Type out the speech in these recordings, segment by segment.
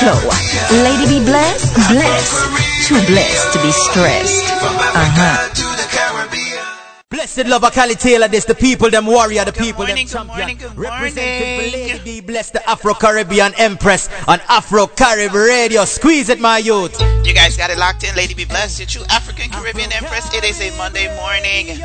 positive flow. Lady be blessed, blessed. Too blessed to be stressed. Uh huh. Blessed lover Cali Taylor, this the people, them warrior, the people, morning, them good champion. morning, good Representing for morning. Lady B, bless the Afro Caribbean Empress on Afro Carib Radio. Squeeze it, my youth. You guys got it locked in. Lady be blessed. Your true African Caribbean Empress. It is a Monday morning.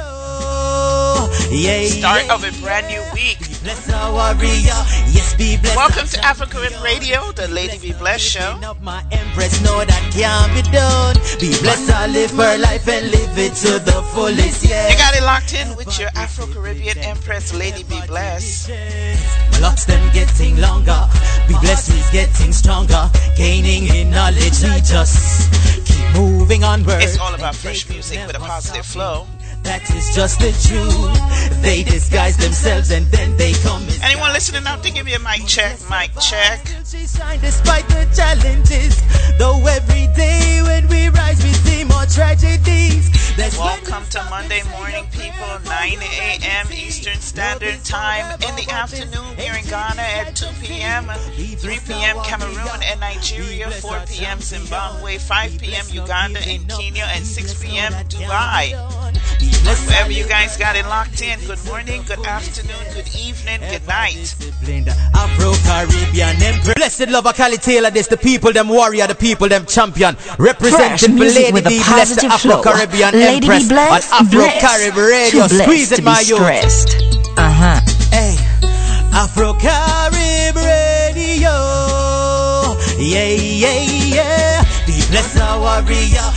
Yeah, Start yeah. of a brand new week. Bless our warrior. Yes, be blessed. Welcome to Afro Caribbean Radio, the Lady Be Blessed show. Up my empress, know that can't be done. Be blessed, I live her life and live it to the fullest. Yeah. You got it locked in with your Afro Caribbean Empress, Lady Be Blessed. My locks them getting longer. Be blessed, we's getting stronger. Gaining in knowledge, we just keep moving onward. It's all about fresh music with a positive flow. That is just the truth. They disguise themselves and then they come. Anyone listening out there, give me a mic check, mic check. Despite the challenges. Though every day when we rise, we see more tragedies. Welcome to Monday morning, people. 9 a.m. Eastern Standard Time. In the afternoon, here in Ghana at 2 p.m., 3 p.m. Cameroon and Nigeria, 4 p.m. Zimbabwe, 5 p.m. Uganda and Kenya, and 6 p.m. Dubai. Wherever you guys got it locked in, good morning, good afternoon, good evening, good night. Afro Caribbean Empress. Blessed lover Cali Taylor, this the people, them warrior, the people, them champion. Fresh Representing for music Lady with a B, bless the positive Afro flow. Caribbean Lady be Empress blessed, on Afro blessed. Carib Radio. Too Squeeze blessed it, my be youth. stressed. Uh huh. Hey, Afro Carib Radio. Yeah, yeah, yeah. Be blessed, our warrior.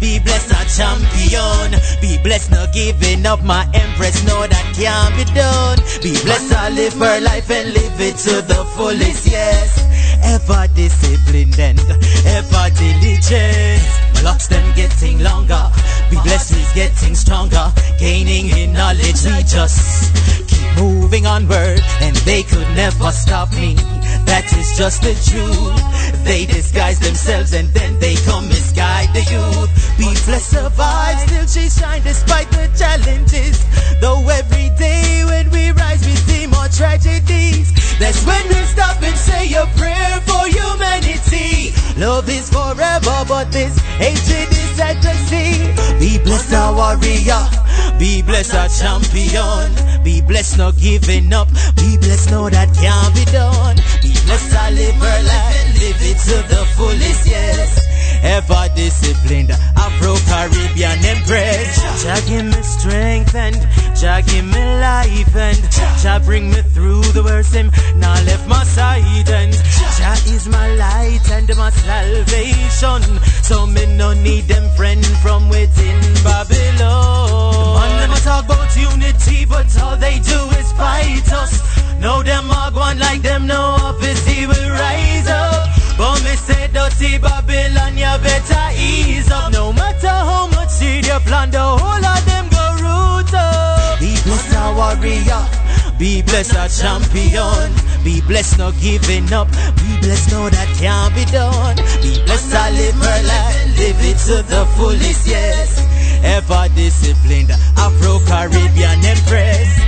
Be blessed, a champion. Be blessed, not giving up, my empress. Know that can't be done. Be blessed, I live her life and live it to the fullest. Yes, ever disciplined and ever diligent. Locks them getting longer. Be blessed, we's getting stronger. Gaining in knowledge, we just keep moving onward, and they could never stop me. That is just the truth. They disguise themselves and then they come misguide the youth. Be blessed survive, still she shine despite the challenges. Though every day when we rise, we see more tragedies. That's when we stop and say a prayer for humanity. Love is forever, but this hatred is sad to see. Be blessed, our warrior. Be blessed, our champion. Be blessed, not giving up. Be blessed, know that can't be done. Blessed, I live her life and live it to the fullest, yes. Ever disciplined, Afro Caribbean Empress. Jah give me strength and Jah give me life and Jah bring me through the worst. Him now left my side and Jah is my light and my salvation. So me no need them friend from within Babylon. Man, them talk about unity, but all they do is fight us. Them are going like them, no office, he will rise up. But me say dirty Babylon, you better ease up. No matter how much seed you plant, the whole of them go root up. Be blessed, our warrior. Be blessed, our champion. Be blessed, not giving up. Be blessed, know that can't be done. Be blessed, I live her life, live it to the fullest, yes. Ever disciplined, Afro Caribbean Empress.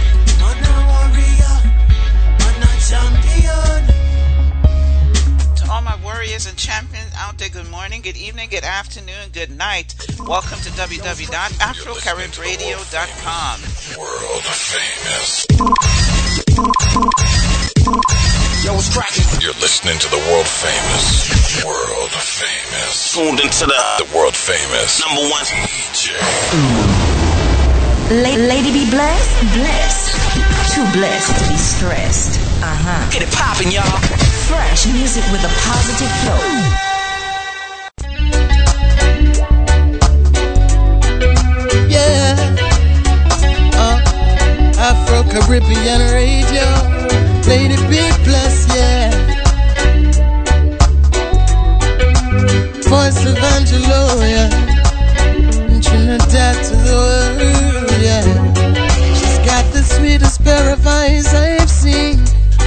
Warriors and champions out there, good morning, good evening, good afternoon, good night. Welcome to www.afrocaribradio.com. World famous. Yo, what's cracking? You're listening to the world famous. World famous. tuned into the The world famous. number one. DJ. La- lady be blessed, blessed. Too blessed to be stressed. Uh-huh. Get it poppin', y'all. Fresh music with a positive flow. Yeah, uh, Afro Caribbean radio. Lady B blessed, yeah. Voice of Angelo, yeah. Trinidad to the world, yeah. She's got the sweetest pair of eyes I've seen.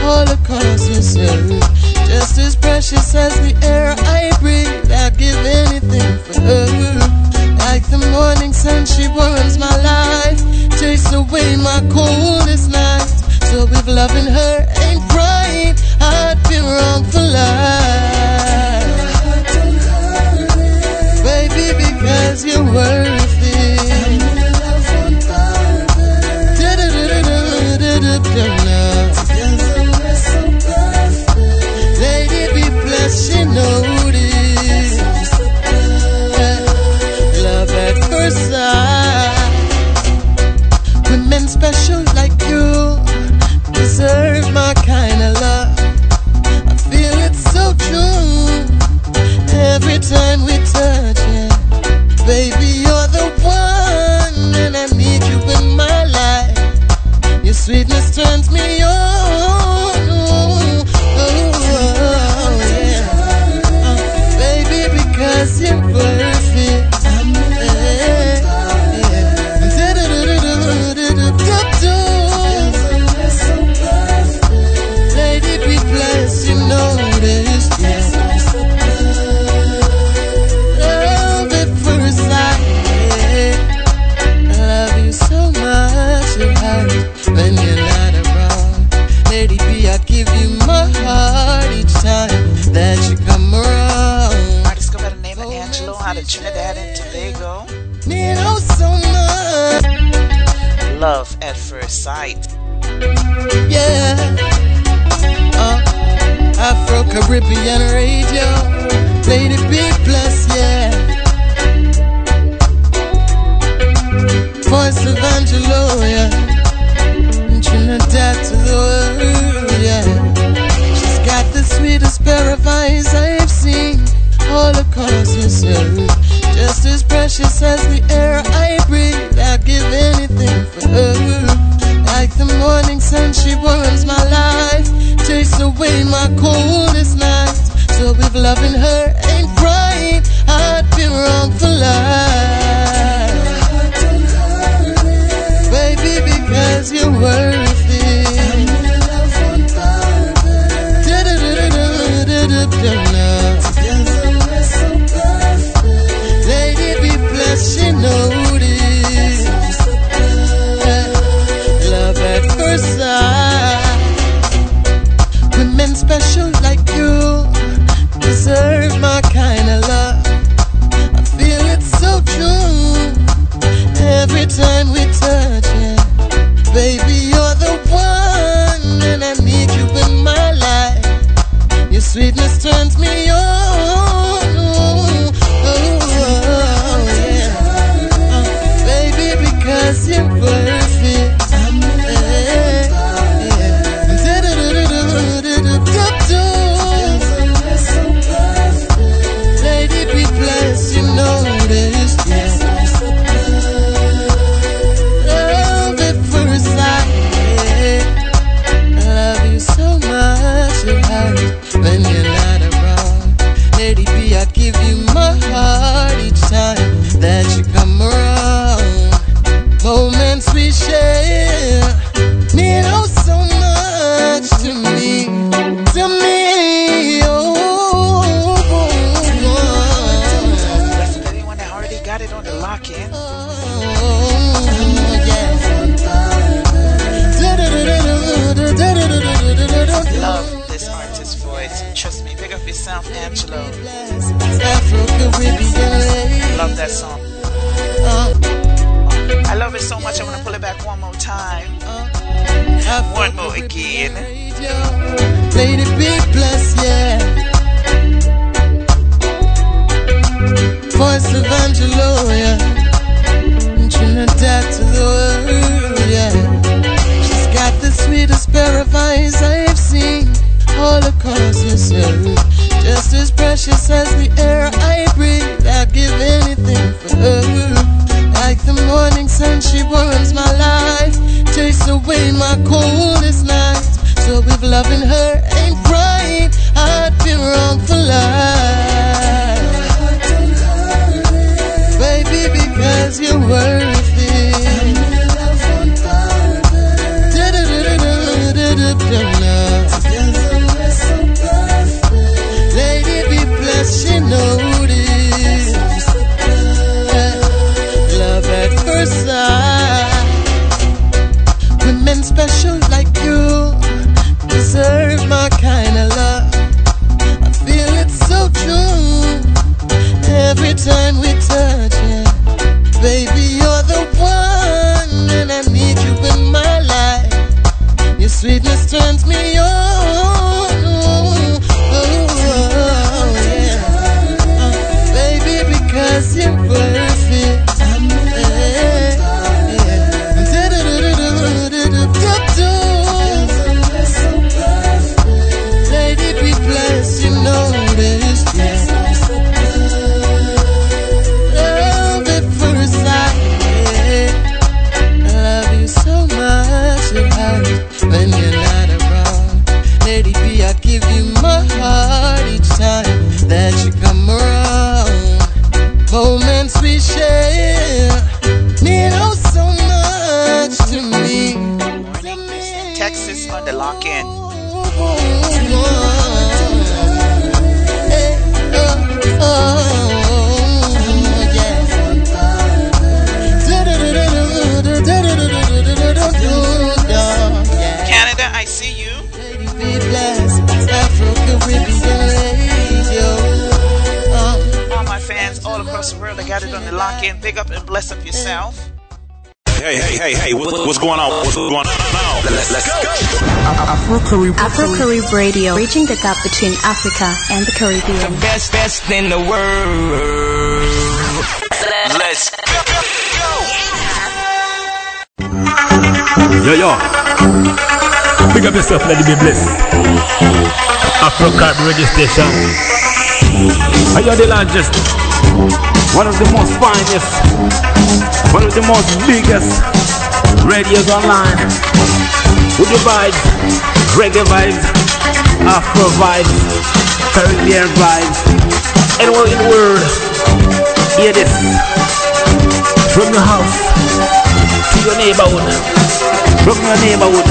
Holocaust mysteries. Just as precious as the air I breathe, I'd give anything for her. Like the morning sun, she warms my life, takes away my coldest nights. So if loving her ain't right, I'd be wrong for life. Texas on the lock in. Canada, I see you. All my fans all across the world that got it on the lock in. Big up and bless up yourself. Hey, hey, hey, hey, what, what's going on? What's going on? Let's, let's go. Afro Carib Afro Carib Radio, reaching the gap between Africa and the Caribbean. The best, best in the world. Let's go. Yo, yo. Big up yourself, let it be blessed. Afro Carib radio station. Are you the largest? One of the most finest, one of the most biggest radios online. With the vibes, reggae vibes, Afro vibes, Caribbean vibes. Anywhere in the world, hear this. From your house to your neighborhood, from your neighborhood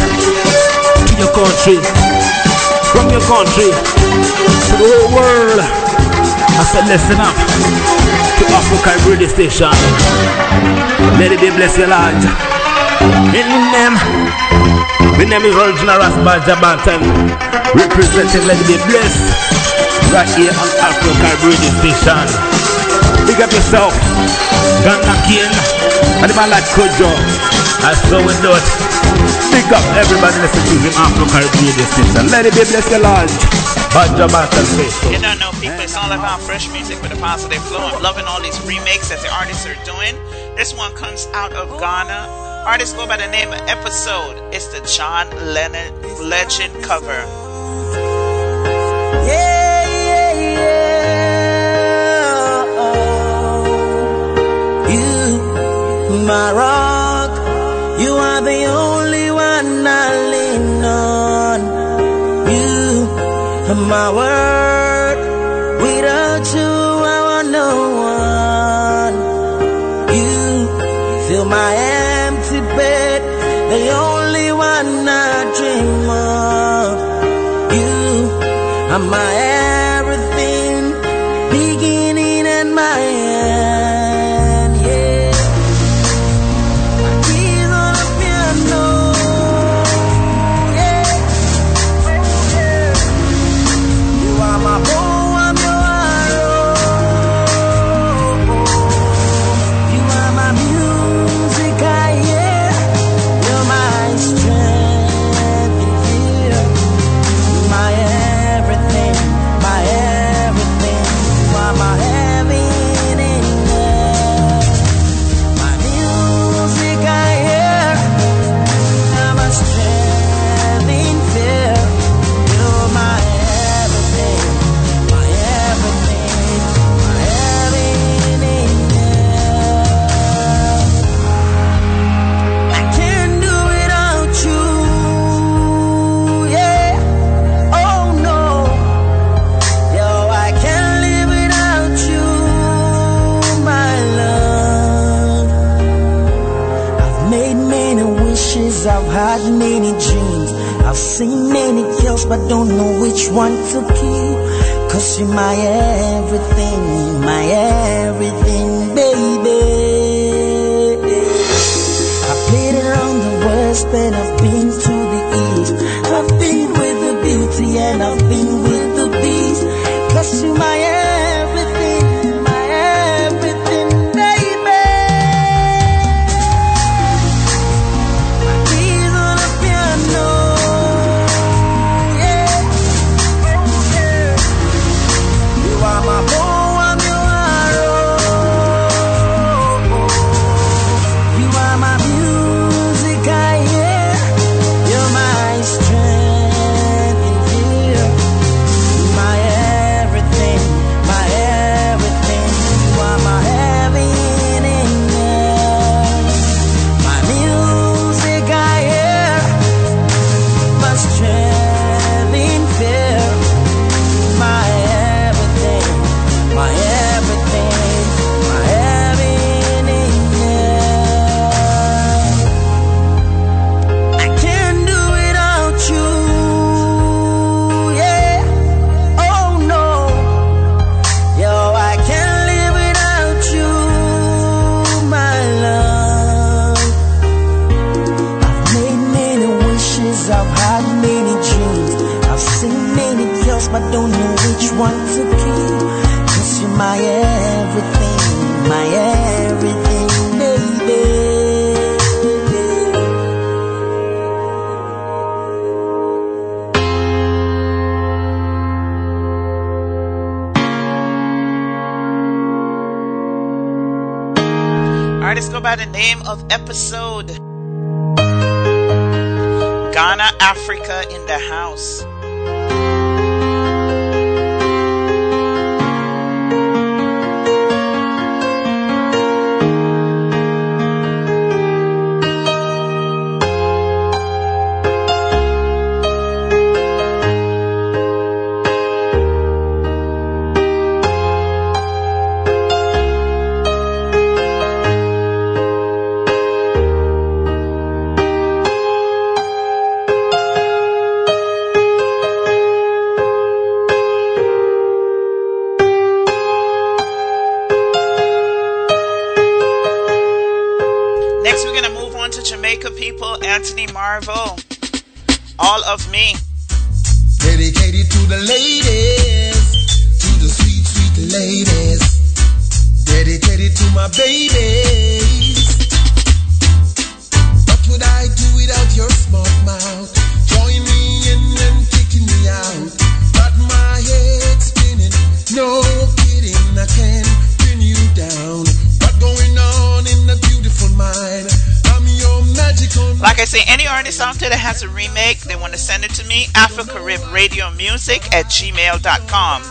to your country, from your country to the whole world. I said, listen up to Afro Carib Radio Station. Let it be bless your Lord. In name, my name is Original Rasbad Jabantan, representing Let be blessed right here on Afro Carib Radio Station. Big up yourself, Ghana King, and the man like Kojo. I saw it. Big up everybody listening to him Afro Carib Radio Station. Let it be bless your Lord. Bad Jabantan. You don't know, people, it's all about fresh music with a positive flow. I'm loving all these remakes that the artists are doing. This one comes out of Ghana. Artists go by the name of Episode. It's the John Lennon Legend cover. My rock, you are the only one I lean on. You my word. Without you, I want no one. You fill my my everything, many dreams. I've seen many girls, but don't know which one to keep. Cause you're my everything, my everything, baby. I've played around the worst that I've been episode. com.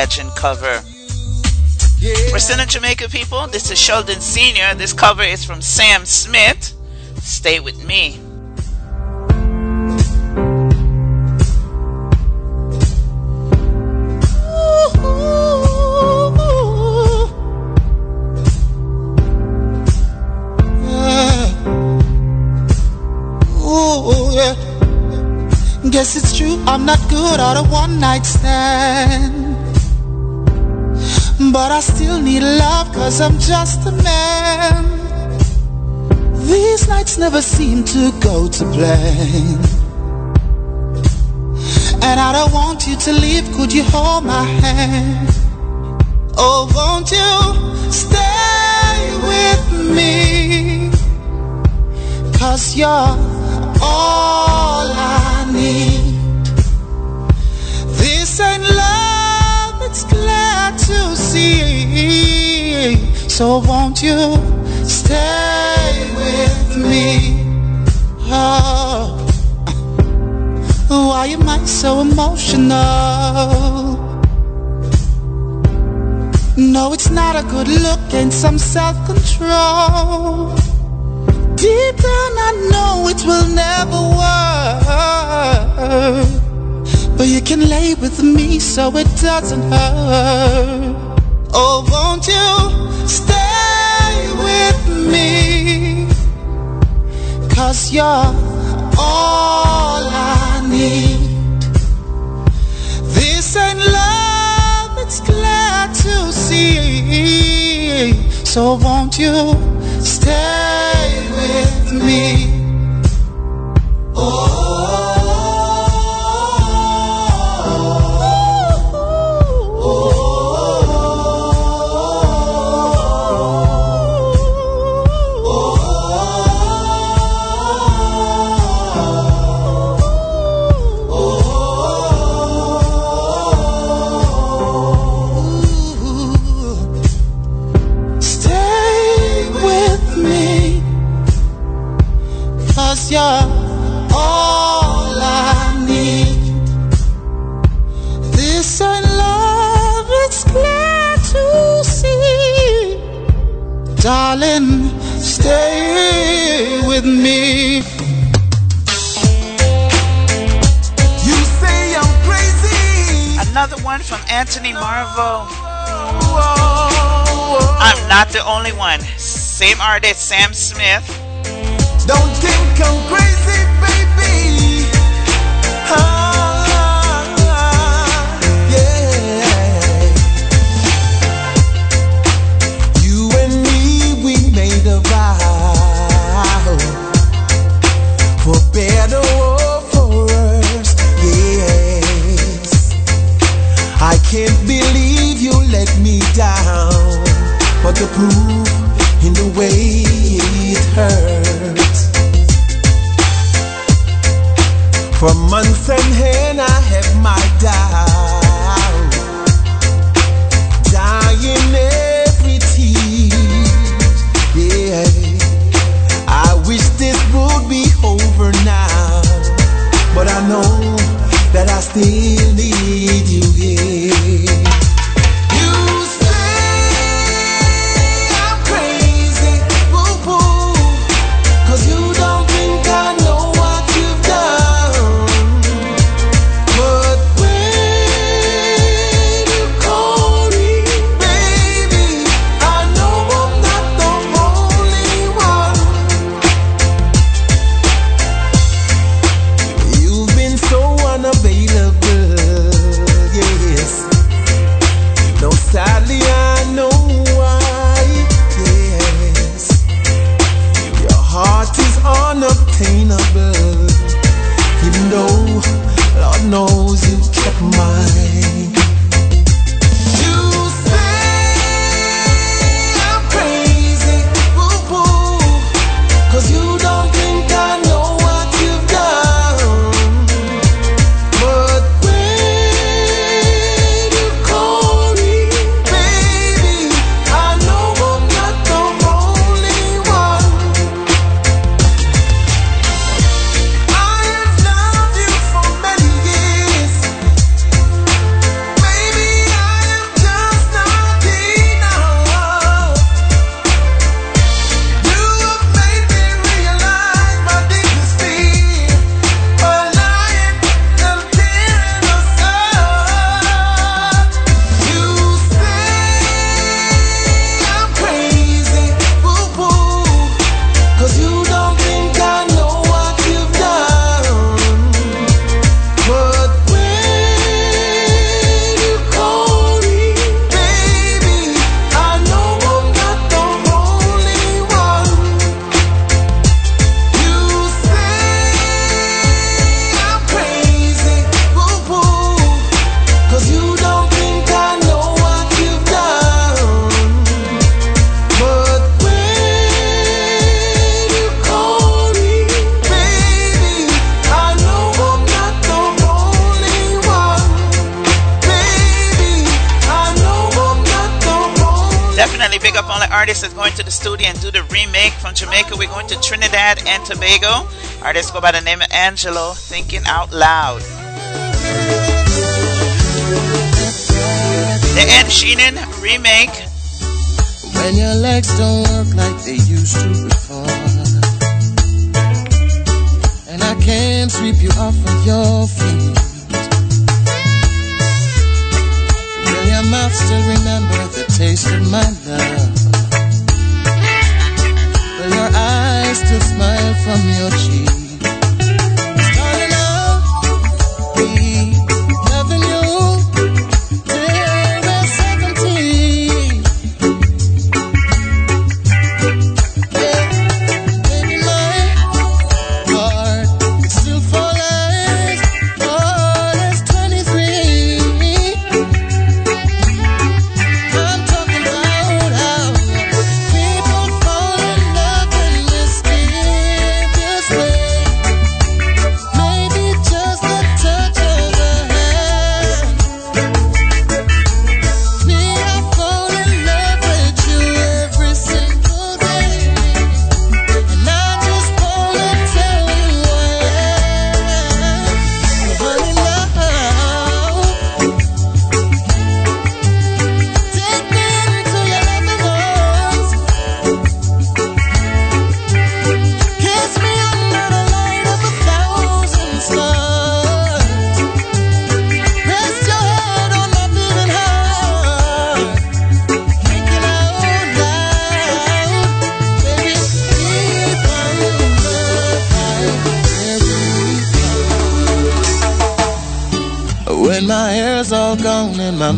Legend cover. We're still in Jamaica, people. This is Sheldon Sr. This cover is from Sam Smith. Stay with me. Guess it's true, I'm not good at a one night stand. But I still need love, cause I'm just a man. These nights never seem to go to plan. And I don't want you to leave, could you hold my hand? Oh, won't you stay with me? Cause you're all I need. So won't you stay with me? Oh, why am I so emotional? No, it's not a good look and some self-control. Deep down, I know it will never work. But you can lay with me so it doesn't hurt. Oh, won't you Cause you're all I need. This ain't love, it's glad to see. So won't you stay with me? Darling, stay with me. You say I'm crazy. Another one from Anthony Marvo. I'm not the only one. Same artist, Sam Smith. Don't think I'm crazy, look approved in the way it hurts. For months and hen I have my doubt, dying every tears. Yeah, I wish this would be over now, but I know that I still. Tobago. Artists go by the name of Angelo, Thinking Out Loud. The Ed Sheeran remake. When your legs don't work like they used to before. And I can't sweep you off of your feet. Will your mouth still remember the taste of my love? Smile from your cheek?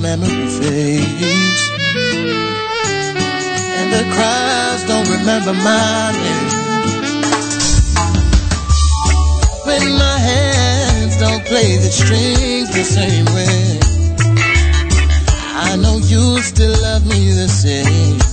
Memory fades, and the crowds don't remember my name. When my hands don't play the strings the same way, I know you'll still love me the same.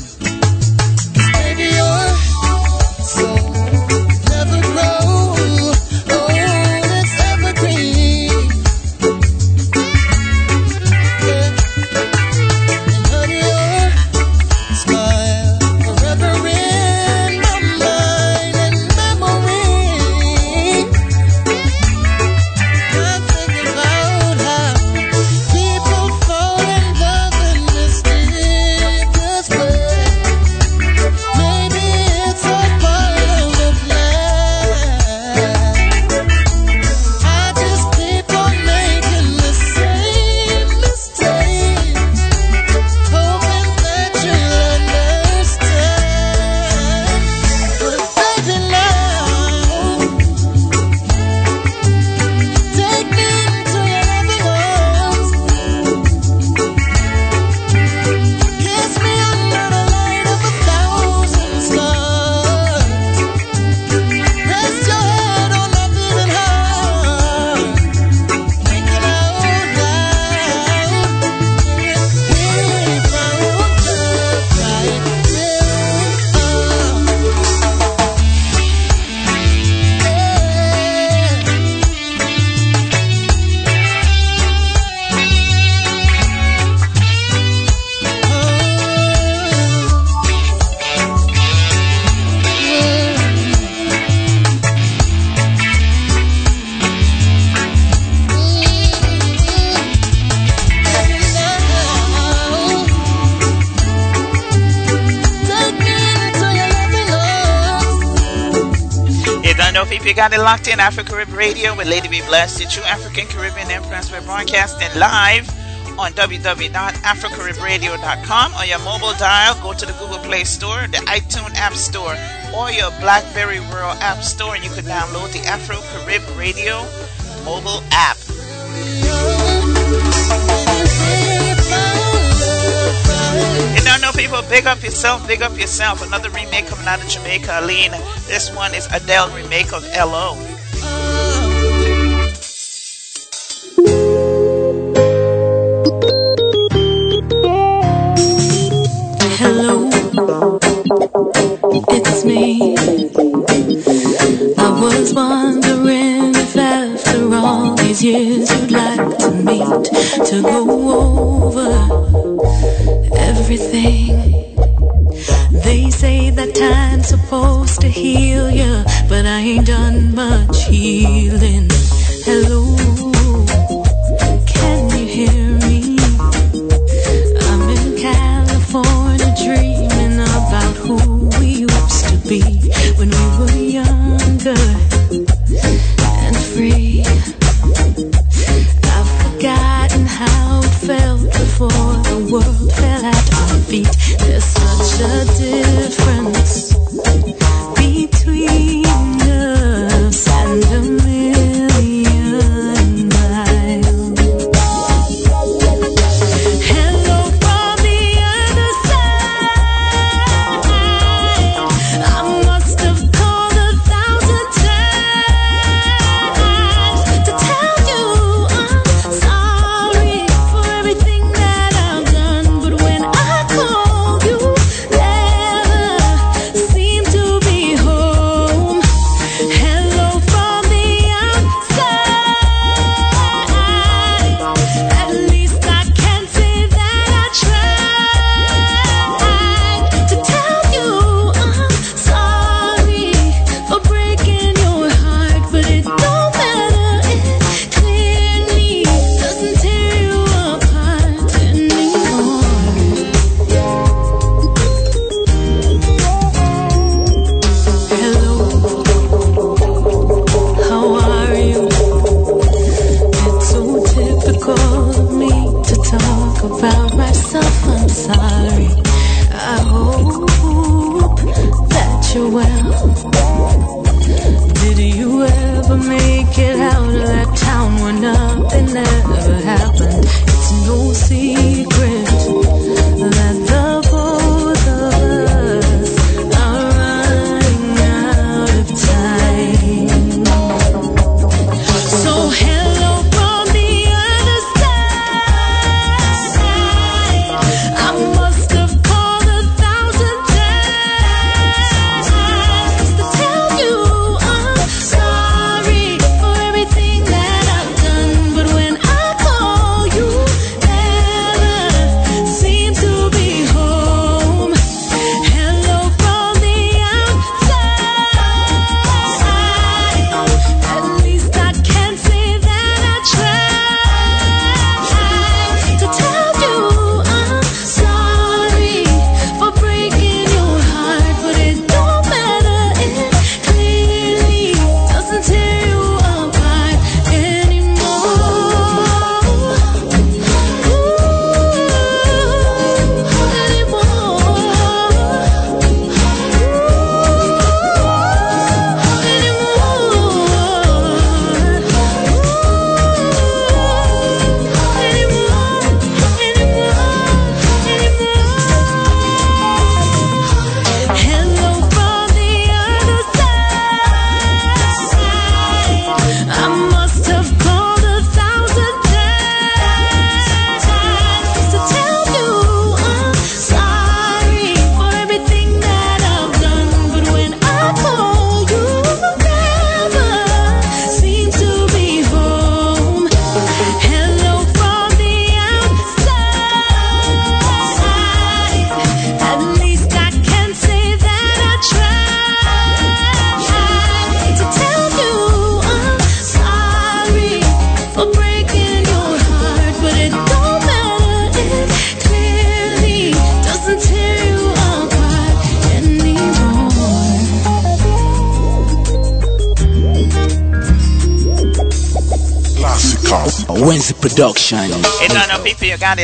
Got it locked in Afro Carib Radio with Lady B Bless, the true African Caribbean Influence. We're broadcasting live on www.afrocaribradio.com on your mobile dial. Go to the Google Play Store, the iTunes App Store, or your BlackBerry World App Store, and you can download the Afro Carib Radio mobile app. Big up yourself, big up yourself. Another remake coming out of Jamaica, Alaine. This one is Adele remake of Hello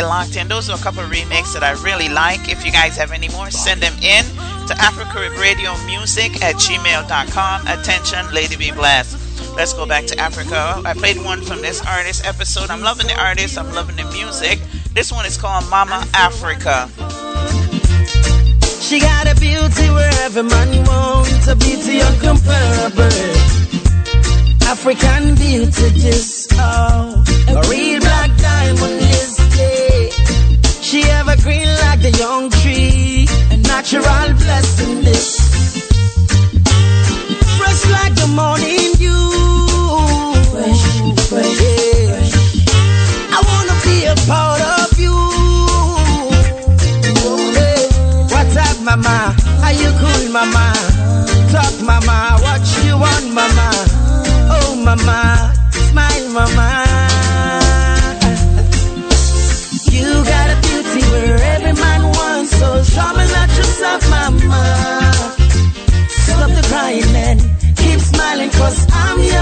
stay locked in. Those are a couple remixes that I really like. If you guys have any more, send them in to AfricaRadioMusic at gmail.com. Attention, Lady B Bless. Let's go back to Africa. I played one from this artist Epixode. I'm loving the artist, I'm loving the music. This one is called Mama Africa. She got a beauty where every man wants a beauty uncomparable. African beauty just Oh. like the young tree, a natural blessing. Fresh like the morning dew. Fresh, fresh, fresh. I wanna be a part of you. Oh, hey. What's up, mama? Are you cool, mama? Talk, mama. What you want, mama? Oh, mama. Smile, mama.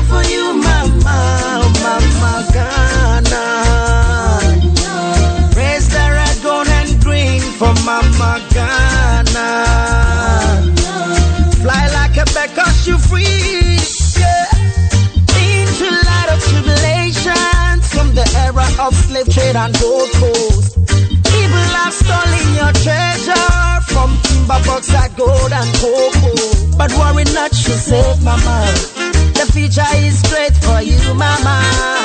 For you, mama, oh, mama Ghana. Raise the red, gold, and green for mama Ghana. Fly like a you free, tribulations from the era of slave trade and gold coast. People have stolen your treasure from timber bauxite, gold and cocoa. But worry not, you said, mama. The future is great for you, mama.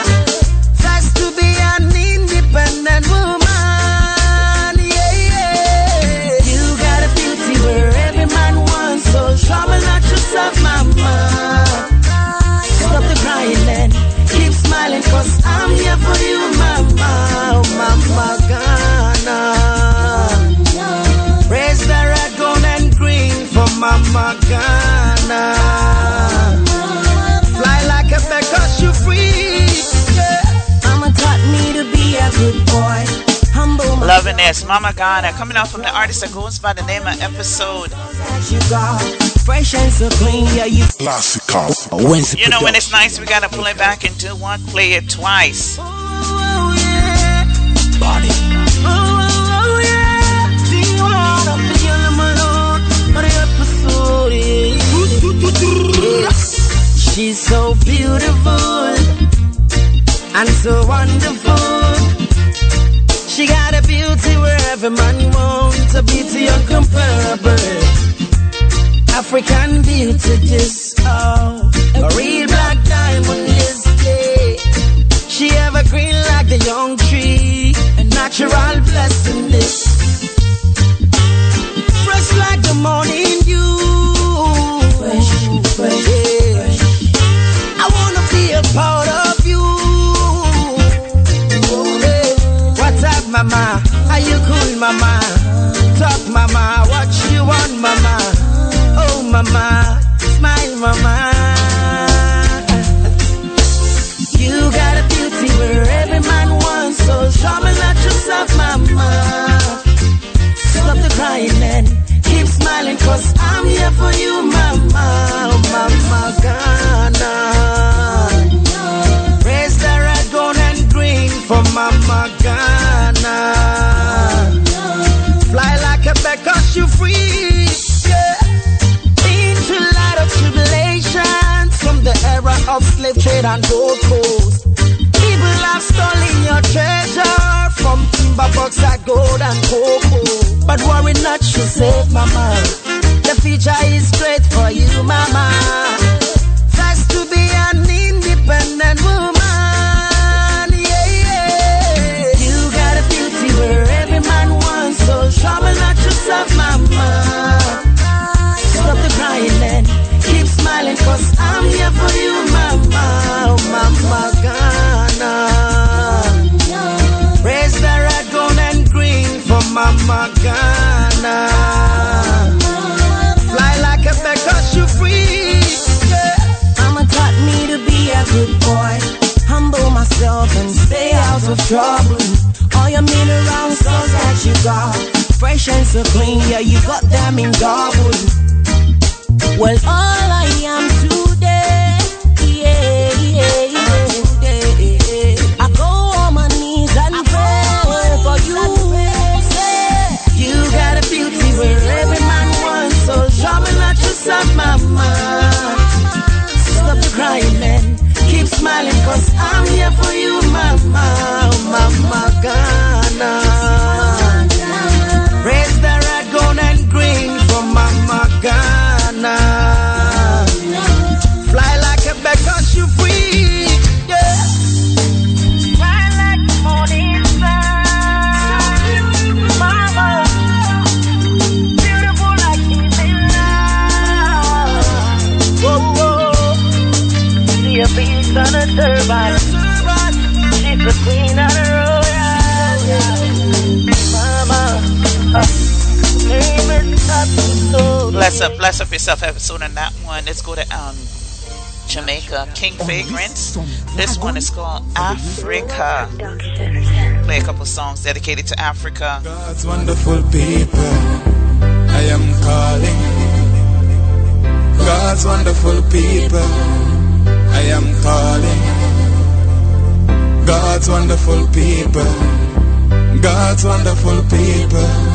Loving this, Mama Ghana, coming out from the artist that goes by the name of Epixode. you. Fresh and so clean, yeah, you Classical. Wednesday You know when it's nice, we gotta pull it back and do one, play it twice. Body. Oh, yeah. Sing on oh, oh, up the yellow malone. But the episode is- She's so beautiful and so wonderful. Beauty where every man wants a beauty uncomparable. African beauty, just oh, a real black diamond is yeah. She evergreen like the young tree, a natural blessing this. Mama? Are you cool, mama? Talk, mama. What you want, mama? Oh, mama. Smile, mama. You got a beauty where every man wants, so trouble not yourself, mama. Stop the crying and keep smiling, cause I'm here for you, mama. Oh, mama Ghana. Free, yeah. Into light of tribulations from the era of slave trade and gold coast. People have stolen your treasure from timber bauxite, gold and cocoa. But worry not, you said, mama. The future is great for you, mama. First to be an independent woman, trouble not yourself, mama. Stop the crying and keep smiling, cause I'm here for you, mama. Oh, mama Ghana. Raise the red, gold, and green for mama Ghana. Fly like a bird, cause you free. Yeah. Mama taught me to be a good boy. Humble myself and stay out of trouble. All your mineral salts that you got, fresh and so clean, yeah, you got them in double. Well, all I am today, yeah, yeah, yeah, today. I go on my knees and pray for you. Say, you got a beauty where every man wants, so trouble not yourself, mama. Stop the crying and keep smiling, cause I'm here for you, mama. Mama Ghana. Bless up, bless up yourself Epixode on that one. Let's go to um Jamaica, King Fragrance. This one is called Africa. Play a couple songs dedicated to Africa. God's wonderful people, I am calling. God's wonderful people, I am calling God's wonderful people, God's wonderful people.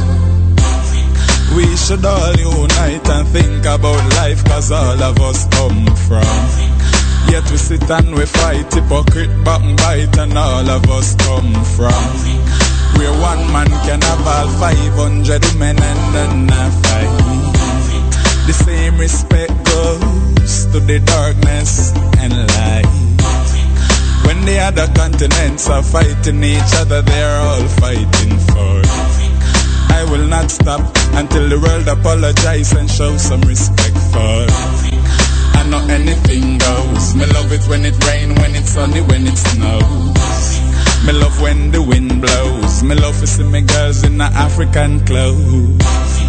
We should all unite and think about life cause all of us come from. Yet we sit and we fight, hypocrite back and bite and all of us come from. Where one man can have all 500 men and then a fight. The same respect goes to the darkness and light. When the other continents are fighting each other, they're all fighting for. I will not stop until the world apologize and show some respect for. I know anything goes. Me love it when it rain, when it's sunny, when it snows. Me love when the wind blows. Me love to see me girls in the African clothes.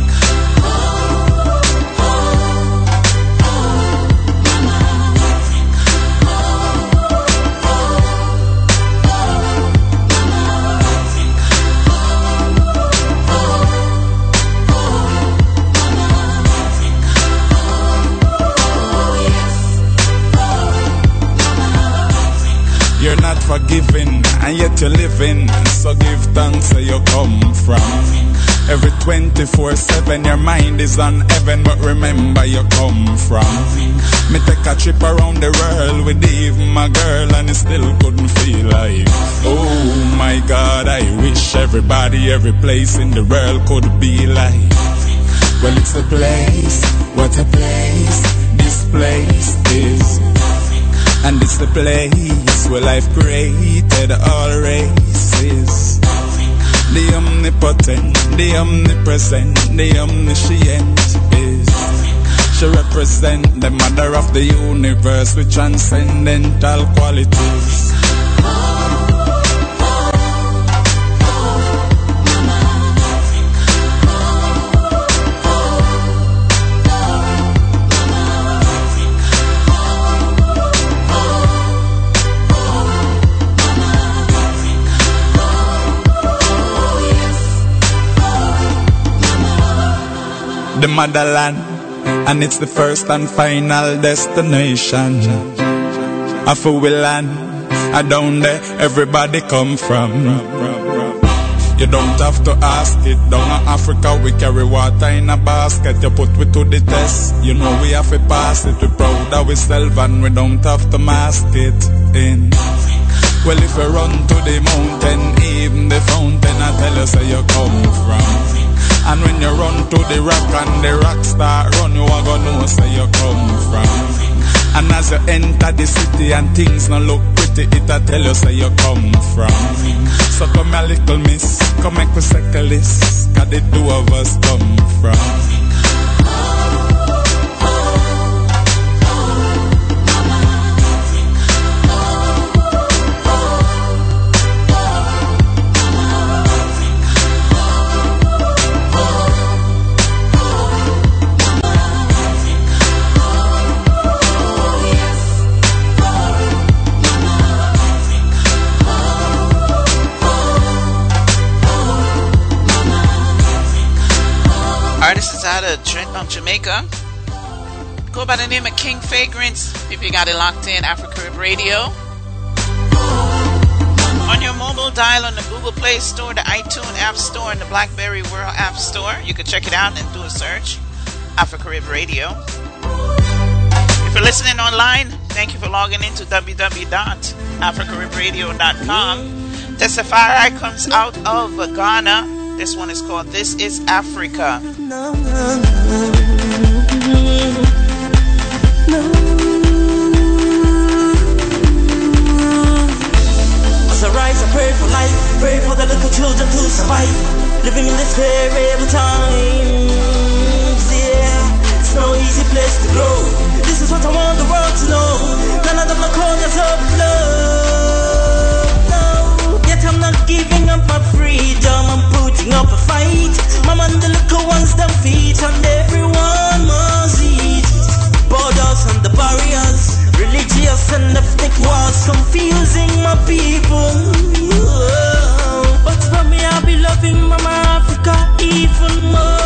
Forgiven, and yet you're living. So give thanks where you come from. Every 24 7, your mind is on heaven, but remember you come from. Me take a trip around the world with even my girl, and it still couldn't feel like. Oh my God, I wish everybody, every place in the world could be like. Well, it's a place, what a place, this place is. And it's the place where life created all races. The omnipotent, the omnipresent, the omniscient is. She represent the mother of the universe with transcendental qualities. The motherland, and it's the first and final destination. Of we land, I down there everybody come from. You don't have to ask it. Down in Africa, we carry water in a basket. You put we to the test. You know we have to pass it. We proud of ourselves and we don't have to mask it in. Well, if you run to the mountain, even the fountain, I tell you, say you come from. And when you run to the rock and the rock start run, you are gonna know where you come from. And as you enter the city and things not look pretty, it a tell you where you come from. So come a little miss, come make we circle this, cause the two of us come from. Jamaica. Go by the name of King Fragrance. If you got it locked in, Africa Radio. On your mobile dial on the Google Play Store, the iTunes App Store, and the BlackBerry World App Store, you can check it out and do a search. Afro Carib Radio. If you're listening online, thank you for logging into www.afrocaribradio.com. Testafari comes out of Ghana. This one is called This is Africa. As I rise, I pray for life, pray for the little children to survive. Living in this terrible times, yeah. It's no easy place to grow. This is what I want the world to know. None of them are corners of love. No, yet I'm not giving up my freedom. I'm putting up a fight. Mama and the little ones, them feet, and everyone must eat. Borders and the barriers, religious and ethnic wars, confusing my people. But for me, I'll be loving Mama Africa even more.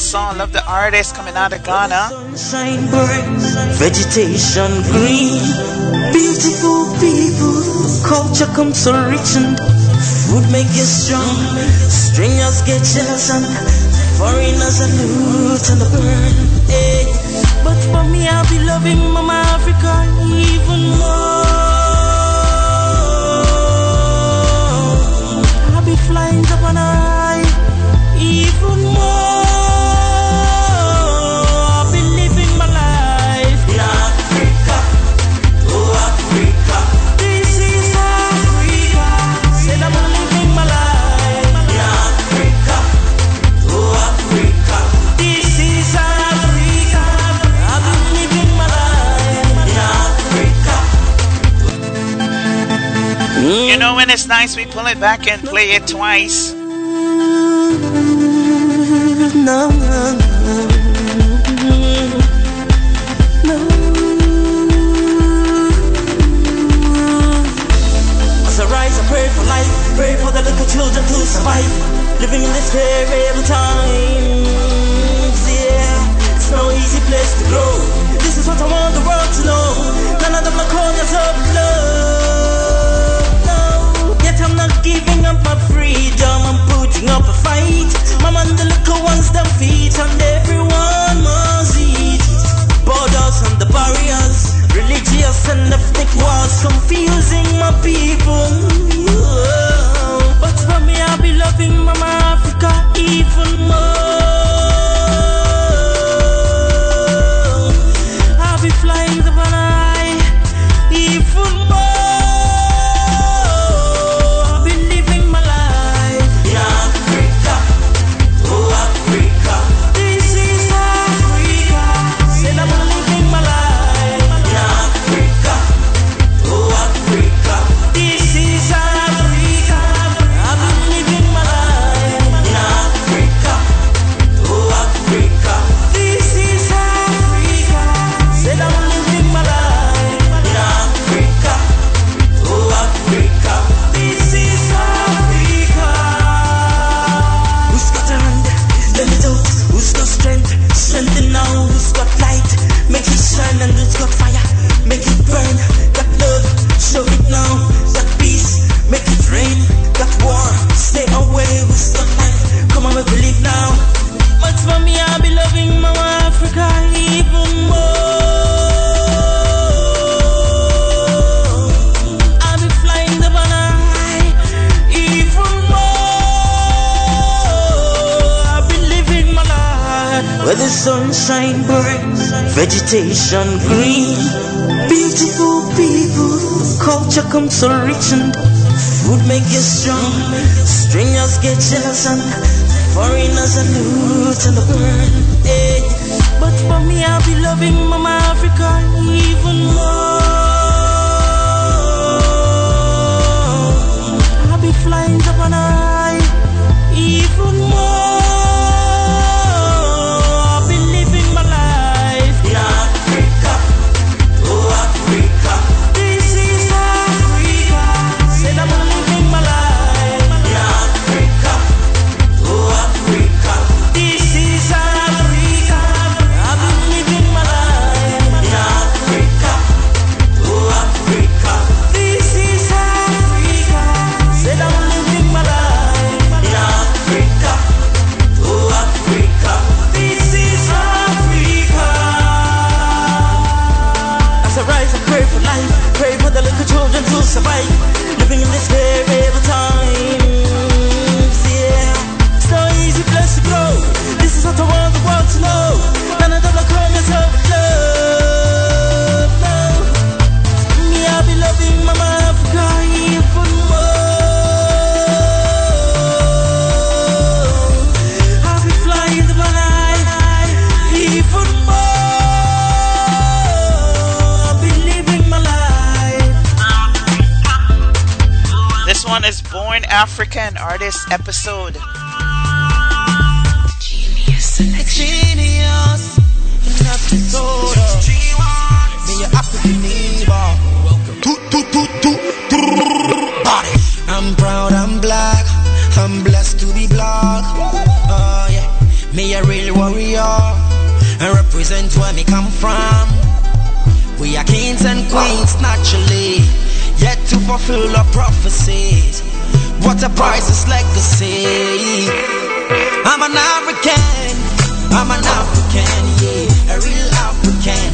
song, love the artist coming out of Ghana. Sunshine breaks, vegetation green, beautiful people, culture comes so rich and food make you strong. Strangers get jealous and foreigners are loot and burn. Hey. But for me, I'll be loving Mama Africa. know when it's nice, we pull it back and play it twice. No, no, no. rise, I pray for life. Pray for the little children to survive. Living in this terrible times, yeah. It's no easy place to grow. freedom, I'm putting up a fight. My man, the little ones, them feet, and everyone must eat. Borders and the barriers, religious and ethnic wars, confusing my people. But for me, I'll be loving Mama Africa, even vegetation green. Beautiful people, culture comes so rich and food make you strong. Strangers get jealous and foreigners are loot and burn. Hey. But for me, I'll be loving Mama Africa even more. Priceless legacy. I'm an African, I'm an African, yeah, a real African.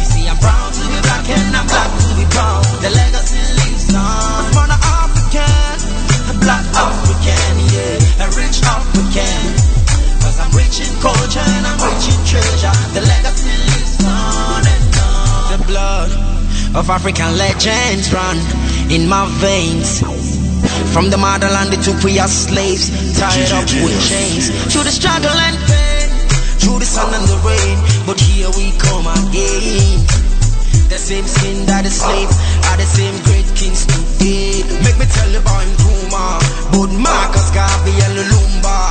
You see, I'm proud to be black and I'm black to be proud. The legacy lives on. I'm an African, a black African, yeah, a rich African. Cause I'm rich in culture and I'm rich in treasure. The legacy lives on and on. The blood of African legends run in my veins. From the motherland, they took we as slaves, tied up with chains. Through the struggle and pain, through the sun and the rain. But here we come again. The same skin that is slave are the same great kings today. Make me tell you about Nkrumah, but Marcus Garvey and Lumumba,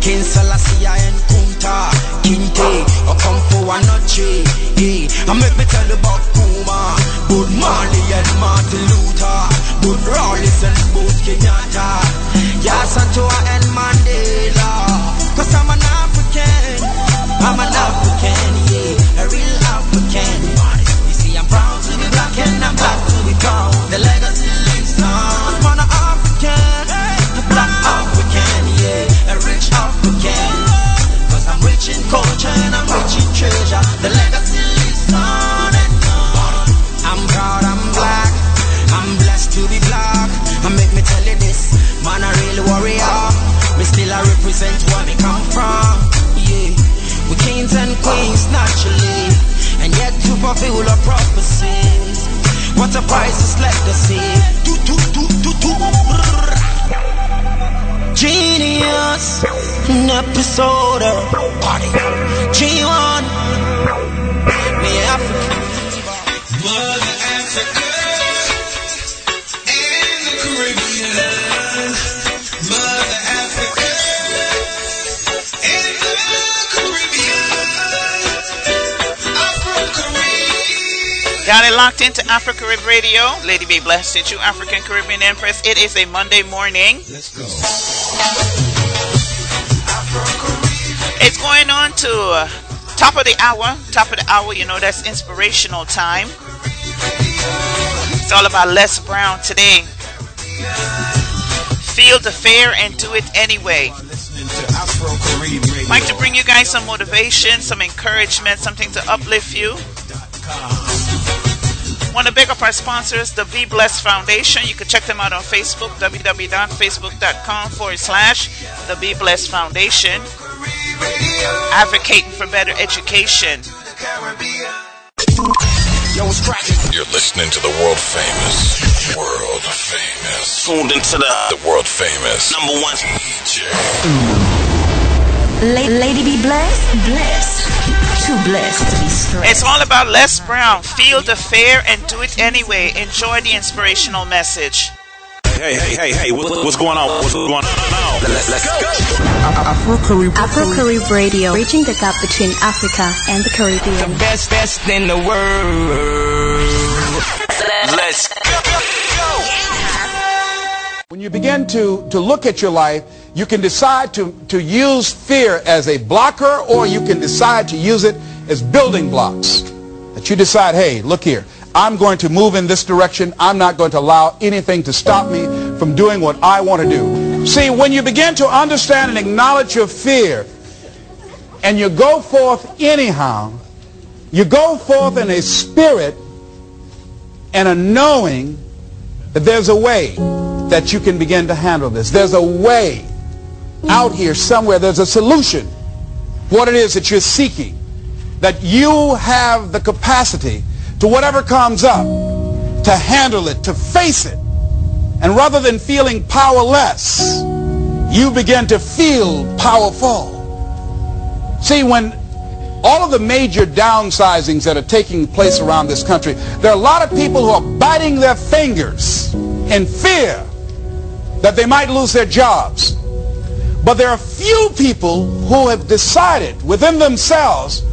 King Selassie and Kunta, King Kinte, or come for one noche. Hey, and make me tell you about Kuma, but Marley and Martin Luther, but Rawlings and both Kenyatta, Yaa Asantewaa and Mandela. Cause I'm an African, I'm an African, yeah, a real African. You see, I'm proud to be black and I'm black to be proud. The legacy represent where me come from. Yeah, we kings and queens naturally, and yet to fulfill our prophecies. What a priceless legacy. Do, do, do, do, do. Genius, an episode of body. G1, locked into Afro Carib Radio. Lady B Bless to you, African Caribbean Empress. It is a Monday morning. Let's go. It's going on to uh, top of the hour. Top of the hour, you know, that's inspirational time. It's all about Les Brown today. Feel the fear and do it anyway. Like to bring you guys some motivation, some encouragement, something to uplift you. Want to big up our sponsors, the Be Blessed Foundation. You can check them out on Facebook, www.facebook.com forward slash the Be Blessed Foundation. Advocating for better education. You're listening to the world famous, world famous, tuned into the, the world famous number one DJ. La- lady be blessed, blessed. Too blessed to be stressed. It's all about Les Brown. Feel the fear and do it anyway. Enjoy the inspirational message. Hey, hey, hey, hey, what, what's going on? What's going on now? Let's, let's go. Afro Carib Radio, bridging the gap between Africa and the Caribbean. The best, best in the world. Let's When you begin to, to look at your life, you can decide to, to use fear as a blocker or you can decide to use it as building blocks. That you decide, hey, look here, I'm going to move in this direction. I'm not going to allow anything to stop me from doing what I want to do. See, when you begin to understand and acknowledge your fear and you go forth anyhow, you go forth in a spirit and a knowing that there's a way that you can begin to handle this. There's a way out here somewhere. There's a solution. What it is that you're seeking. That you have the capacity to whatever comes up, to handle it, to face it. And rather than feeling powerless, you begin to feel powerful. See, when all of the major downsizings that are taking place around this country, there are a lot of people who are biting their fingers in fear that they might lose their jobs. But there are few people who have decided within themselves,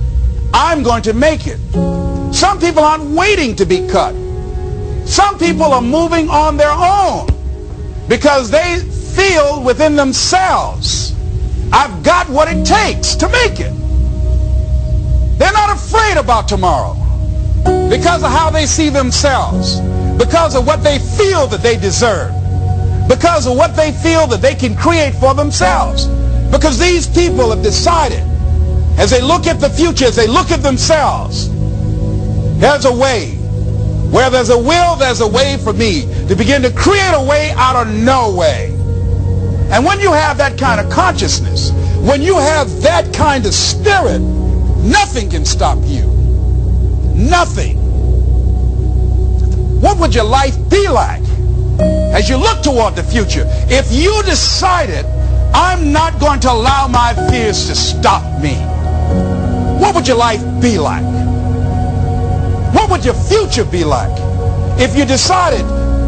I'm going to make it. Some people aren't waiting to be cut. Some people are moving on their own because they feel within themselves, I've got what it takes to make it. They're not afraid about tomorrow because of how they see themselves, because of what they feel that they deserve, because of what they feel that they can create for themselves. Because these people have decided, as they look at the future, as they look at themselves, there's a way. Where there's a will, there's a way for me to begin to create a way out of no way. And when you have that kind of consciousness, when you have that kind of spirit, nothing can stop you. Nothing. What would your life be like as you look toward the future if you decided, I'm not going to allow my fears to stop me? What would your life be like? What would your future be like if you decided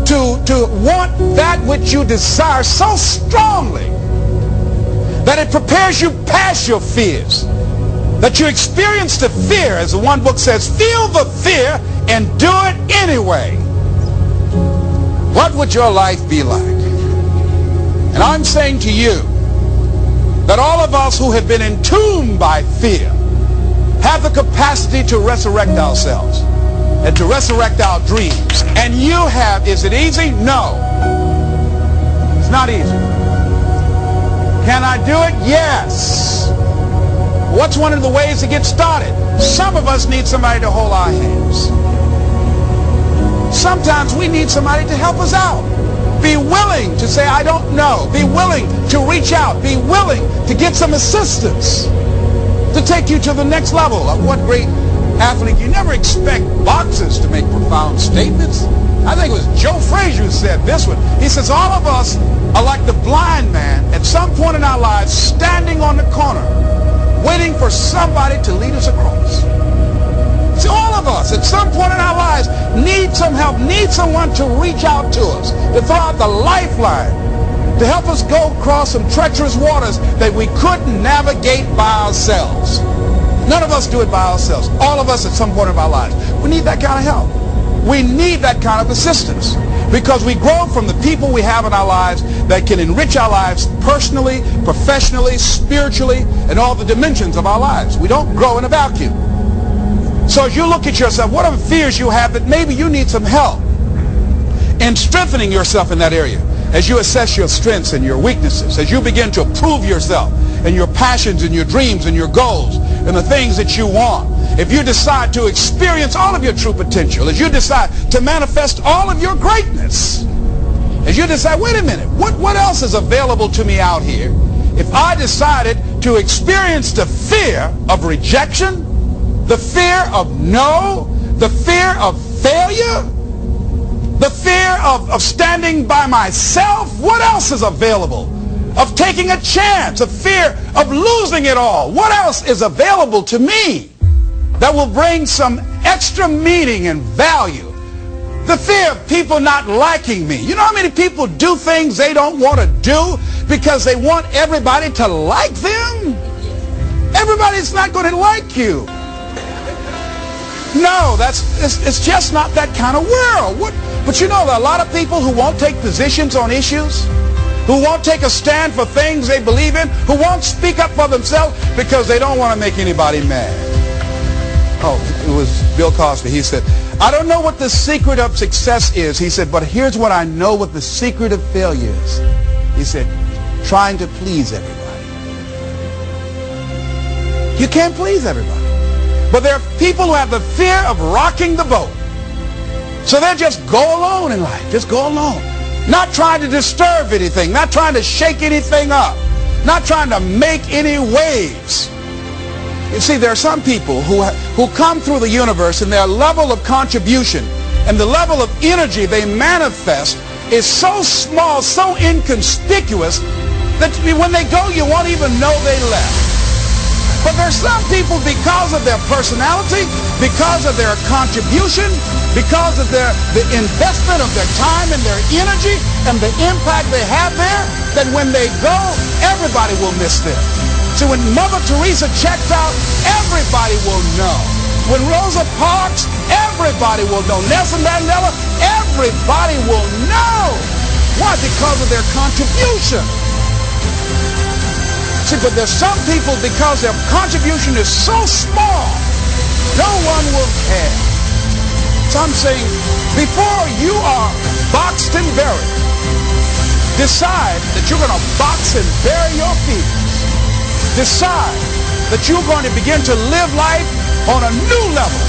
to, to want that which you desire so strongly that it prepares you past your fears? That you experience the fear, as the one book says, feel the fear and do it anyway. What would your life be like? And I'm saying to you that all of us who have been entombed by fear have the capacity to resurrect ourselves and to resurrect our dreams. And you have, is it easy? No. It's not easy. Can I do it? Yes. What's one of the ways to get started? Some of us need somebody to hold our hands. Sometimes we need somebody to help us out. Be willing to say, I don't know. Be willing to reach out. Be willing to get some assistance to take you to the next level. Of what great athlete. You never expect boxers to make profound statements. I think it was Joe Frazier who said this one. He says, all of us are like the blind man at some point in our lives standing on the corner waiting for somebody to lead us across. All of us at some point in our lives need some help, need someone to reach out to us, to throw out the lifeline, to help us go across some treacherous waters that we couldn't navigate by ourselves. None of us do it by ourselves. All of us at some point in our lives. We need that kind of help. We need that kind of assistance because we grow from the people we have in our lives that can enrich our lives personally, professionally, spiritually, and all the dimensions of our lives. We don't grow in a vacuum. So as you look at yourself, what are the fears you have that maybe you need some help in strengthening yourself in that area? As you assess your strengths and your weaknesses, as you begin to prove yourself and your passions and your dreams and your goals and the things that you want, if you decide to experience all of your true potential, as you decide to manifest all of your greatness, as you decide, wait a minute, what, what else is available to me out here? If I decided to experience the fear of rejection, the fear of no, the fear of failure, the fear of, of standing by myself, what else is available? Of taking a chance, a fear of losing it all. What else is available to me that will bring some extra meaning and value? The fear of people not liking me. You know how many people do things they don't want to do because they want everybody to like them? Everybody's not going to like you. No, that's it's, it's just not that kind of world. What, but you know, there are a lot of people who won't take positions on issues, who won't take a stand for things they believe in, who won't speak up for themselves because they don't want to make anybody mad. Oh, it was Bill Cosby. He said, I don't know what the secret of success is. He said, but here's what I know what the secret of failure is. He said, trying to please everybody. You can't please everybody. But there are people who have the fear of rocking the boat. So they just go alone in life. Just go alone. Not trying to disturb anything. Not trying to shake anything up. Not trying to make any waves. You see, there are some people who, who come through the universe and their level of contribution and the level of energy they manifest is so small, so inconspicuous that when they go, you won't even know they left. But there's some people, because of their personality, because of their contribution, because of their the investment of their time and their energy and the impact they have there, that when they go, everybody will miss them. So when Mother Teresa checks out, everybody will know. When Rosa Parks, everybody will know. Nelson Mandela, everybody will know. Why? Because of their contribution. See, but there's some people because their contribution is so small, no one will care. So I'm saying, before you are boxed and buried, decide that you're going to box and bury your fears. Decide that you're going to begin to live life on a new level,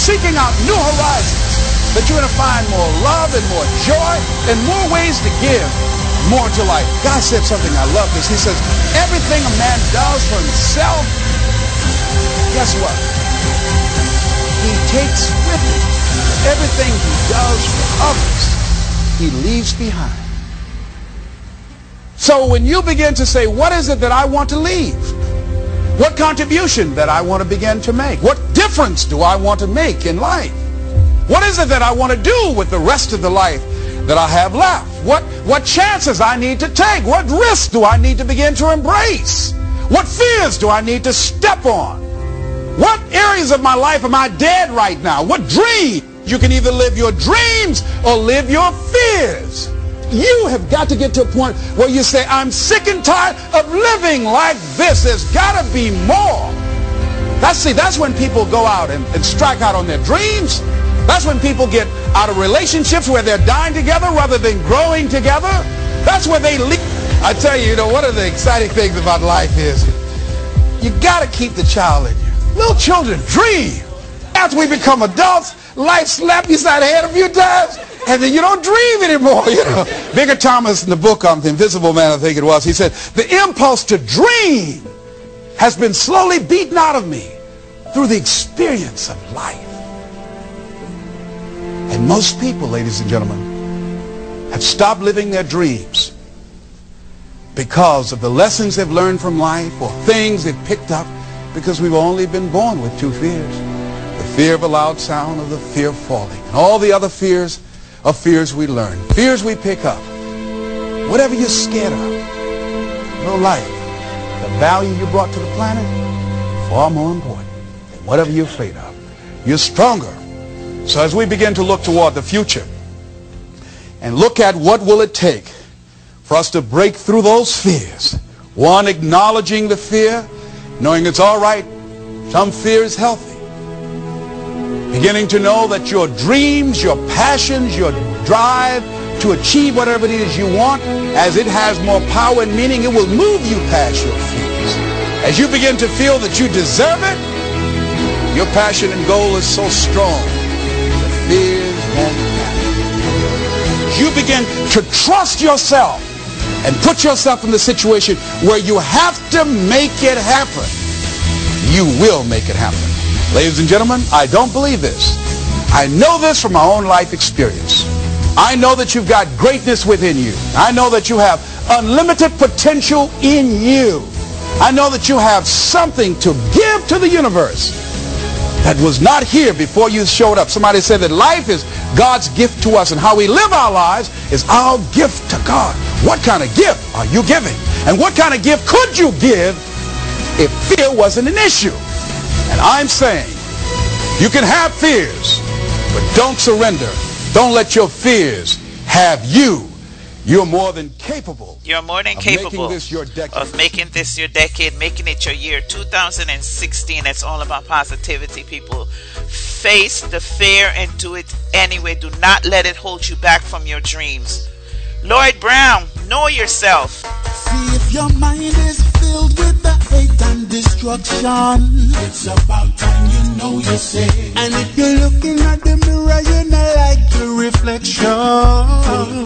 seeking out new horizons, that you're going to find more love and more joy and more ways to give more to life. God said something, I love this. He says, everything a man does for himself, guess what? He takes with him. Everything he does for others, he leaves behind. So when you begin to say, what is it that I want to leave? What contribution that I want to begin to make? What difference do I want to make in life? What is it that I want to do with the rest of the life that I have left? What, what chances I need to take? What risks do I need to begin to embrace? What fears do I need to step on? What areas of my life am I dead right now? What dream? You can either live your dreams or live your fears. You have got to get to a point where you say, I'm sick and tired of living like this. There's got to be more. That's, see, that's when people go out and, and strike out on their dreams. That's when people get out of relationships where they're dying together rather than growing together. That's where they leave. I tell you, you know, one of the exciting things about life is you got to keep the child in you. Little children dream. After we become adults, life slaps you side the head a few times, and then you don't dream anymore. You know, Bigger Thomas in the book on the Invisible Man, I think it was, he said, the impulse to dream has been slowly beaten out of me through the experience of life. And most people, ladies and gentlemen, have stopped living their dreams because of the lessons they've learned from life or things they've picked up because we've only been born with two fears. The fear of a loud sound or the fear of falling. And all the other fears are fears we learn. Fears we pick up. Whatever you're scared of. No life. The value you brought to the planet, far more important than whatever you're afraid of. You're stronger. So as we begin to look toward the future and look at what will it take for us to break through those fears. One, acknowledging the fear, knowing it's all right. Some fear is healthy. Beginning to know that your dreams, your passions, your drive to achieve whatever it is you want, as it has more power and meaning, it will move you past your fears. As you begin to feel that you deserve it, your passion and goal is so strong, fears won't. You begin to trust yourself and put yourself in the situation where you have to make it happen. You will make it happen. Ladies and gentlemen, I don't believe this. I know this from my own life experience. I know that you've got greatness within you. I know that you have unlimited potential in you. I know that you have something to give to the universe that was not here before you showed up. Somebody said that life is God's gift to us and how we live our lives is our gift to God. What kind of gift are you giving? And what kind of gift could you give if fear wasn't an issue? And I'm saying you can have fears, but don't surrender. Don't let your fears have you. You're more than capable. You're more than of capable making this your decade. of making this your decade, making it your year 2016. It's all about positivity, people. Face the fear and do it anyway. Do not let it hold you back from your dreams. Lloyd Brown, know yourself. See if your mind is filled with the hate and destruction. It's about time you know yourself. And if you're looking at the mirror, you are not like your reflection.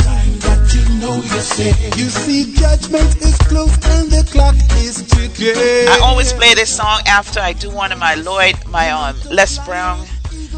You know yourself. You see, judgment is close and the clock is ticking. I always play this song after I do one of my Lloyd, my um Les Brown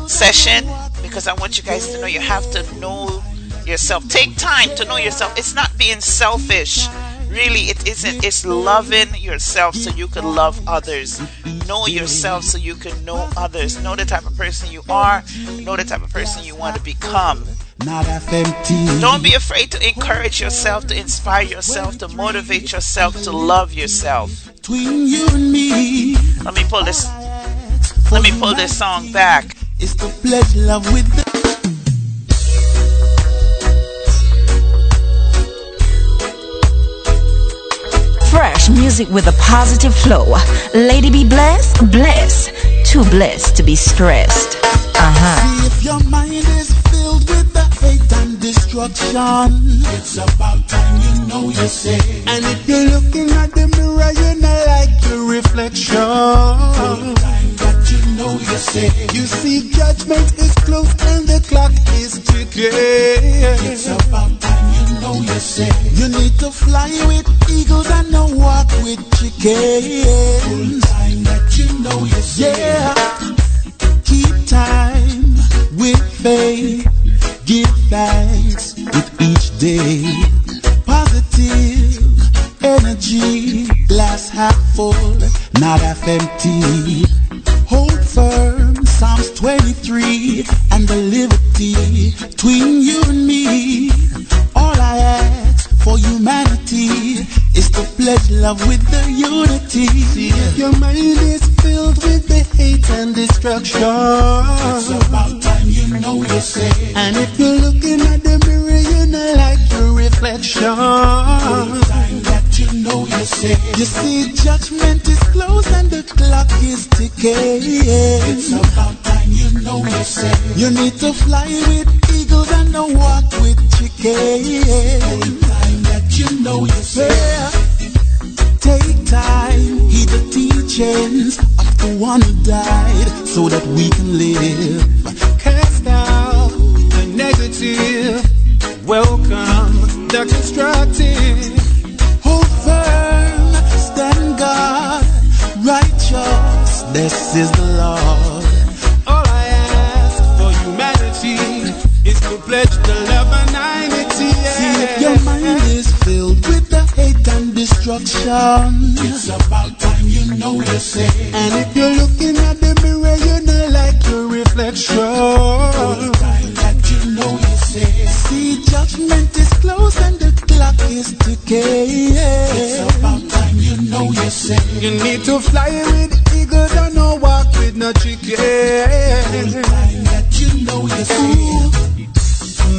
session because I want you guys to know you have to know yourself. Take time to know yourself. It's not being selfish. Really, it isn't. It's loving yourself so you can love others. Know yourself so you can know others. Know the type of person you are. Know the type of person you want to become. Not FMT. Don't be afraid to encourage yourself, to inspire yourself, to motivate yourself, to love yourself. Between you and me. Let me pull this. Let me pull this song back. It's the pledge love with the Fresh Fresh music with a positive flow. Lady B Bless, blessed. Too blessed to be stressed. Uh huh. Destruction. It's about time you know you say. And if you're looking at the mirror, you not like your reflection. Time that you know you say. You see, judgment is close and the clock is ticking. It's about time you know you say. You need to fly with eagles and not walk with chickens. Time that you know you say. Yeah. Keep time with faith. Give thanks with each day. Positive energy. Glass half full, not half empty. Hold firm, Psalms 23, and the liberty between you and me. All I ask for humanity is to pledge love with the unity. If your mind is filled with the hate and destruction, it's about time you know you say. And if you're looking at the mirror, you not like your reflection. Time that you know you say. You see, judgment is close and the clock is ticking. It's about time you know you say. You need to fly with eagles and not walk with chickens. You know you say. Take time, heed the teachings of the one who died so that we can live. Cast out the negative, welcome the constructive. Hold firm, stand guard, righteous, this is the Lord. All I ask for humanity is to pledge the love and unity. If your mind is filled with the hate and destruction. It's about time you know you say. And if you're looking at the mirror, you not like your reflection. Time that you know you say. See, judgment is close and the clock is ticking. It's about time you know you say. You need to fly with eagles and no walk with no chicken. It's Time that you know you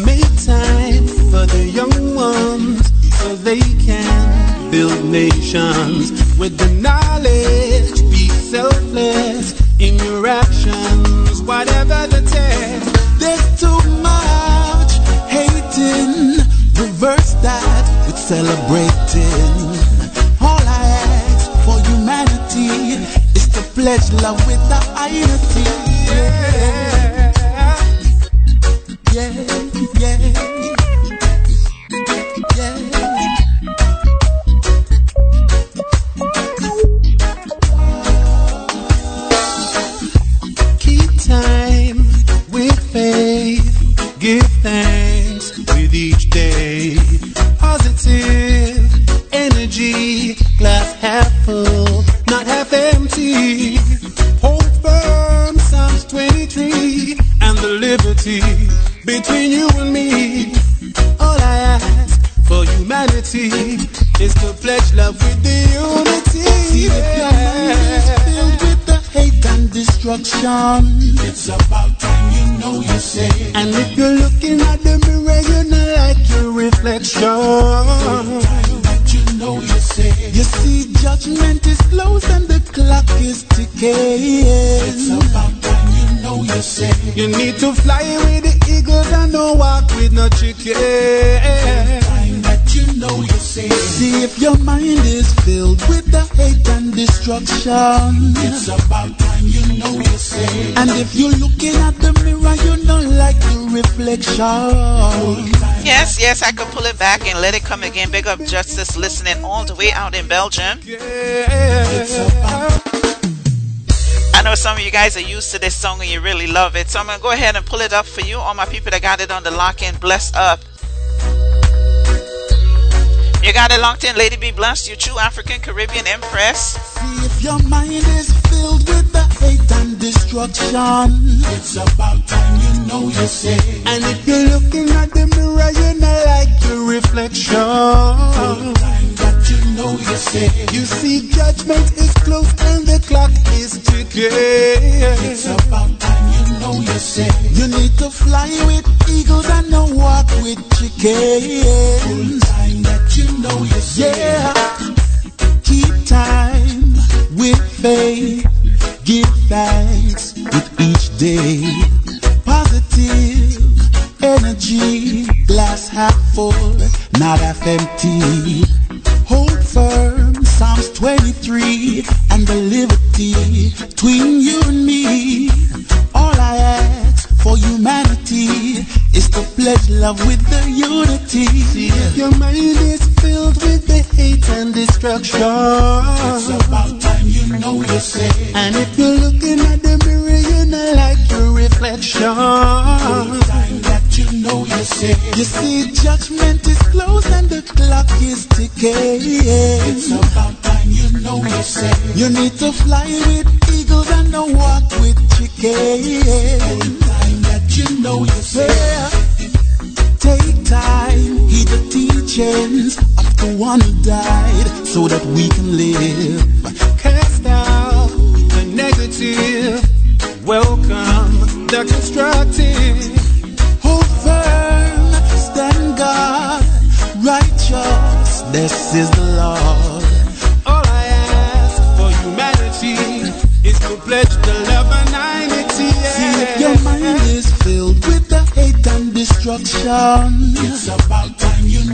Make time for the young ones so they can build nations with the knowledge. Be selfless in your actions, whatever the test. There's too much hating. Reverse that with celebrating. All I ask for humanity is to pledge love with the. Yeah. Yeah, yeah, destruction. It's about time you know you say. And if you're looking at the mirror, you not like your reflection. Time that you know you say. You see, judgment is close and the clock is ticking. It's about time you know you say. You need to fly with the eagles and don't walk with no chicken. Time that you know you say. See if your mind is filled with the hate and destruction. It's about And if you're looking at the mirror, you don't like the reflection. Yes, yes, I could pull it back and let it come again. Big up Justice listening all the way out in Belgium. I know some of you guys are used to this song and you really love it. So I'm going to go ahead and pull it up for you. All my people that got it on the lock in, blessed up. You got it locked in, Lady B Bless, you true African Caribbean Empress. See if your mind is filled with the hate and destruction. It's about time you know you say. And if you're looking at the mirror, you not like your reflection. Time that you know you say. You see, judgment is close and the clock is ticking. It's about time you know you say. You need to fly with eagles and not walk with chickens. Time that you know you say. Yeah. Keep time with faith. Give thanks with each day. Positive energy, glass half full, not half empty. Hold firm, Psalms 23, and the liberty between you and me. All I ask for humanity is to pledge love with the unity. Your mind is filled with and destruction. It's about time you know you say. And if you're looking at the mirror, you not like your reflection. It's Time that you know you say. You see, judgment is close and the clock is ticking. It's about time you know you say. You need to fly with eagles and not walk with chickens. It's Time that you know you say. Yeah. Take time, heed the teachings of the one died so that we can live. Cast out the negative, welcome the constructive. Hold firm, stand guard, righteous, this is the Lord. All I ask for humanity is to pledge the love and unity. See if your mind is filled with the hate and destruction. It's about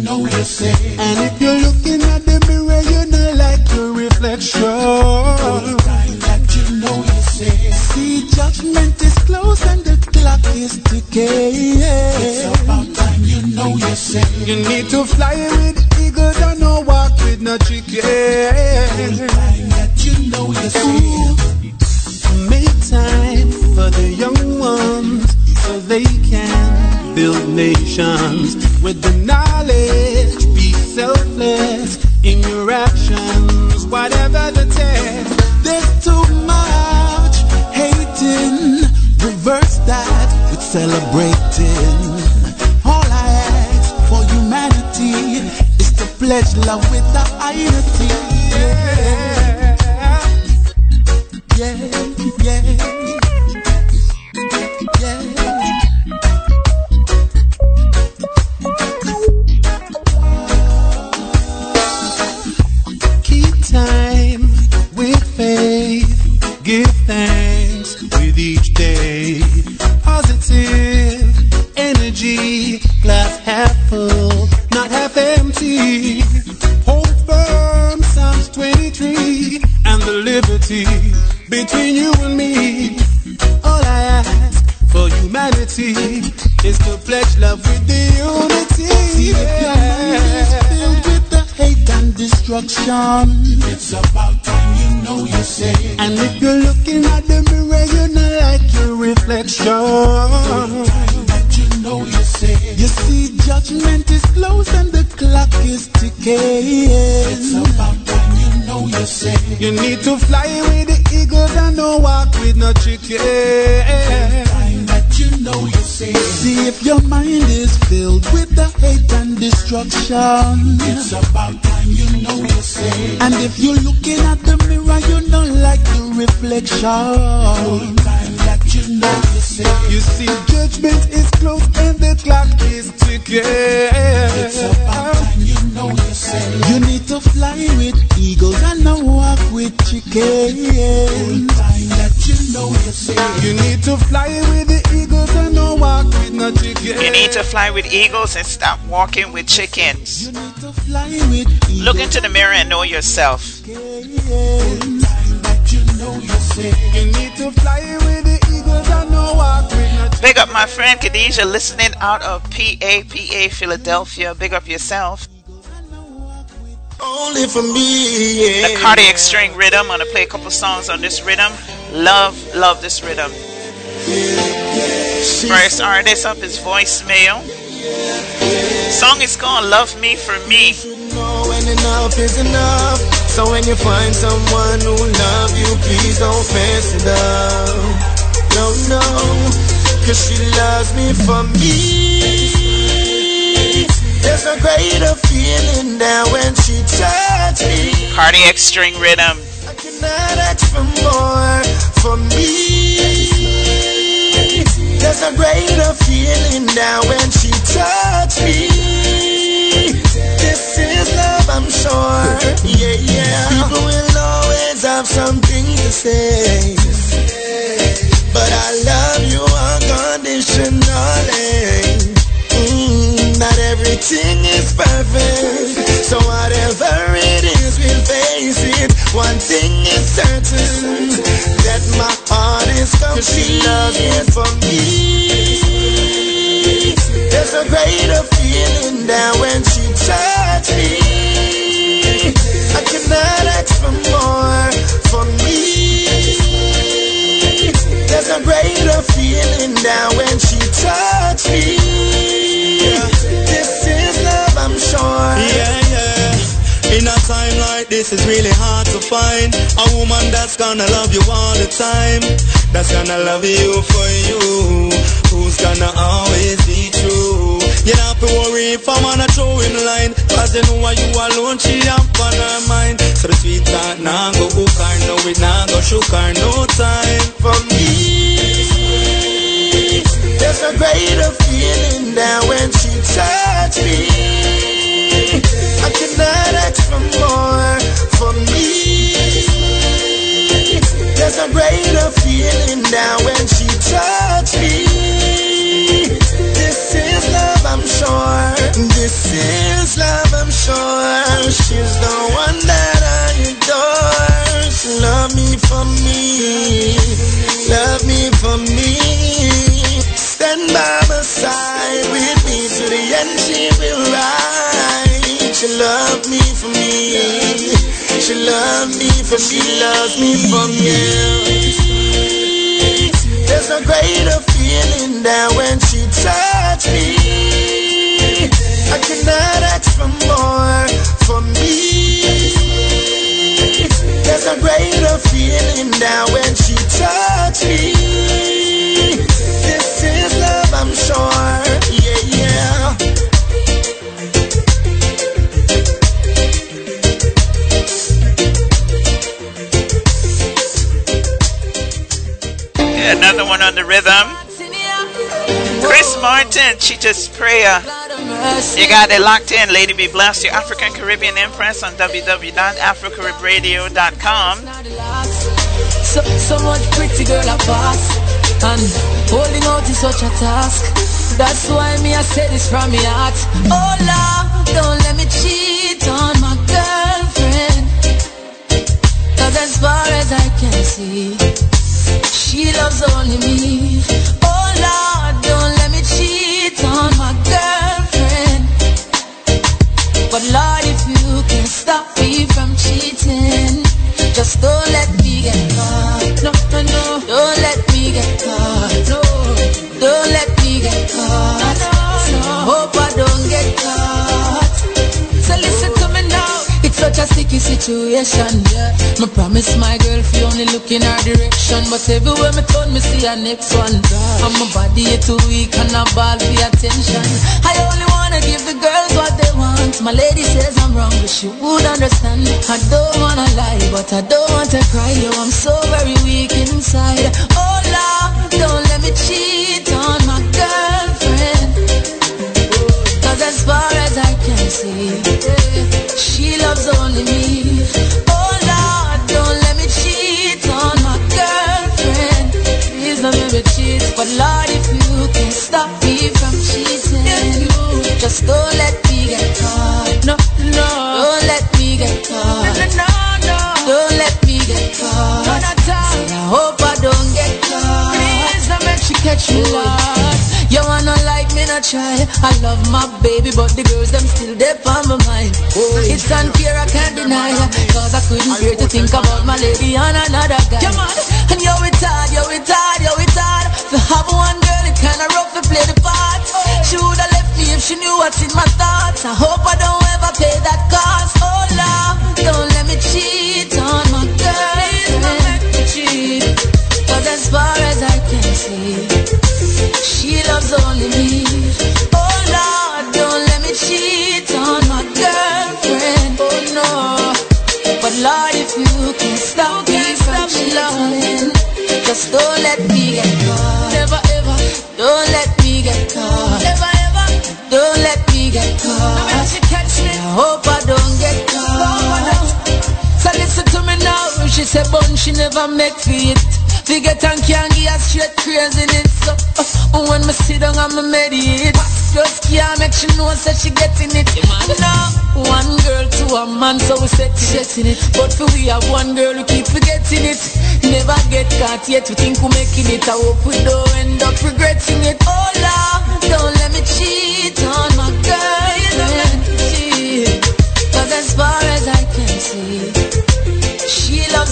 know you say. And if you're looking at the mirror, you not like your reflection. Time that you know you say. See, judgment is close and the clock is ticking. It's about time you know you say. You need to fly with eagles and no walk with no chicken. Time that you know you say. Make time for the young ones so they can build nations with the knowledge. Be selfless in your actions, whatever the test. There's too much hating. Reverse that with celebrating. All I ask for humanity is to pledge love with the unity. Yeah, yeah, yeah. Keep destruction. It's about time you know you say. And if you're looking at the mirror, you don't like the reflection. Time that you know you say. You see, judgment is close and the clock is ticking. It's about time you know you say. You need to fly with eagles and not walk with chickens. Time that you know you say. You need to fly with the eagles and not walk with no chickens. You need to fly with eagles and stop walking with chickens. You need to fly with eagles. Look into the mirror and know yourself. Time that you know you say. You need to fly with the eagles and not walk with no chickens. Big up my friend Khadijah listening out of PA, PA, Philadelphia. Big up yourself. Only for me. The cardiac string rhythm. I'm gonna play a couple songs on this rhythm. Love, love this rhythm. First artist up is voicemail. Song is called Love Me for Me. enough is enough. So when you find someone who love you, please don't it up. No, no, cause she loves me for me. There's a greater feeling now when she touches me. Cardiac string rhythm. I cannot ask for more for me. There's a greater feeling now when she touches me. This is love, I'm sure. Yeah, yeah. yeah. People will always have something to say. But I love you unconditionally. Mm, not everything is perfect. So whatever it is, we'll face it. One thing is certain that my heart is complete. She loves it for me. There's a greater feeling there when she touches me. I cannot ask for more for me. There's a greater feeling down when she touched me. Time like this, is really hard to find a woman that's gonna love you all the time. That's gonna love you for you. Who's gonna always be true. You don't have to worry if I'm gonna throw him line. Cause you know why you alone, she up on her mind. So the sweet talk now go hook her, no it now go shook her, no time for me. There's a greater feeling there when she touched me. Cannot ask more for me. There's a greater feeling there when she touched me. This is love, I'm sure. This is love, I'm sure. She's the one that I adore. Love me for me. Love me for me. Stand by my side with me to the end. She will ride. She love me for me. She love me for she loves me for me. There's no greater feeling than when she touched me. I cannot ask for more for me. There's a greater feeling there when another one on the rhythm. Chris Martin, Cheater's Prayer. You got it locked in. Lady B Bless, your African Caribbean Empress on www.afrocaribradio.com. So, so much pretty girl I pass And holding out is such a task That's why me I say this from my heart Oh Lord, don't let me cheat on my girlfriend Cause as far as I can see She loves only me. Oh Lord, don't let me cheat on my girlfriend. But Lord, if you can stop me sticky situation, yeah. Me promise my girl if you only look in her direction. But everywhere me turn, me see her next one. And my body is too weak and I ball for attention. I only wanna give the girls what they want. My lady says I'm wrong, but she would understand. I don't wanna lie, but I don't want to cry. Yo, I'm so very weak inside. Oh Lord, don't let me cheat Please don't let me cheat. But Lord, if you can stop me from cheating, just don't let me get caught. No, no. Don't let me get caught. No, no, no. Don't let me get caught. No, not I hope I don't get caught. Please don't make she catch me, Lord. You wanna like me, not try. I love my baby, but the girls them still there on my mind. It's unfair, I can't deny. Cause I couldn't bear to think about my lady and another guy. Come on, and yo, it's hard, yo, it's hard, yo, it's. To have one girl, it kinda rough to play the part. She would've left me if she knew what's in my thoughts. I hope I don't ever pay that cost. Oh Lord, don't let me cheat on my girl. Don't make me cheat. Cause as far as I can see, she loves only me. Oh Lord, don't let me cheat on my girlfriend. Oh no. But Lord, if you can stop me from cheating, just don't let me get she never make for it. Forget and can't her straight craziness. So, uh, when me sit down and me meditate, just can't make she know that she getting it. No, one girl to a man, so we set setting it. But for we have one girl who keep forgetting it. Never get caught yet, we think we're making it. I hope we don't end up regretting it. Oh Lord, don't let me cheat on my girl. You don't let me cheat. Cause as far as I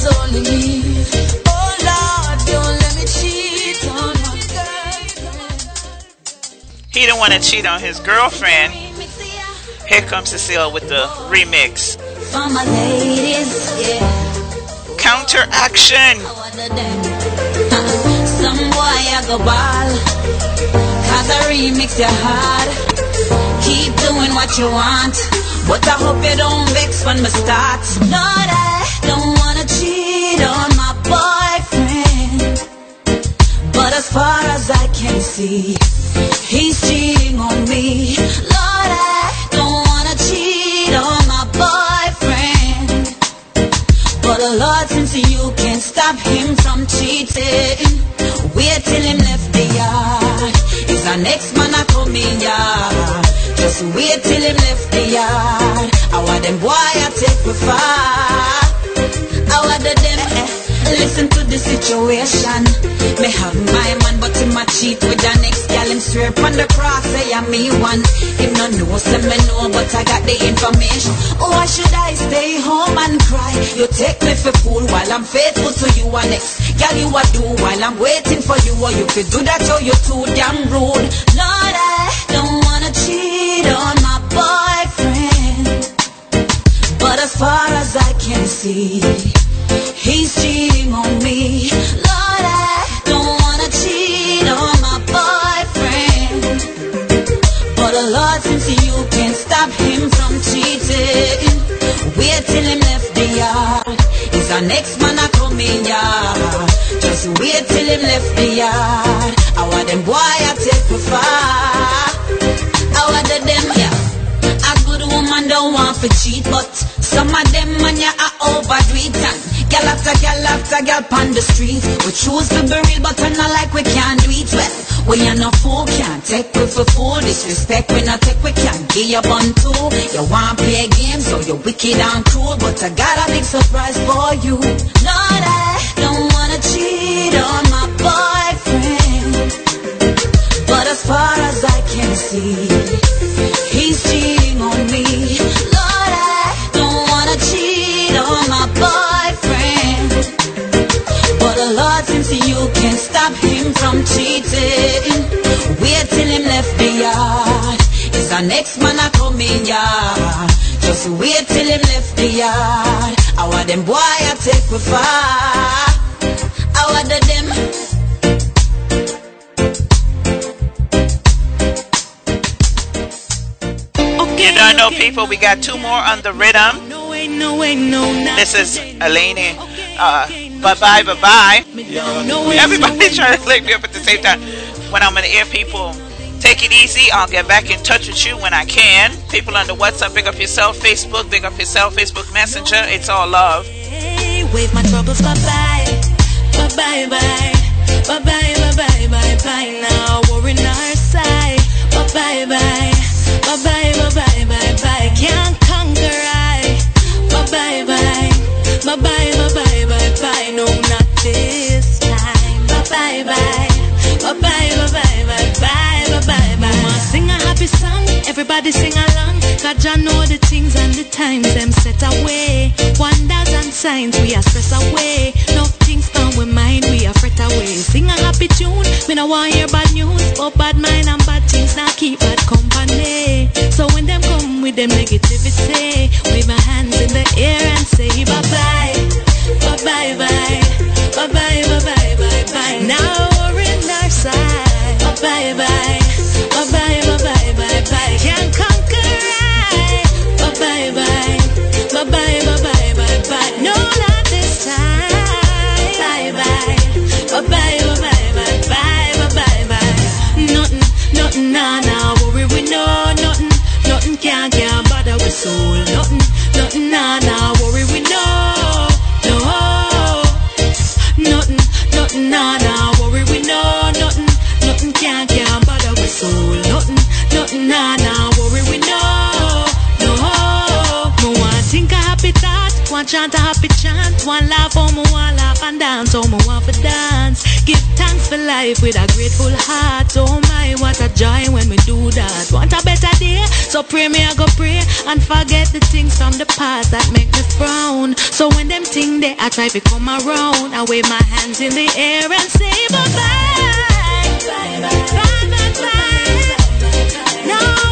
Oh, he didn't want to cheat on his girlfriend. Here comes Ce'Cile with the remix. For my. Counteraction. Some boy I go ball. Cause I remix your heart. Keep doing what you want. But I hope you don't vex when we start. Lord, I don't on my boyfriend. But as far as I can see, he's cheating on me. Lord, I don't wanna cheat on my boyfriend. But Lord, since you can't stop him from cheating, wait till him left the yard. Is our next man a coming yard? Just wait till him left the yard. I want them boy I take with far. I want them listen to the situation. Me have my man, but him a cheat with the next gal. Him swear on the cross, say I'm me one. Him no know, say me know, but I got the information. Oh, why should I stay home and cry? You take me for fool while I'm faithful to you and next gal you a do while I'm waiting for you. Or you could do that, or you too damn rude. Lord, I don't wanna cheat on my boyfriend. But as far as I can see, he's cheating on me. Lord, I don't wanna cheat on my boyfriend. But uh, Lord, since you can't stop him from cheating, wait till him left the yard. Is our next man a coming yard? Just wait till him left the yard. I want them boy I take me far. I want them yeah. A good woman don't want to cheat, but some of them man ya are overdo it gal after gal after gal on the street. We choose to be real, but we not like we can't do it well. We are no fool, can't take we for fool. Disrespect we not take we can't give you bun too. You want play games, so you're wicked and cruel, but I got a big surprise for you. Lord, I don't wanna cheat on my boyfriend, but as far as I can see. He's cheating on me. Lord, I don't wanna cheat on my can't stop him from cheating, wait till him left the yard. Is our next man a coming yard? Just wait till him left the yard. I want them boy I take with far. I want them. You don't know, people. We got two more on the rhythm. This is Alaine. Uh, bye bye, bye bye. Everybody trying to link me up at the same time. When I'm in the air, people, take it easy. I'll get back in touch with you when I can. People on the WhatsApp, big up yourself. Facebook, big up yourself. Facebook Messenger. It's all love. Wave my troubles bye bye, bye bye bye, bye bye bye bye bye bye. Now we're in God Jah know the things and the times them set away. Wonders and signs we are stress away. No things on we mind we are fret away. Sing a happy tune, me no want hear bad news, but bad mind and bad things now keep bad company. So when them come with them negativity, want laugh, oh me want laugh and dance, oh me want for dance. Give thanks for life with a grateful heart. Oh my, what a joy when we do that. Want a better day? So pray me, I go pray and forget the things from the past that make me frown. So when them thing they, I try to come around. I wave my hands in the air and say bye bye. Bye bye. Bye bye bye. No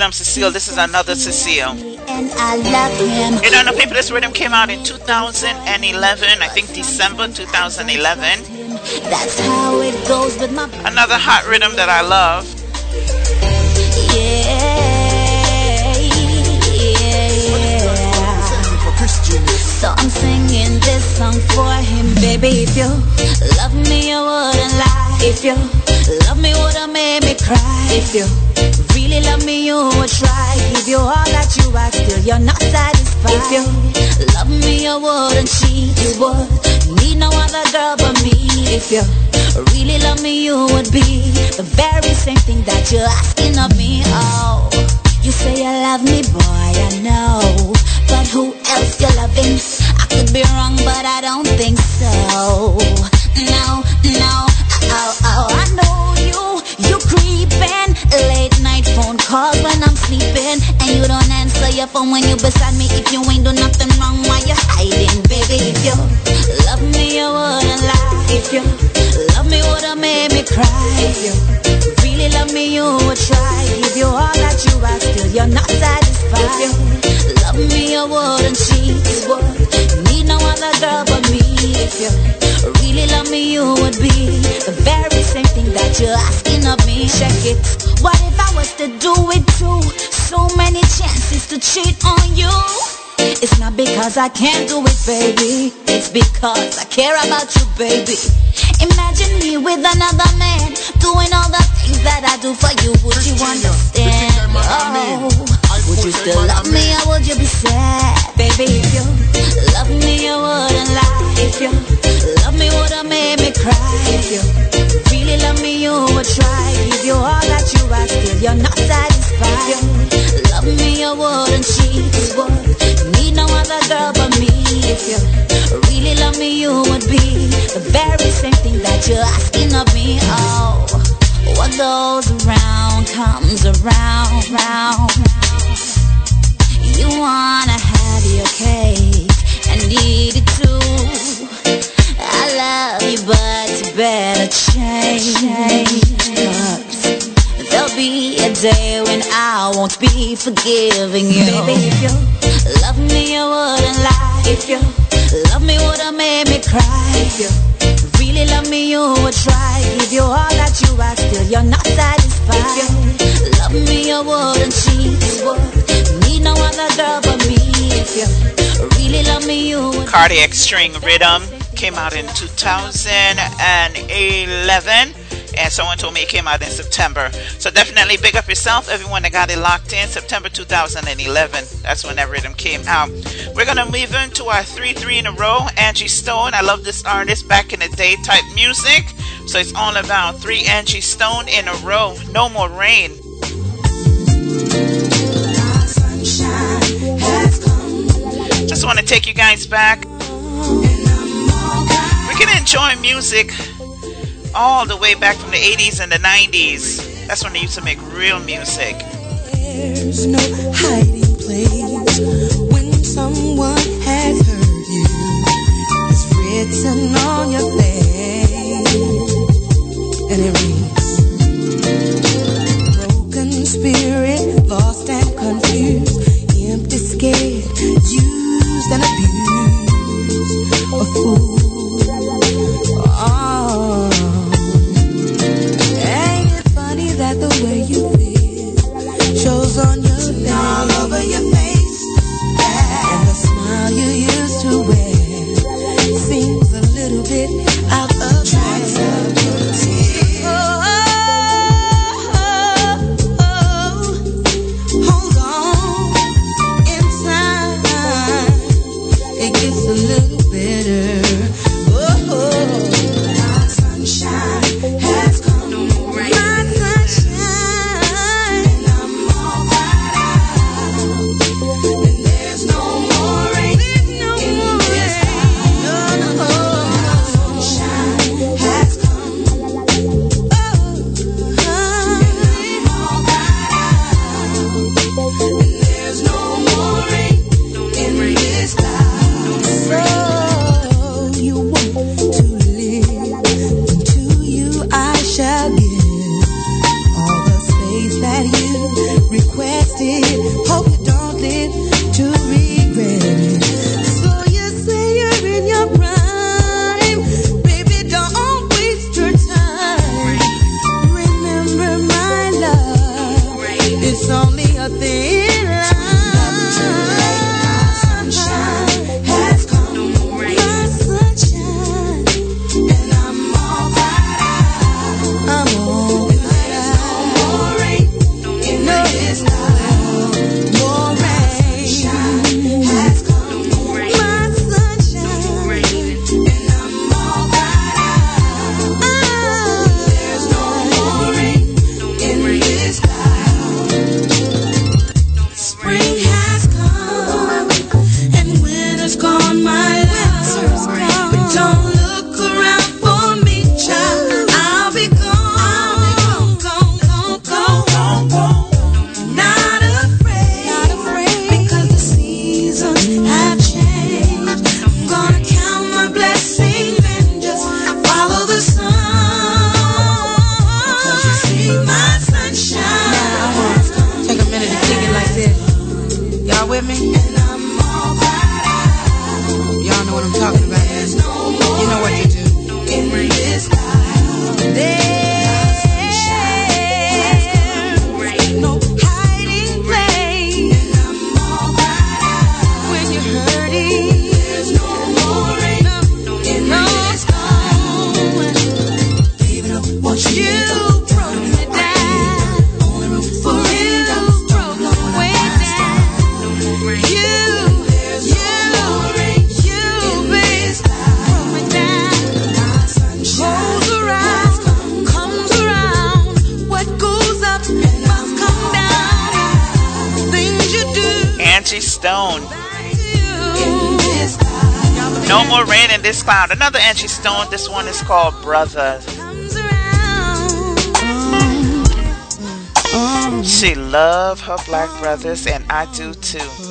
rhythm, Ce'Cile. This is another Ce'Cile. You don't know, people, this rhythm came out in 2011, I think December 2011. That's how it goes with my Another hot rhythm that I love. yeah, yeah. So I'm singing this song for him, baby. If you love me, you wouldn't lie. If you love me, would've made me cry. If you really love me, you would try. Give you all that you ask, still you're not satisfied. If you love me, you wouldn't cheat. You would need no other girl but me. If you really love me, you would be the very same thing that you're asking of me. Oh, you say you love me, boy, I know. But who else you loving? I could be wrong, but I don't think so. No, no, oh, oh, oh I know you. You creeping. Late night phone calls when I'm sleeping. And you don't answer your phone when you're beside me. If you ain't do nothing wrong, why you hiding, baby? If you love me, you wouldn't lie. If you love me, would've made me cry. If you really love me, you would try. Give you all that you ask, still you're not satisfied. If you love me, you wouldn't cheat. You would need no other girl but me. If you really love me, you would be the very same thing that you're asking of me. Check it. What if I was to do it too? So many chances to cheat on you. It's not because I can't do it, baby. It's because I care about you, baby. Imagine me with another man doing all the things that I do for you. Would you understand? Oh, would you still love me or would you be sad, baby? If you love me, you wouldn't lie. If you me, would've made me cry. If you really love me, you would try. Give you all that you ask, still you're not satisfied. You love me, you wouldn't cheat. Would need no other girl but me. If you really love me, you would be the very same thing that you're asking of me. Oh, what goes around comes around, round, round. You wanna have your cake and eat it too. I love you, but you better change. Cause there'll be a day when I won't be forgiving you. Baby, if you love me, you wouldn't lie. If you love me, would've made me cry. If you really love me, you would try. Give you all that you ask, still you're not satisfied. If you love me, you wouldn't cheat. You would need no other girl but me. If you really love me, you would. Cardiac String Rhythm came out in 2011. And someone told me it came out in September. So definitely big up yourself, everyone that got it locked in. September 2011. That's when that rhythm came out. We're gonna move into our three three in a row. Angie Stone. I love this artist back in the day type music. So it's all about three Angie Stone in a row. No more rain. Just want to take you guys back can enjoy music all the way back from the 80s and the 90s. That's when they used to make real music. There's no hiding place when someone has you. It's written on your face, and it Broken spirit, lost and confused, empty. She loved her black brothers, and I do too.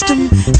system.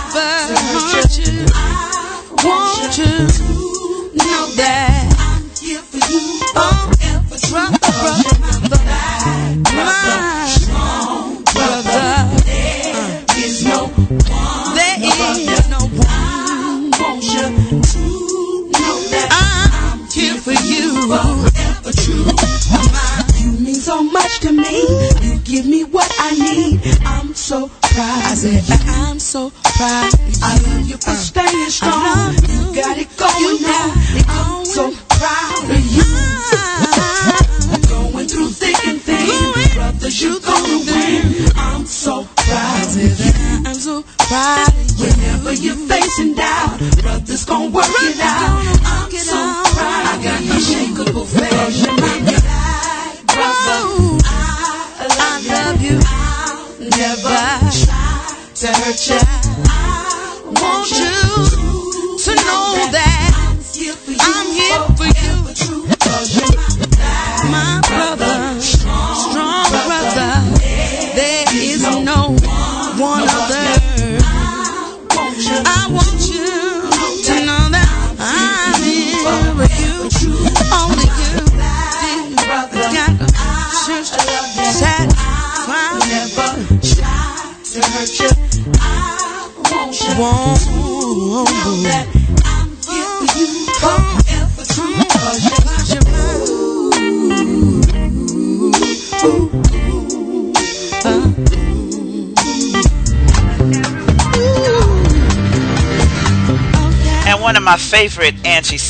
said, I'm so proud.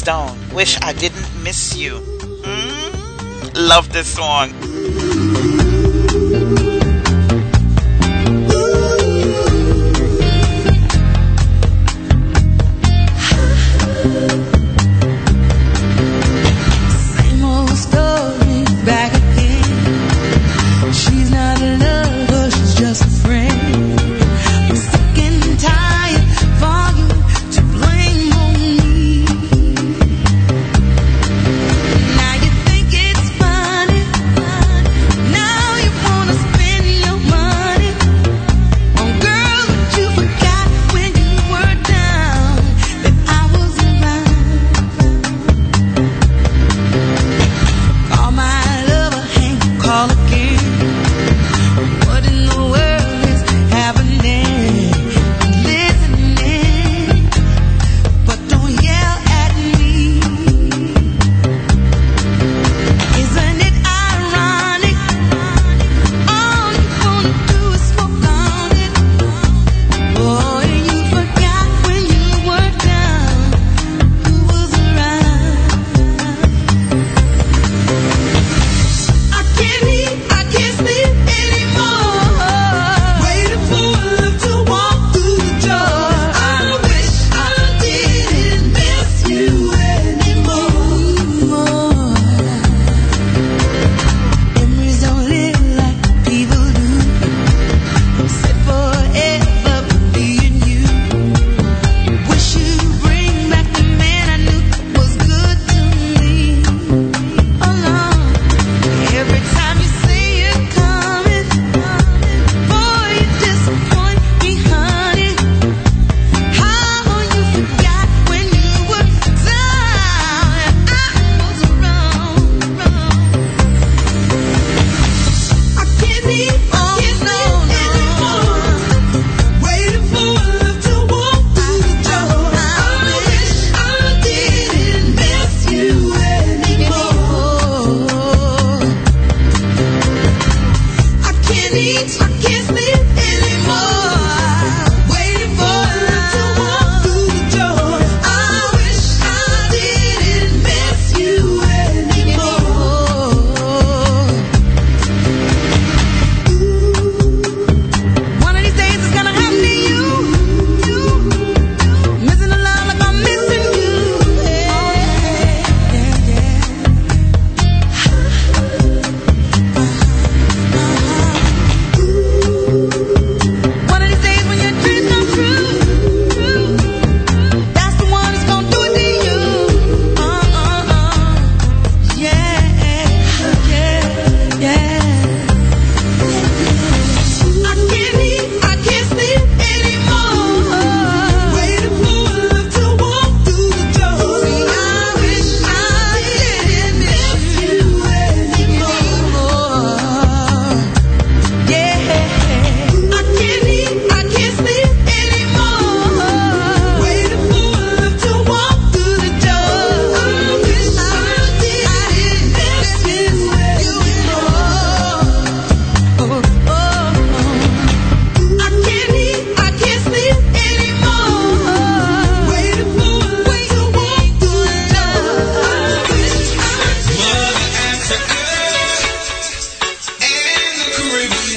Stone. Wish I didn't miss you. Mm, love this song.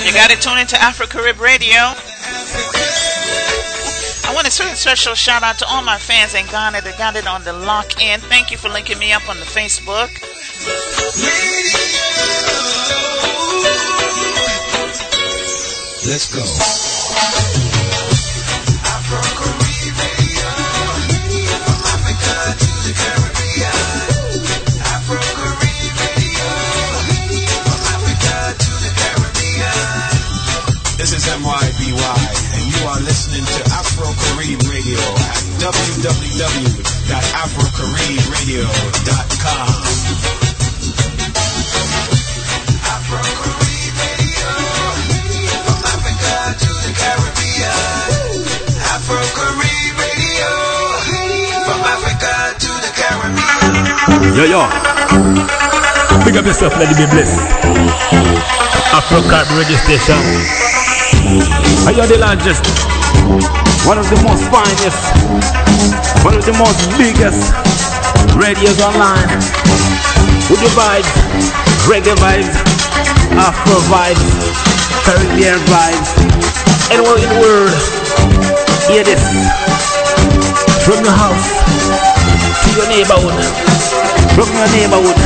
You got to tune into Afro Carib Radio. I want to send a special shout out to all my fans in Ghana that got it on the lock in. Thank you for linking me up on the Facebook. Let's go. Caribbean. Radio from Africa to the Caribbean Afro Carib From Africa to the Caribbean Yo, yo. Big up yourself, let it be blessed. Afro Carib radio station. Are you the largest? One of the most finest, one of the most biggest radios online. With the vibes, reggae vibes, Afro vibes, Caribbean vibes. Anywhere in the world, hear this. From your house to your neighborhood, from your neighborhood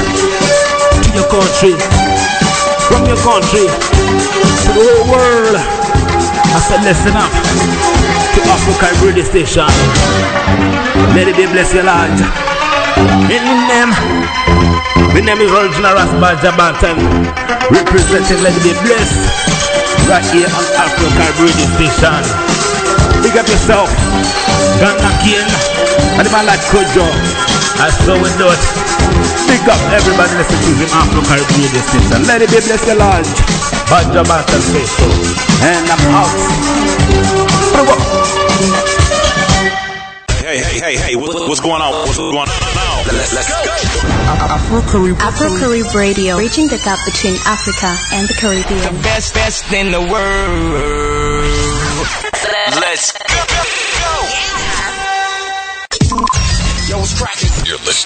to your country, from your country to the whole world. I said, listen up Afro Carib Radio Station. Let it be bless your Lord. In name, the name is original Rasbal Jabantan, representing Let it be blessed right here on Afro Carib Radio Station. Big up yourself, Ghana King, and the man like Kojo. I saw it. Big up everybody listening to him Afro Carib Radio Station. Let it be bless your Lord. Banja Bantan say so. And I'm out. Hey, hey, hey, hey, what, what's going on? What's going on now? Let's, let's go. Afro Carib. Afro Carib Radio, reaching the gap between Africa and the Caribbean. The best, best in the world.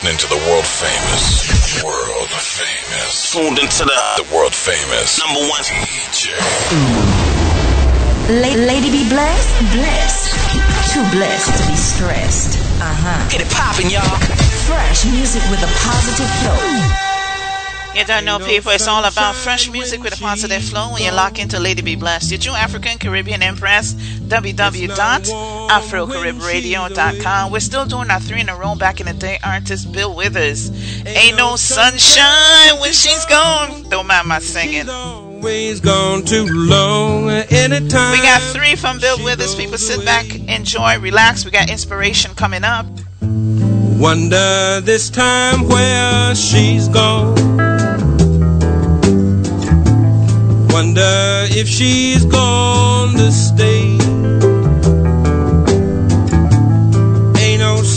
Listening to the world famous, world famous, tuned into the, the world famous number one DJ. La- lady be blessed, blessed. Too blessed to be stressed. Uh huh. Get it poppin', y'all. Fresh music with a positive flow. You don't know, people, it's all about fresh music with a positive flow when you lock into Lady B Bless. Your true African Caribbean Empress, www.afrocaribradio.com. We're still doing our three in a row back in the day. Artist Bill Withers. Ain't no sunshine when she's gone. Don't mind my singing. Always gone too long. Anytime. We got three from Bill Withers. People sit back, enjoy, relax. We got inspiration coming up. Wonder this time where she's gone. Wonder if she's gone to stay.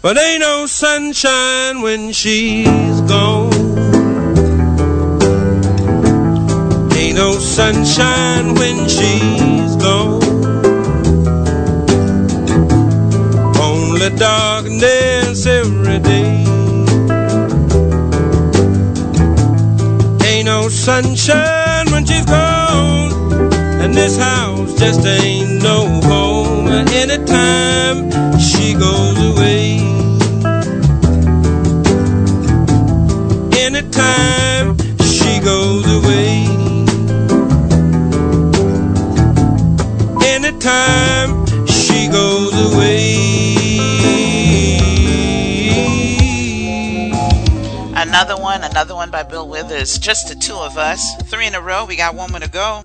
but ain't no sunshine when she's gone. Ain't no sunshine when she's gone. Only darkness every day. Ain't no sunshine when she's gone, and this house just ain't no home anytime goes away. Anytime she goes away. Anytime she goes away. Another one, another one by Bill Withers. Just the two of us. Three in a row. We got one more to go.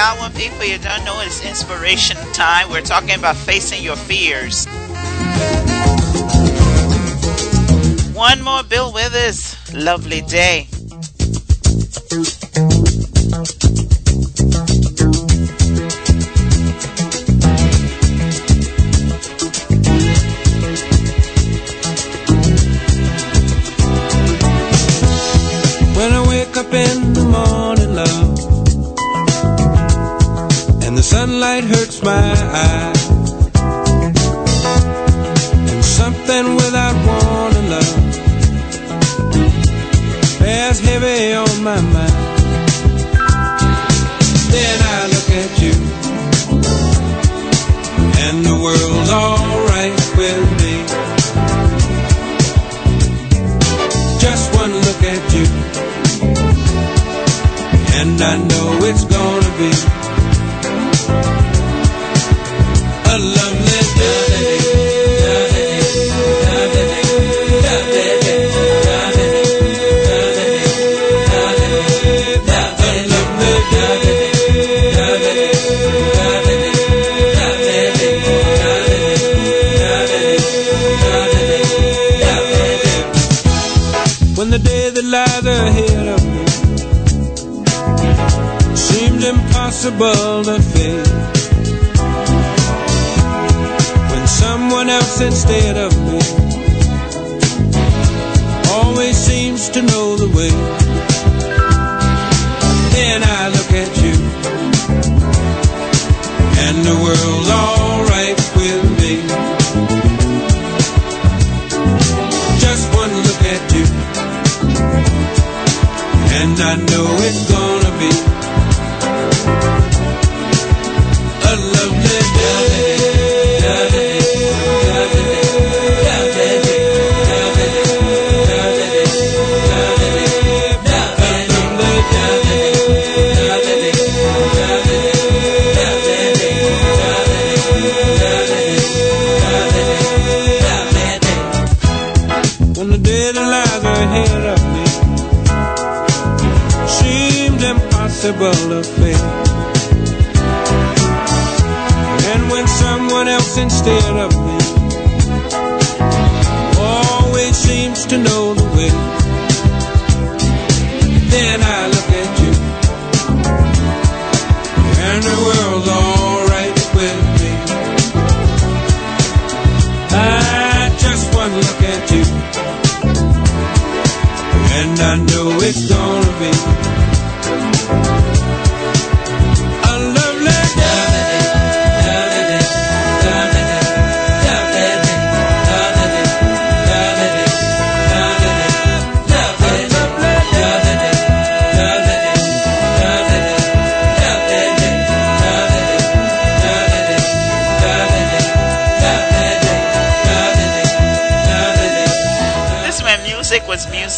of people. You don't know it's inspiration time. We're talking about facing your fears. One more Bill Withers. Lovely day.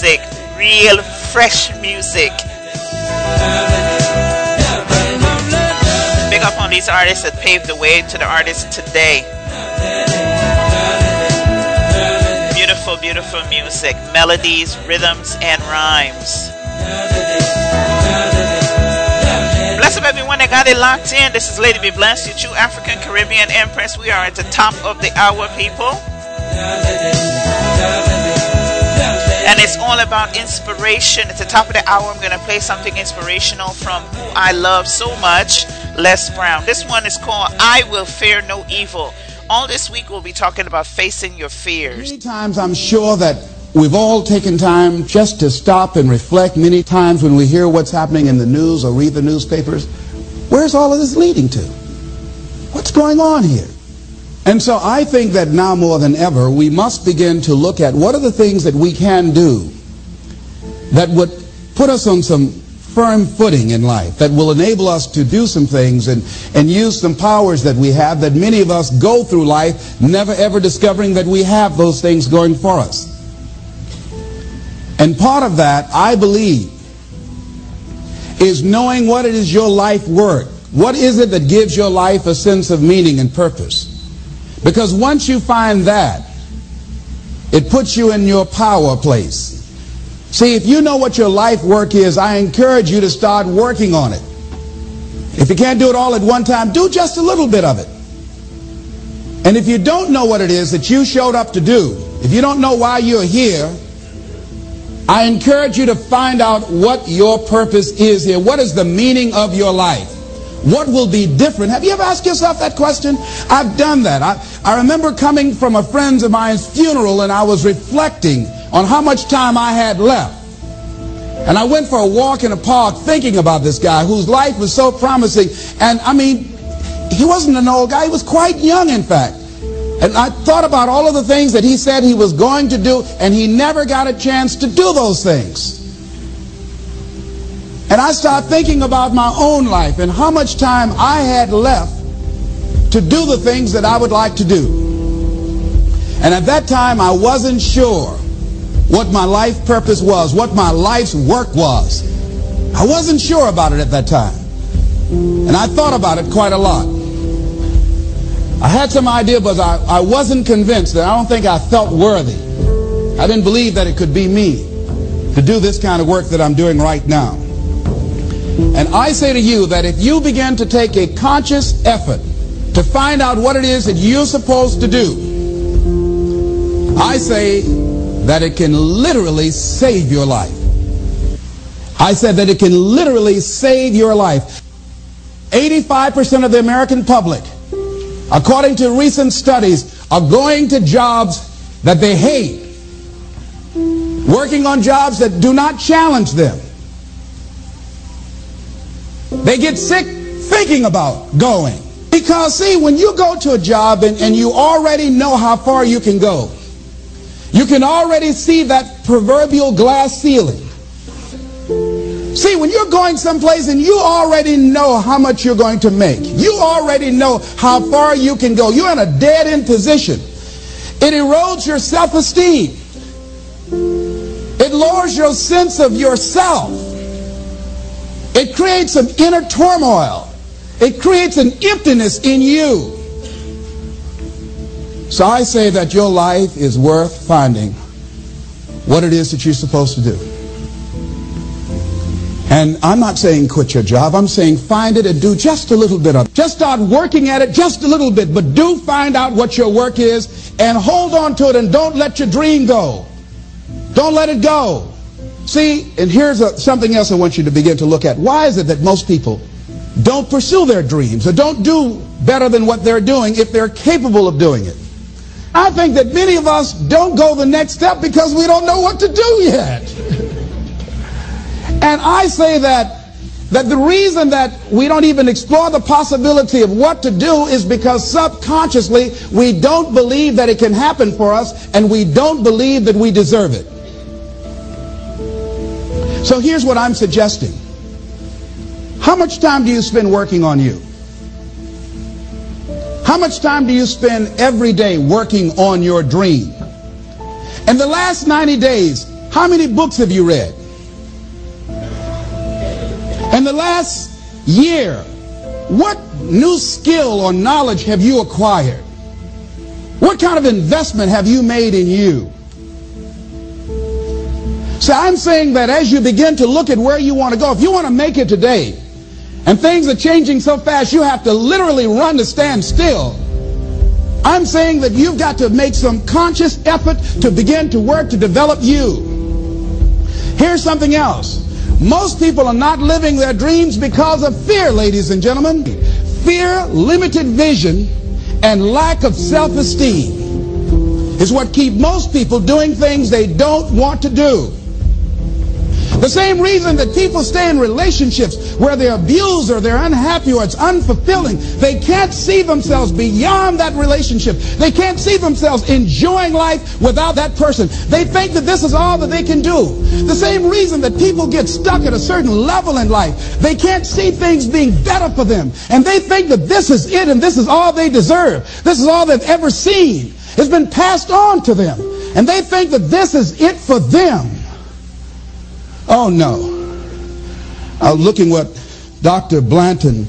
Music, real fresh music. Big up on these artists that paved the way to the artists today. Beautiful, beautiful music, melodies, rhythms, and rhymes. Bless up everyone that got it locked in. This is Lady B Bless, your true African Caribbean Empress. We are at the top of the hour, people. And it's all about inspiration. At the top of the hour, I'm going to play something inspirational from who I love so much, Les Brown. This one is called I Will Fear No Evil. All this week, we'll be talking about facing your fears. Many times I'm sure that we've all taken time just to stop and reflect. Many times when we hear what's happening in the news or read the newspapers, where's all of this leading to? What's going on here? And so I think that now more than ever, we must begin to look at what are the things that we can do that would put us on some firm footing in life, that will enable us to do some things and, and use some powers that we have that many of us go through life never ever discovering that we have those things going for us. And part of that, I believe, is knowing what it is your life work. What is it that gives your life a sense of meaning and purpose? Because once you find that, it puts you in your power place. See, if you know what your life work is, I encourage you to start working on it. If you can't do it all at one time, do just a little bit of it. And if you don't know what it is that you showed up to do, if you don't know why you're here, I encourage you to find out what your purpose is here. What is the meaning of your life? What will be different? Have you ever asked yourself that question? I've done that. I, I remember coming from a friend of mine's funeral and I was reflecting on how much time I had left. And I went for a walk in a park thinking about this guy whose life was so promising. And I mean, he wasn't an old guy, he was quite young, in fact. And I thought about all of the things that he said he was going to do, and he never got a chance to do those things. And I started thinking about my own life and how much time I had left to do the things that I would like to do. And at that time, I wasn't sure what my life purpose was, what my life's work was. I wasn't sure about it at that time. And I thought about it quite a lot. I had some idea, but I, I wasn't convinced that I don't think I felt worthy. I didn't believe that it could be me to do this kind of work that I'm doing right now. And I say to you that if you begin to take a conscious effort to find out what it is that you're supposed to do, I say that it can literally save your life. I said that it can literally save your life. 85% of the American public, according to recent studies, are going to jobs that they hate, working on jobs that do not challenge them. They get sick thinking about going. Because, see, when you go to a job and, and you already know how far you can go, you can already see that proverbial glass ceiling. See, when you're going someplace and you already know how much you're going to make, you already know how far you can go, you're in a dead end position. It erodes your self esteem, it lowers your sense of yourself, it creates some inner turmoil, it creates an emptiness in you. So I say that your life is worth finding what it is that you're supposed to do. And I'm not saying quit your job. I'm saying find it and do just a little bit of it. Just start working at it just a little bit. But do find out what your work is and hold on to it and don't let your dream go. Don't let it go. See, and here's a, something else I want you to begin to look at. Why is it that most people don't pursue their dreams or don't do better than what they're doing if they're capable of doing it? I think that many of us don't go the next step because we don't know what to do yet. and I say that that the reason that we don't even explore the possibility of what to do is because subconsciously we don't believe that it can happen for us and we don't believe that we deserve it. So here's what I'm suggesting. How much time do you spend working on you? How much time do you spend every day working on your dream? In the last 90 days, how many books have you read? In the last year, what new skill or knowledge have you acquired? What kind of investment have you made in you? So I'm saying that as you begin to look at where you want to go, if you want to make it today, and things are changing so fast you have to literally run to stand still. I'm saying that you've got to make some conscious effort to begin to work to develop you. Here's something else. Most people are not living their dreams because of fear, ladies and gentlemen. Fear, limited vision, and lack of self-esteem is what keep most people doing things they don't want to do. The same reason that people stay in relationships where they're abused or they're unhappy or it's unfulfilling, they can't see themselves beyond that relationship. They can't see themselves enjoying life without that person. They think that this is all that they can do. The same reason that people get stuck at a certain level in life, they can't see things being better for them. And they think that this is it and this is all they deserve. This is all they've ever seen. It's been passed on to them. And they think that this is it for them. Oh no. I was looking what Dr. Blanton,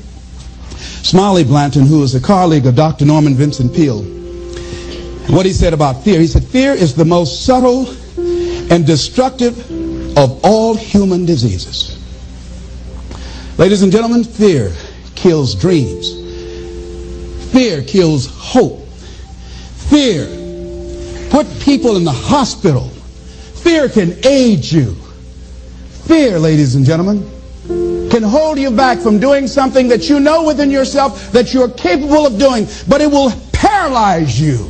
Smiley Blanton, who is a colleague of Dr. Norman Vincent Peale, what he said about fear. He said, Fear is the most subtle and destructive of all human diseases. Ladies and gentlemen, fear kills dreams. Fear kills hope. Fear put people in the hospital. Fear can age you. Fear, ladies and gentlemen, can hold you back from doing something that you know within yourself that you're capable of doing, but it will paralyze you.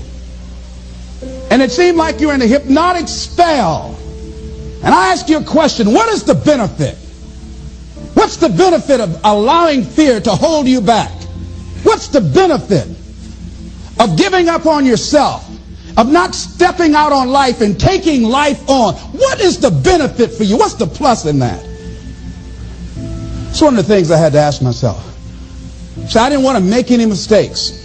And it seemed like you're in a hypnotic spell. And I ask you a question what is the benefit? What's the benefit of allowing fear to hold you back? What's the benefit of giving up on yourself? Of not stepping out on life and taking life on. What is the benefit for you? What's the plus in that? It's one of the things I had to ask myself. So I didn't want to make any mistakes.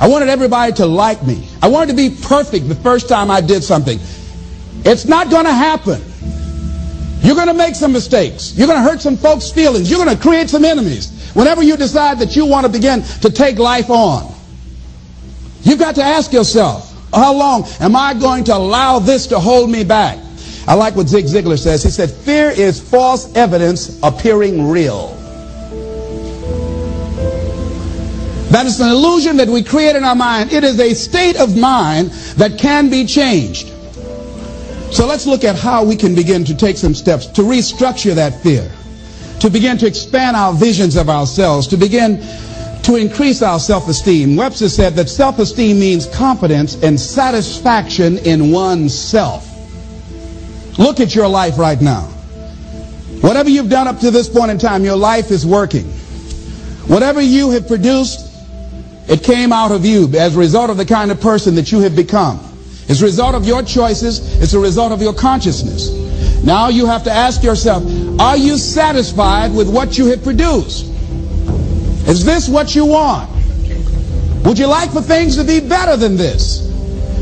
I wanted everybody to like me. I wanted to be perfect the first time I did something. It's not going to happen. You're going to make some mistakes. You're going to hurt some folks' feelings. You're going to create some enemies whenever you decide that you want to begin to take life on. You've got to ask yourself, how long am I going to allow this to hold me back? I like what Zig Ziglar says. He said, fear is false evidence appearing real. That is an illusion that we create in our mind. It is a state of mind that can be changed. So let's look at how we can begin to take some steps to restructure that fear, to begin to expand our visions of ourselves, to begin to increase our self-esteem. Webster said that self-esteem means confidence and satisfaction in oneself. Look at your life right now. Whatever you've done up to this point in time, your life is working. Whatever you have produced, it came out of you as a result of the kind of person that you have become. It's a result of your choices. It's a result of your consciousness. Now you have to ask yourself, are you satisfied with what you have produced? Is this what you want? Would you like for things to be better than this?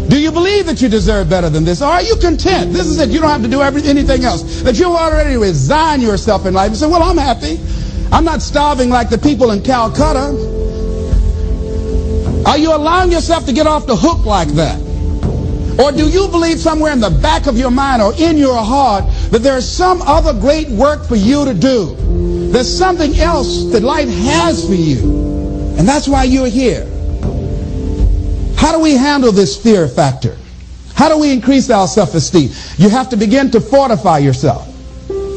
Do you believe that you deserve better than this? Are you content? This is it. You don't have to do every, anything else. That you already resign yourself in life and say, well, I'm happy. I'm not starving like the people in Calcutta. Are you allowing yourself to get off the hook like that? Or do you believe somewhere in the back of your mind or in your heart that there's some other great work for you to do? There's something else that life has for you. And that's why you're here. How do we handle this fear factor? How do we increase our self-esteem? You have to begin to fortify yourself.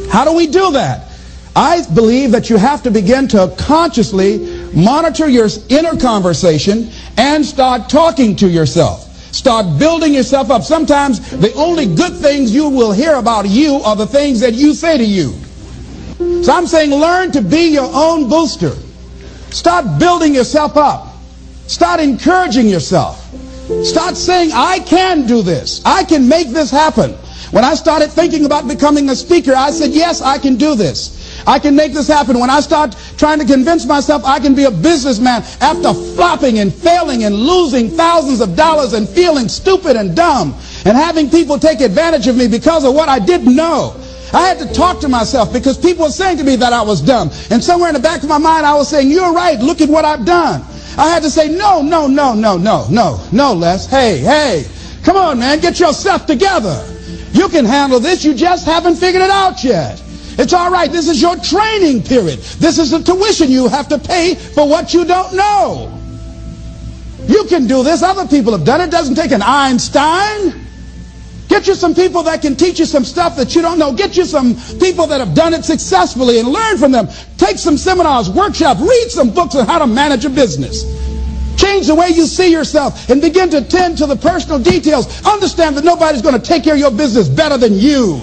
How do we do that? I believe that you have to begin to consciously monitor your inner conversation and start talking to yourself. Start building yourself up. Sometimes the only good things you will hear about you are the things that you say to you. So I'm saying learn to be your own booster. Start building yourself up. Start encouraging yourself. Start saying, I can do this. I can make this happen. When I started thinking about becoming a speaker, I said, yes, I can do this. I can make this happen. When I start trying to convince myself I can be a businessman after flopping and failing and losing thousands of dollars and feeling stupid and dumb and having people take advantage of me because of what I didn't know. I had to talk to myself because people were saying to me that I was dumb. And somewhere in the back of my mind, I was saying, you're right. Look at what I've done. I had to say, no, no, no, no, no, no, no, Les. Hey, hey, come on, man. Get yourself together. You can handle this. You just haven't figured it out yet. It's all right. This is your training period. This is the tuition you have to pay for what you don't know. You can do this. Other people have done it. It doesn't take an Einstein. Get you some people that can teach you some stuff that you don't know. Get you some people that have done it successfully and learn from them. Take some seminars, workshops, read some books on how to manage a business. Change the way you see yourself and begin to tend to the personal details. Understand that nobody's going to take care of your business better than you.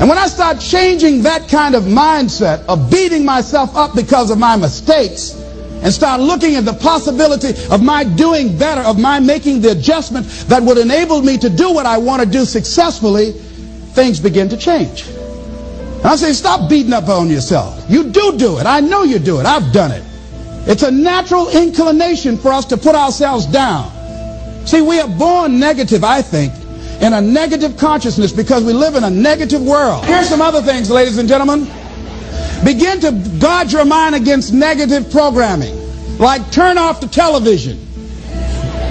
And when I start changing that kind of mindset of beating myself up because of my mistakes and start looking at the possibility of my doing better, of my making the adjustment that would enable me to do what I want to do successfully, things begin to change. And I say, stop beating up on yourself. You do do it. I know you do it. I've done it. It's a natural inclination for us to put ourselves down. See, we are born negative, I think, in a negative consciousness because we live in a negative world. Here's some other things, ladies and gentlemen. Begin to guard your mind against negative programming. Like turn off the television.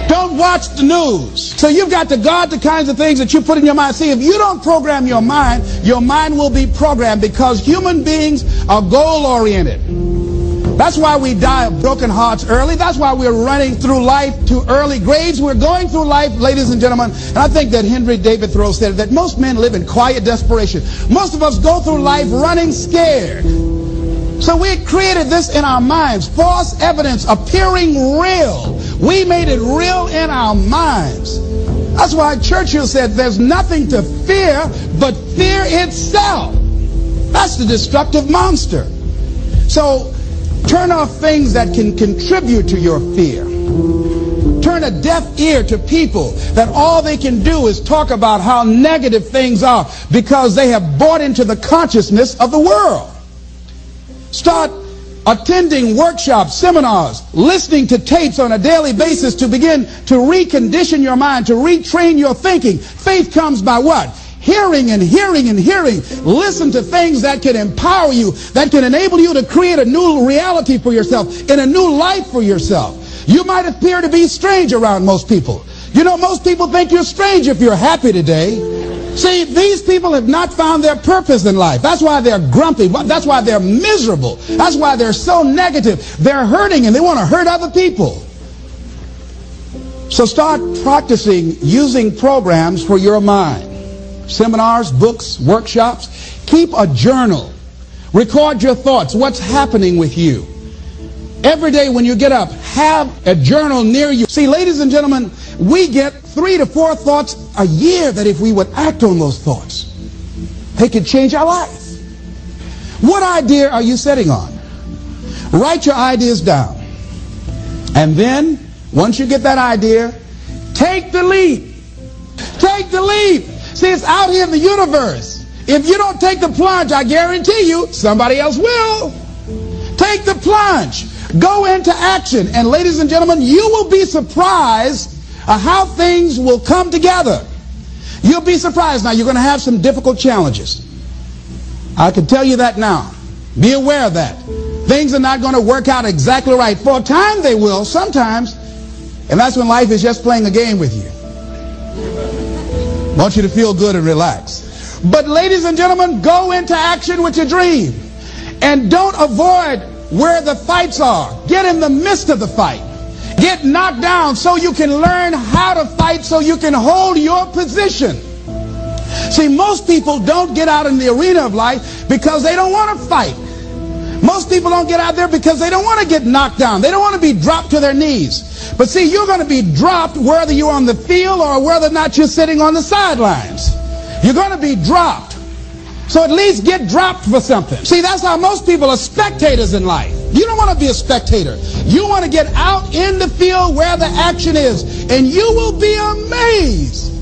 Don't watch the news. So you've got to guard the kinds of things that you put in your mind. See, if you don't program your mind, your mind will be programmed because human beings are goal-oriented. That's why we die of broken hearts early. That's why we're running through life to early graves. We're going through life, ladies and gentlemen. And I think that Henry David Thoreau said that most men live in quiet desperation. Most of us go through life running scared. So we created this in our minds. False evidence appearing real. We made it real in our minds. That's why Churchill said there's nothing to fear but fear itself. That's the destructive monster. So Turn off things that can contribute to your fear. turn a deaf ear to people that all they can do is talk about how negative things are because they have bought into the consciousness of the world. Start attending workshops, seminars, listening to tapes on a daily basis to begin to recondition your mind, to retrain your thinking. Faith comes by what? Hearing and hearing and hearing. Listen to things that can empower you, that can enable you to create a new reality for yourself, and a new life for yourself. You might appear to be strange around most people. You know, most people think you're strange if you're happy today. See, these people have not found their purpose in life. That's why they're grumpy. That's why they're miserable. That's why they're so negative. They're hurting and they want to hurt other people. So start practicing using programs for your mind. Seminars, books, workshops. Keep a journal. Record your thoughts. What's happening with you? Every day when you get up, have a journal near you. See, ladies and gentlemen, we get three to four thoughts a year that if we would act on those thoughts, they could change our life. What idea are you setting on? Write your ideas down. And then, once you get that idea, take the leap. Take the leap. See, it's out here in the universe. If you don't take the plunge, I guarantee you, somebody else will. Take the plunge. Go into action. And ladies and gentlemen, you will be surprised how things will come together. You'll be surprised. Now, you're going to have some difficult challenges. I can tell you that now. Be aware of that. Things are not going to work out exactly right. For a time, they will, sometimes. And that's when life is just playing a game with you. Want you to feel good and relax. But, ladies and gentlemen, go into action with your dream. And don't avoid where the fights are. Get in the midst of the fight. Get knocked down so you can learn how to fight so you can hold your position. See, most people don't get out in the arena of life because they don't want to fight. Most people don't get out there because they don't want to get knocked down. They don't want to be dropped to their knees. But see, you're going to be dropped whether you're on the field or whether or not you're sitting on the sidelines. You're going to be dropped. So at least get dropped for something. See, that's how most people are spectators in life. You don't want to be a spectator. You want to get out in the field where the action is. And you will be amazed.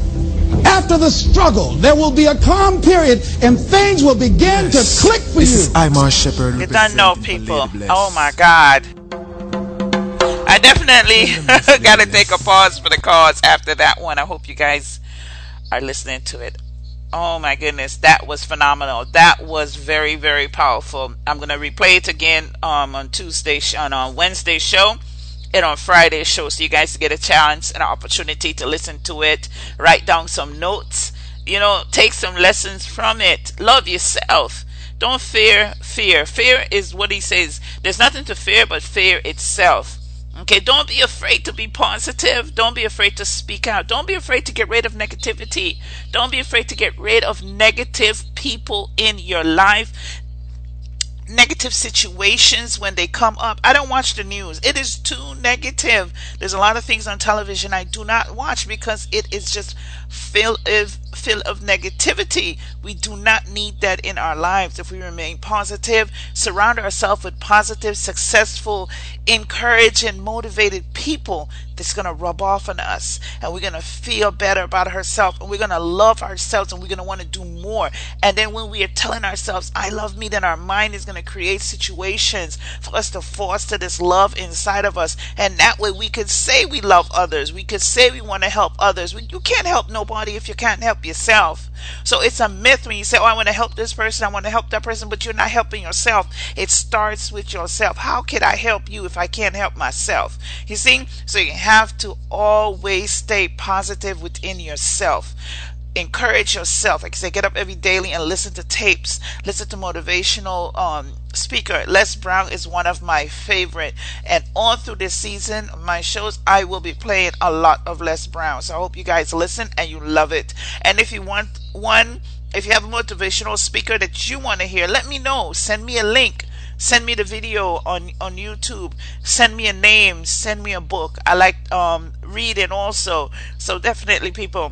After the struggle, there will be a calm period and things will begin yes. to click for this you. Is Imar Shepherd. You don't know people. Oh my God. I definitely got to take a pause for the cause after that one. I hope you guys are listening to it. Oh my goodness, that was phenomenal. That was very, very powerful. I'm gonna replay it again um, on Tuesday on on Wednesday show and on Friday show, so you guys get a chance and an opportunity to listen to it, write down some notes, you know, take some lessons from it. Love yourself. Don't fear fear. Fear is what he says. There's nothing to fear but fear itself. Okay, don't be afraid to be positive. Don't be afraid to speak out. Don't be afraid to get rid of negativity. Don't be afraid to get rid of negative people in your life. Negative situations when they come up. I don't watch the news. It is too negative. There's a lot of things on television I do not watch because it is just filled of filled of negativity. We do not need that in our lives if we remain positive, surround ourselves with positive, successful, encouraged, and motivated people that's going to rub off on us and we're going to feel better about ourselves and we're going to love ourselves and we're going to want to do more. And then when we are telling ourselves, I love me, then our mind is going to create situations for us to foster this love inside of us. And that way we could say we love others. We could say we want to help others. You can't help nobody if you can't help yourself. So it's a myth when you say, Oh, I want to help this person, I want to help that person, but you're not helping yourself. It starts with yourself. How can I help you if I can't help myself? You see? So you have to always stay positive within yourself encourage yourself. Like I say, get up every daily and listen to tapes, listen to motivational um, speaker. Les Brown is one of my favorite. And all through this season, my shows, I will be playing a lot of Les Brown. So I hope you guys listen and you love it. And if you want one, if you have a motivational speaker that you want to hear, let me know. Send me a link. Send me the video on on YouTube. Send me a name. Send me a book. I like um, reading also. So definitely, people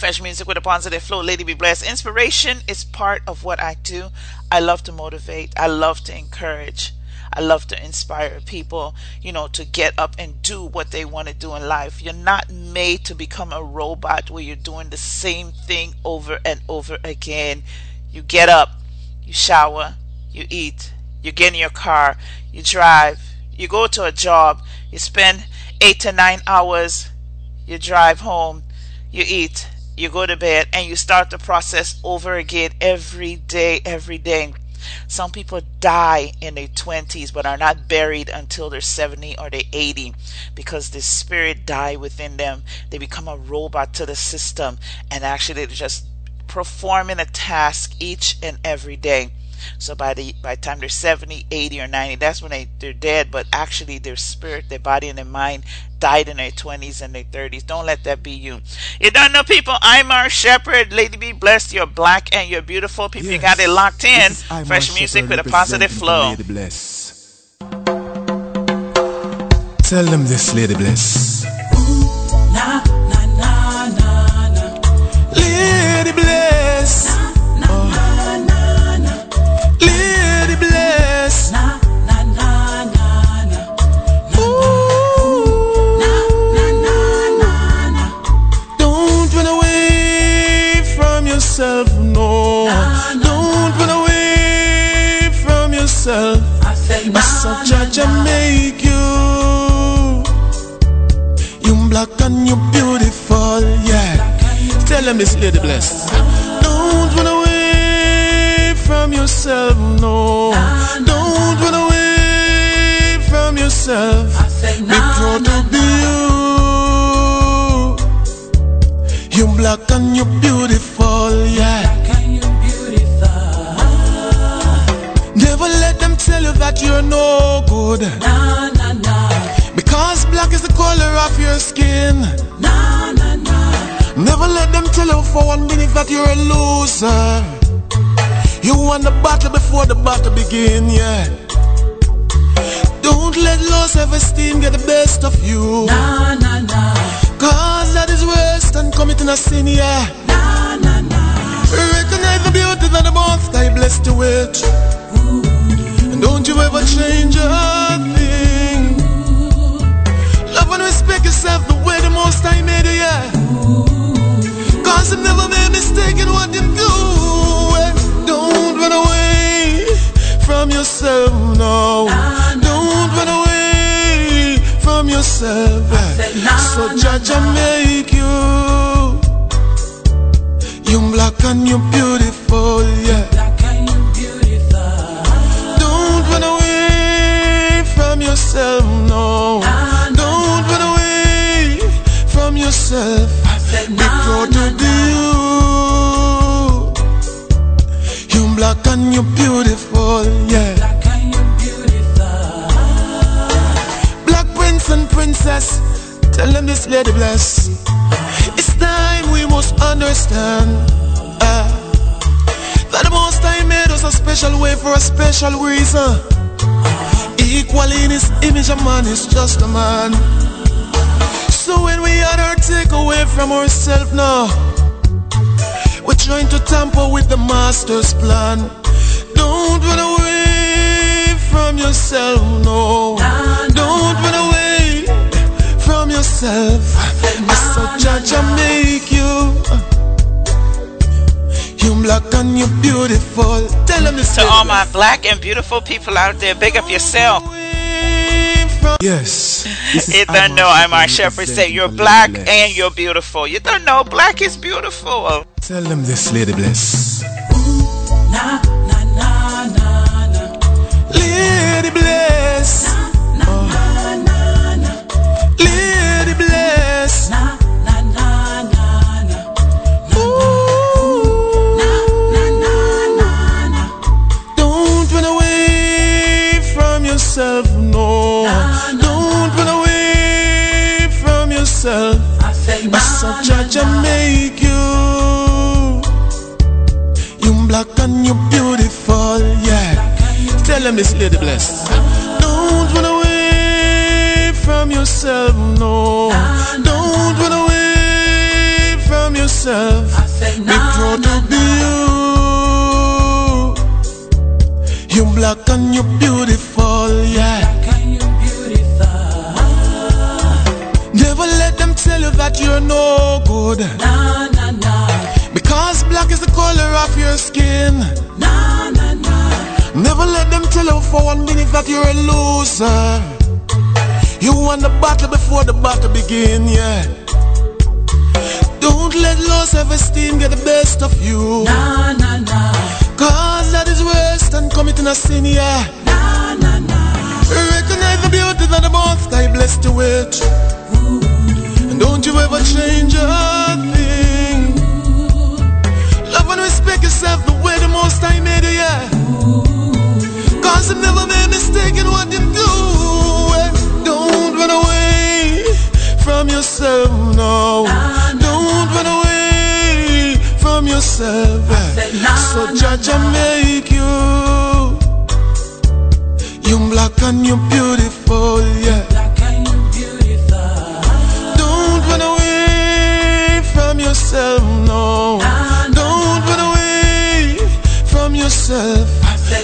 Fresh music with a positive flow. Lady B Bless. Inspiration is part of what I do. I love to motivate. I love to encourage. I love to inspire people, you know, to get up and do what they want to do in life. You're not made to become a robot where you're doing the same thing over and over again. You get up, you shower, you eat, you get in your car, you drive, you go to a job, you spend eight to nine hours, you drive home, you eat, you go to bed, and you start the process over again every day, every day. Some people die in their 20s but are not buried until they're 70 or they're 80 because the spirit die within them. They become a robot to the system and actually they're just performing a task each and every day. So by the by the time they're 70, 80, or 90, that's when they, they're dead. But actually, their spirit, their body, and their mind died in their 20s and their 30s. Don't let that be you. You don't know, people. Imar Shepherd. Lady B Bless. You're black and you're beautiful. People, you got it locked in. Fresh music with a positive flow. Lady Bless. Tell them this, Lady Bless. Na na na na na. Lady Bless. Yourself, no. Don't run away from yourself. I say I saw Jah Jah make you. You black and you beautiful, yeah. Tell them this lady blessed. Don't run away from yourself, no. Don't run away from yourself. Be proud to be you. You black and you beautiful, yeah. Never let them tell you that you're no good. Na na na. Because black is the color of your skin. Na na na. Never let them tell you for one minute that you're a loser. You won the battle before the battle begin, yeah. Don't let low self-esteem get the best of you. Na na na. Cause that is worse than committing a sin, yeah. Na na. The that Most High blessed you with. And don't you ever change a thing. Love and respect yourself the way the Most High made you, yeah. Cause him never made mistake in what him do. Don't run away from yourself, no. Don't run away from yourself. So Jah Jah make you. You black and you're beautiful, yeah. That kind of beautiful. Don't run away from yourself, no. Ah, Don't run away from yourself. Be proud to be you. You black and you're beautiful, yeah. That kind of beautiful. Black prince and princess, tell them this lady bless. Must understand uh, that the most time made us a special way for a special reason. Equally in his image, a man is just a man. So when we had our take away from ourselves now, we're trying to tamper with the master's plan. Don't run away from yourself, no. Don't run away from yourself. I saw Jah Jah make you. You black and you beautiful. Tell them. To all my black and beautiful people out there, big up yourself. Yes. You don't know Imar Shepherd. Say you're black and you're beautiful. You don't know black is beautiful. Tell them this, Lady Bless. Na na na na na. Lady Bless. Saw Jah Jah make you. You black and you beautiful, yeah. Tell them this, Lady Bless. Don't run away from yourself, no. Don't run away from yourself. Be proud to be you. You black and you beautiful, you're no good. Nah, nah, nah. Because black is the color of your skin. Nah, nah, nah. Never let them tell you for one minute that you're a loser. You won the battle before the battle begin, yeah. Don't let low self-esteem get the best of you. Nah, nah, nah. Cause that is worse than committing a sin, yeah. Nah, nah, nah. Recognize the beauty that the Most High blessed you with. Don't you ever change a thing. Love and respect yourself the way the Most High made you, yeah. Cause you never made mistake in what you do. eh. Don't run away from yourself, no. Don't run away from yourself. eh. So judge and make you. You black and you beautiful, yeah. Yourself, no. Don't run away from yourself.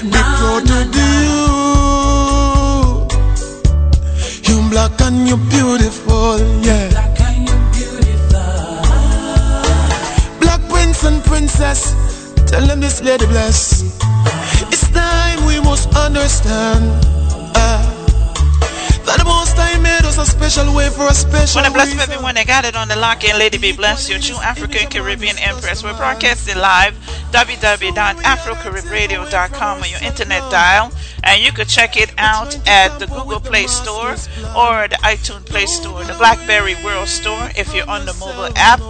Be proud to do you. You black and you're beautiful, yeah. Black prince and princess, tell them this lady bless. It's time we must understand. Special way for a special Want to bless reason. everyone that got it on the lock and Lady B Bless. Your true African Caribbean Empress. We're broadcasting live www.afrocaribradio.com on your internet dial. And you could check it out at the Google Play Store or the iTunes Play Store, the Blackberry World Store if you're on the mobile app.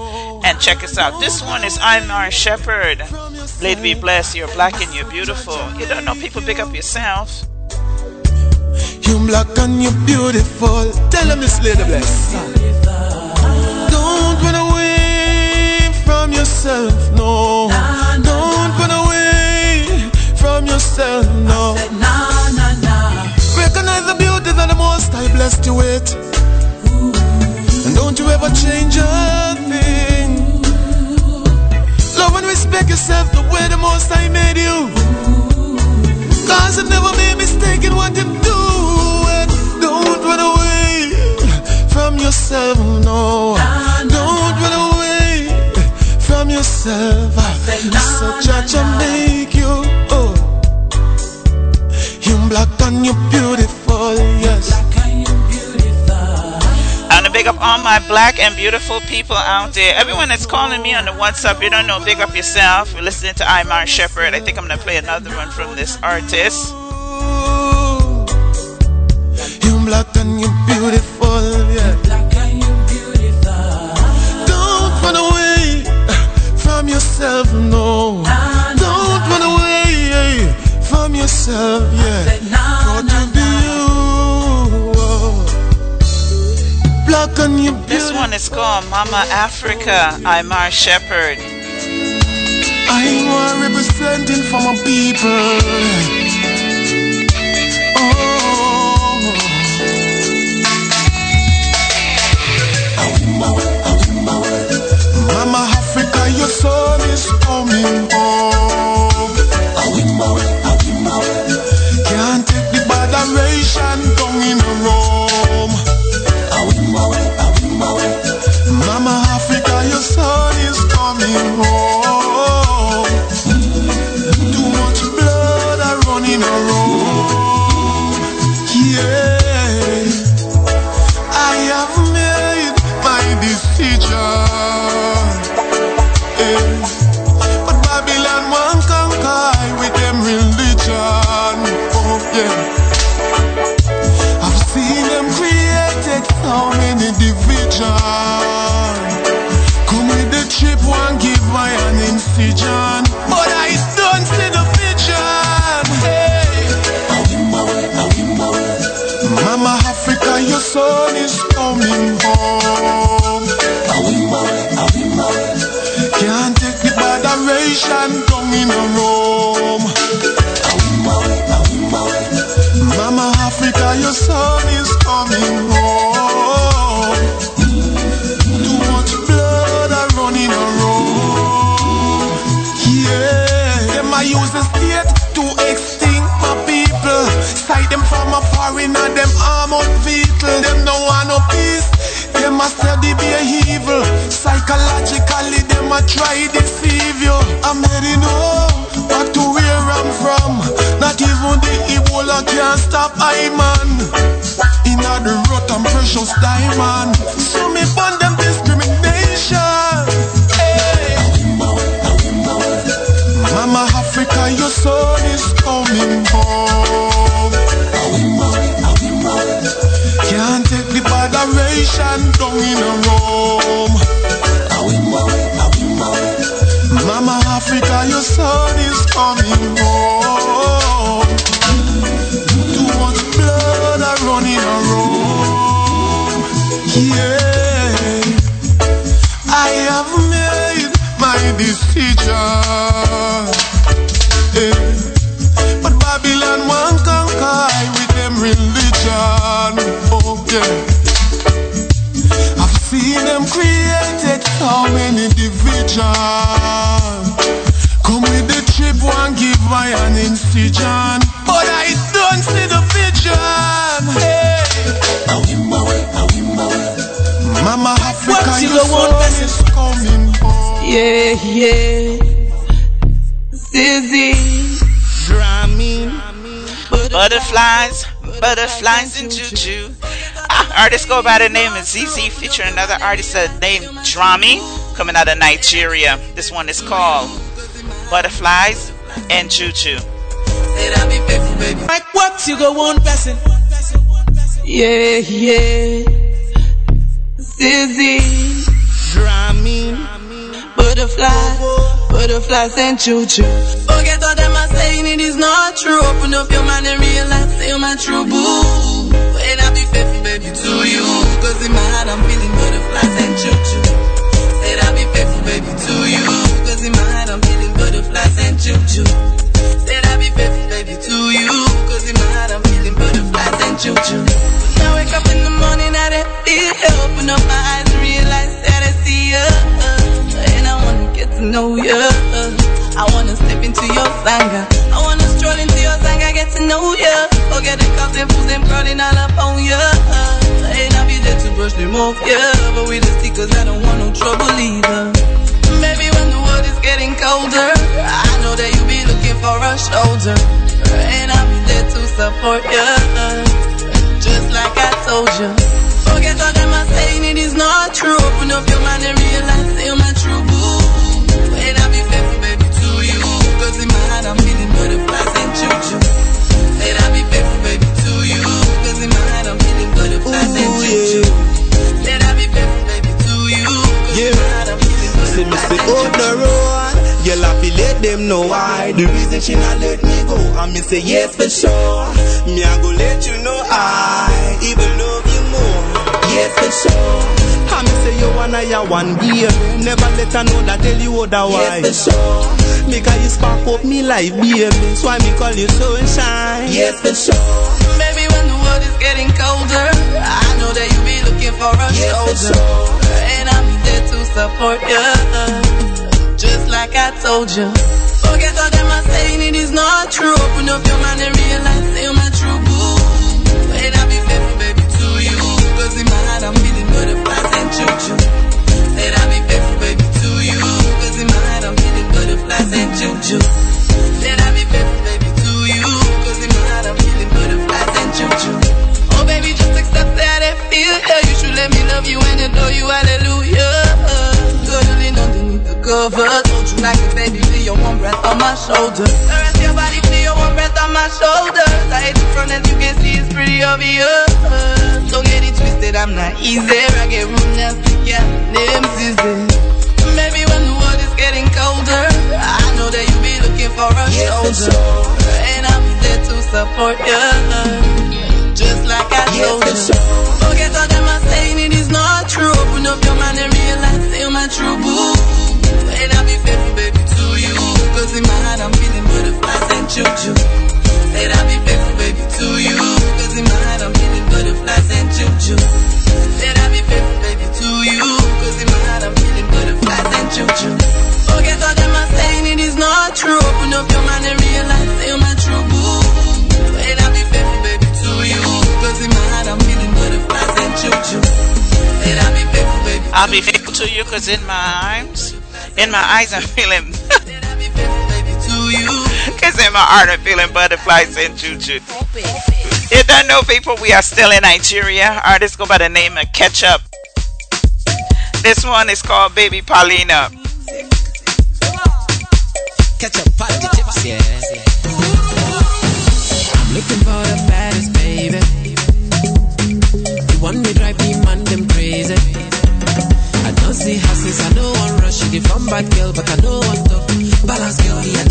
And check us out. This one is I'm Imar Shepherd. Lady B Bless. You're black and you're beautiful. You don't know people pick up yourself. You black and you beautiful. Tell them this lady bless. Don't run away from yourself, no. Don't run away from yourself, no. Recognize the beauty that the Most High blessed you with. And don't you ever change a thing. Love and respect yourself the way the Most High made you. Cause you never made mistake in what you do. And don't run away from yourself, no. Don't run away from yourself. So judge and make you. Oh. You black and you beautiful, yes. I want to big up all my black and beautiful people out there. Everyone that's calling me on the WhatsApp, you don't know, big up yourself. We're listening to Imar Shepherd. I think I'm going to play another one from this artist. Black and you're beautiful, yeah. Black and you're beautiful. Don't run away from yourself, no. Don't run away from yourself, yeah. Proud to be you. oh. Black and you This one is called Mama Africa, Imar Shepherd. I'm uh, representing for my people. Is coming home. Can't take the botheration an. But I don't see the vision. Hey. Mama Africa, your son is coming home. Can't take the botheration down in a room. Mama Africa, your son is coming home. Vehicle. Them no want no peace. them a study be a evil. Psychologically, them a try deceive you. I'm heading home, back to where I'm from. Not even the Ebola can stop I man. In the rot and precious diamond. So me burn them discrimination. Botheration down in a room. Mama Africa, your son is coming home. Too much blood are running around. Yeah, I have made my decision. Yeah. But Babylon won't conquer with them religion. Oh yeah. I've them created so many division. Come with the trip, one give my an incision. But I don't see the vision. Hey. Mama Africa, What your go want, son is coming home. Yeah, yeah. Zizzy. Drumming. Butterflies, butterflies and juju. Artist go by the name of ZZ featuring another artist named Drami coming out of Nigeria. This one is called Butterflies and Juju. Like what you go one person. Yeah, yeah. Zizzy. Drumming. Butterflies. Butterflies and juju. Forget all them are saying it is not true. Open up your mind and realize you're my true boo. When I'll be faithful, baby, to you. Cause in my heart I'm feeling butterflies and juju. Said I be faithful, baby, to you. Cause in my heart I'm feeling butterflies and juju. Said I'll be faithful, baby, to you. Cause in my heart I'm feeling butterflies and juju. When I wake up in the morning, I didn't feel you. Open up my eyes and realize that I see you. Know you. I wanna step into your sangha. I wanna stroll into your sangha, get to know you. Forget the cops and fools, them crawling all up on you. And I'll be there to brush them off, yeah. But with the stickers, I don't want no trouble either. Maybe when the world is getting colder, I know that you'll be looking for a shoulder. And I'll be there to support you. Just like I told you. Forget all them are saying it is not true. Open up your mind and realize you're my true I'll be faithful, baby, to I'm. And I'll be faithful, baby, to you. I'm Girl, I let them know why The reason she not let me go And me say yes for sure Me I go let you know I Even love you more Yes for sure And me say you wanna ya one baby Never let her know that tell you otherwise Yes for sure Make her you spark up me life baby So I me call you sunshine Yes for sure Baby, when the world is getting colder, I know that you'll be looking for a shoulder. And I'm there to support you. Just like I told you. Forget all them are saying it is not true. Open up your mind and realize say you're my true boo. And I'll be faithful, baby, to you. Cause in my heart I'm feeling butterflies and Said I'll be faithful, baby, to in my heart I'm feeling butterflies and. Said I'll be faithful, baby, to in my heart I'm feeling butterflies and. Oh, baby, just accept that I feel yeah. You should let me love you and adore you, hallelujah. The cover. Told you like a baby, your warm breath on my shoulder. The rest your body, feel your warm breath on my shoulders. I hate the front as you can see, it's pretty obvious. Don't get it twisted, I'm not easy. I get room nasty, yeah, name's easy. Maybe when the world is getting colder, I know that you'll be looking for a shoulder. And I'll be there to support you. Just like I told you. Forget all them are saying it is not true. Open up your mind and realize you're my true boo. And I'll goes in my heart, I'm feeling butterflies and juju. Said I'll be faithful, baby, to you. Cause in my heart, I'm feeling butterflies and juju. Said I'll be faithful, baby, to you. Cause in my heart, I'm feeling butterflies and juju. Forget all them are saying, it is not true. Open up your mind and realize you're my true boo. Said I'll be faithful, baby, to you. Cause in my heart, I'm feeling butterflies and juju. Said I'll be faithful, baby. I'll be faithful to you, cause in my arms, in my eyes, I'm feeling. you. In my heart, I'm feeling butterflies and juju. You don't know, people, we are still in Nigeria. Artists go by the name of Ketchup. This one is called Baby Paulina. Ketchup, the tips, yeah. I'm looking for the baddest, baby. The one me drive me man, them crazy. I don't see houses, I know one rush. She from bad girl, but I know one talk. Balance girl, yeah,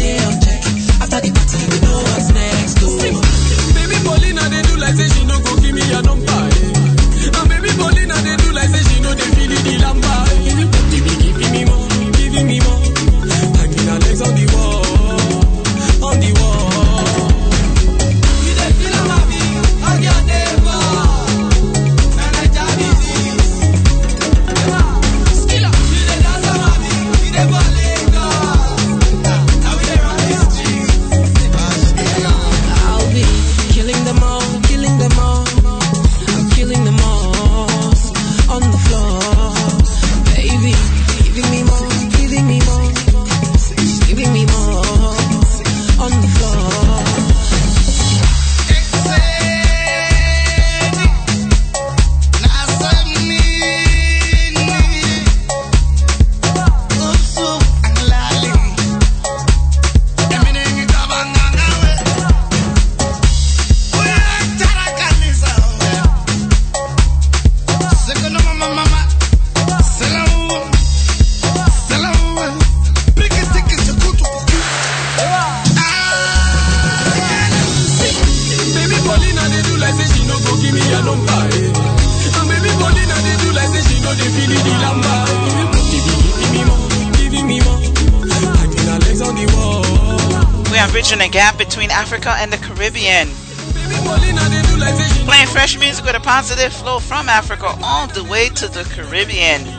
gap between Africa and the Caribbean. Playing fresh music with a positive flow from Africa all the way to the Caribbean.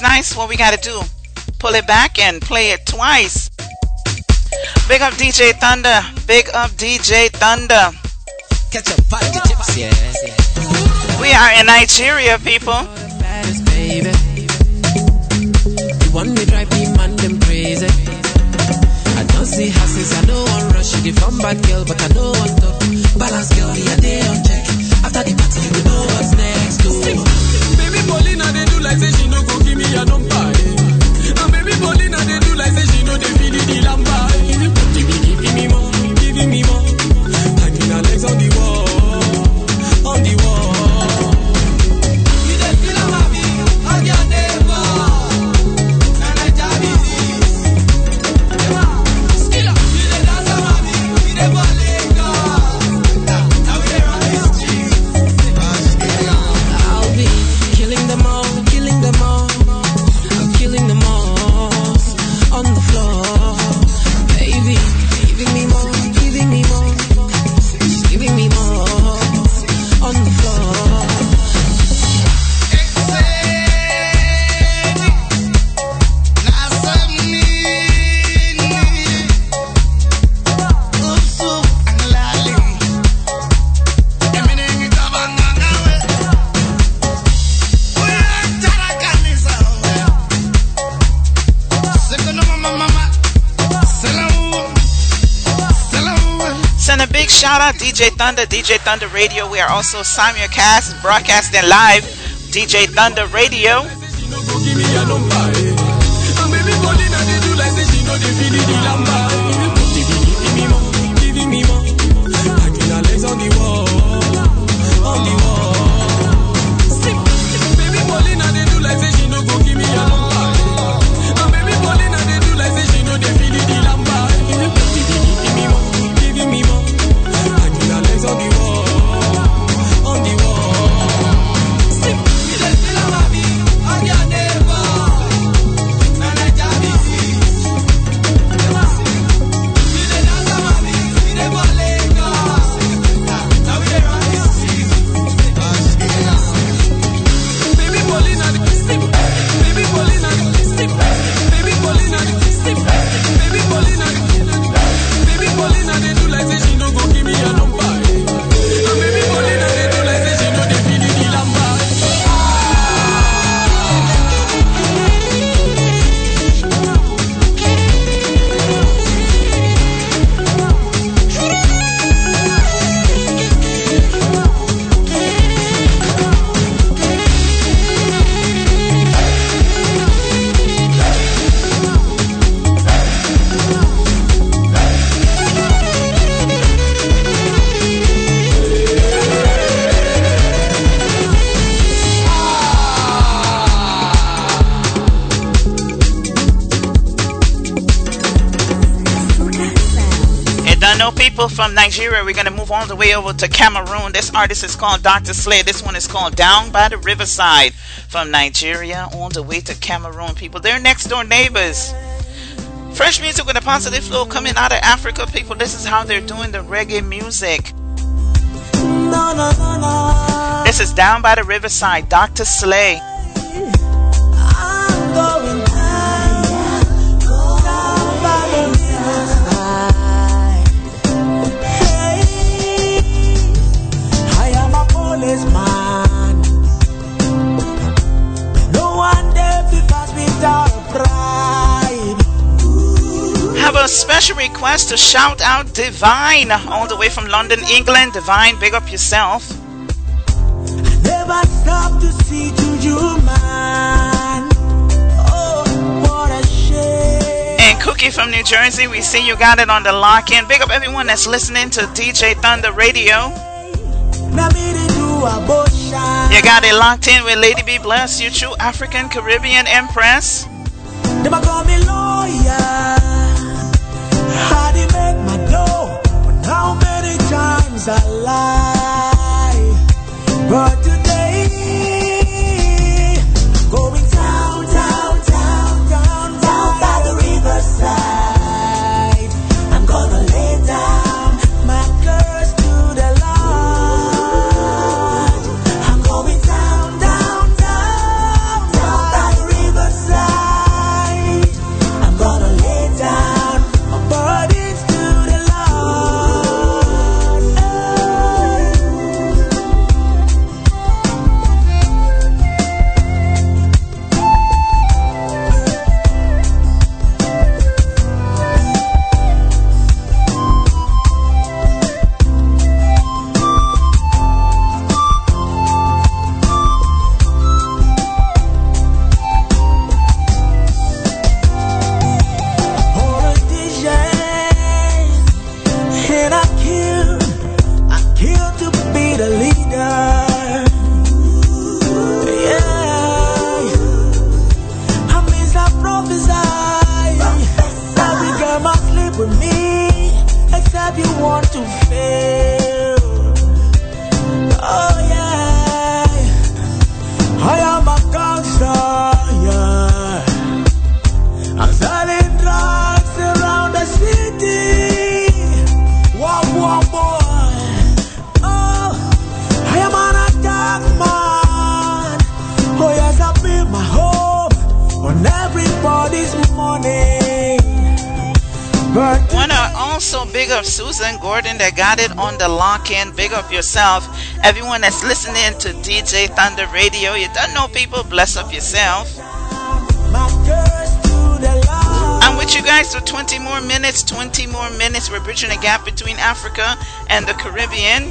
nice, what we got to do? Pull it back and play it twice. Big up DJ Thunder. Big up DJ Thunder. Catch a pocket tips, yes. We are in Nigeria, people. You want me drive me man them crazy. I don't see houses, I know one rush. You give from bad girl, but I know one talk. Balance girl, yeah. shout out DJ Thunder, DJ Thunder Radio. We are also simulcast, broadcasting live, DJ Thunder Radio. from Nigeria, we're going to move all the way over to Cameroon. This artist is called Dr. Slay. This one is called Down by the Riverside from Nigeria all the way to Cameroon. People, they're next door neighbors. Fresh music with a positive flow coming out of Africa, people. This is how they're doing the reggae music. This is Down by the Riverside, Dr. Slay. special request to shout out Divine, all the way from London, England. Divine, big up yourself. And Cookie from New Jersey, we see you got it on the lock in. Big up everyone that's listening to DJ Thunder Radio. You got it locked in with Lady B Bless, you true African Caribbean Empress. things I like. yourself. Everyone that's listening to DJ Thunder Radio, you don't know people, bless up yourself. I'm with you guys for 20 more minutes. 20 more minutes. We're bridging the gap between Africa and the Caribbean.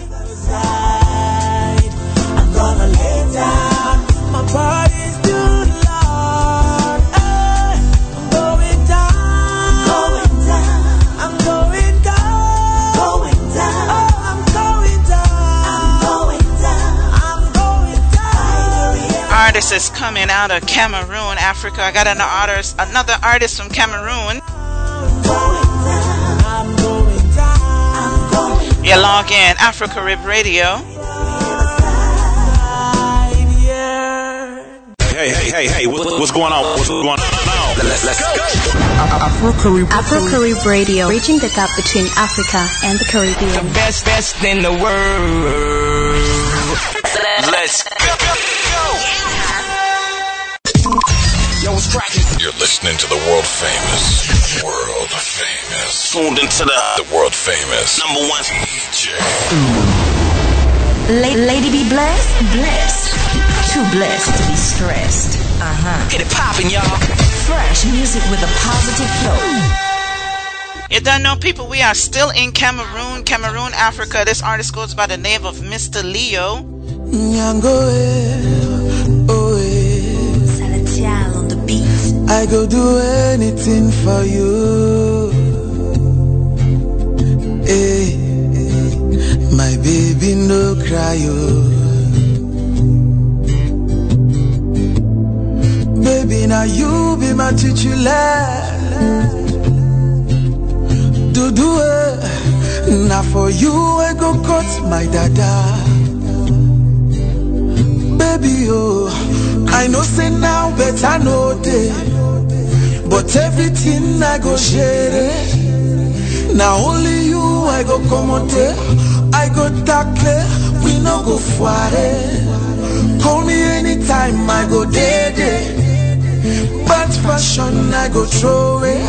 Down. Artist is coming out of Cameroon, Africa. I got an artist, another artist from Cameroon. You log in Afro Carib Radio. Hey, hey, hey, hey, what, what's going on? What's going on now? Let's, let's go. Afro Carib. Afro Carib Radio, reaching the gap between Africa and the Caribbean. The best, best in the world. Famous, world famous, tuned into the, the world famous number one DJ. La- lady be blessed, blessed. Too blessed to be stressed. Uh huh. Get it poppin', y'all. Fresh music with a positive flow. You don't know, people, we are still in Cameroon, Cameroon, Africa. This artist goes by the name of Mr. Leo. Nyango, I go do anything for you. Hey, my baby, no cry, oh. Baby, now you be my titular. Do do it. Now for you, I go cut my dada. Baby, oh, I know say now, but I know day. But everything I go share. Now only you I go come eh? I go tackle, we no go foire. Call me anytime I go day day. Eh? Bad fashion I go throw it.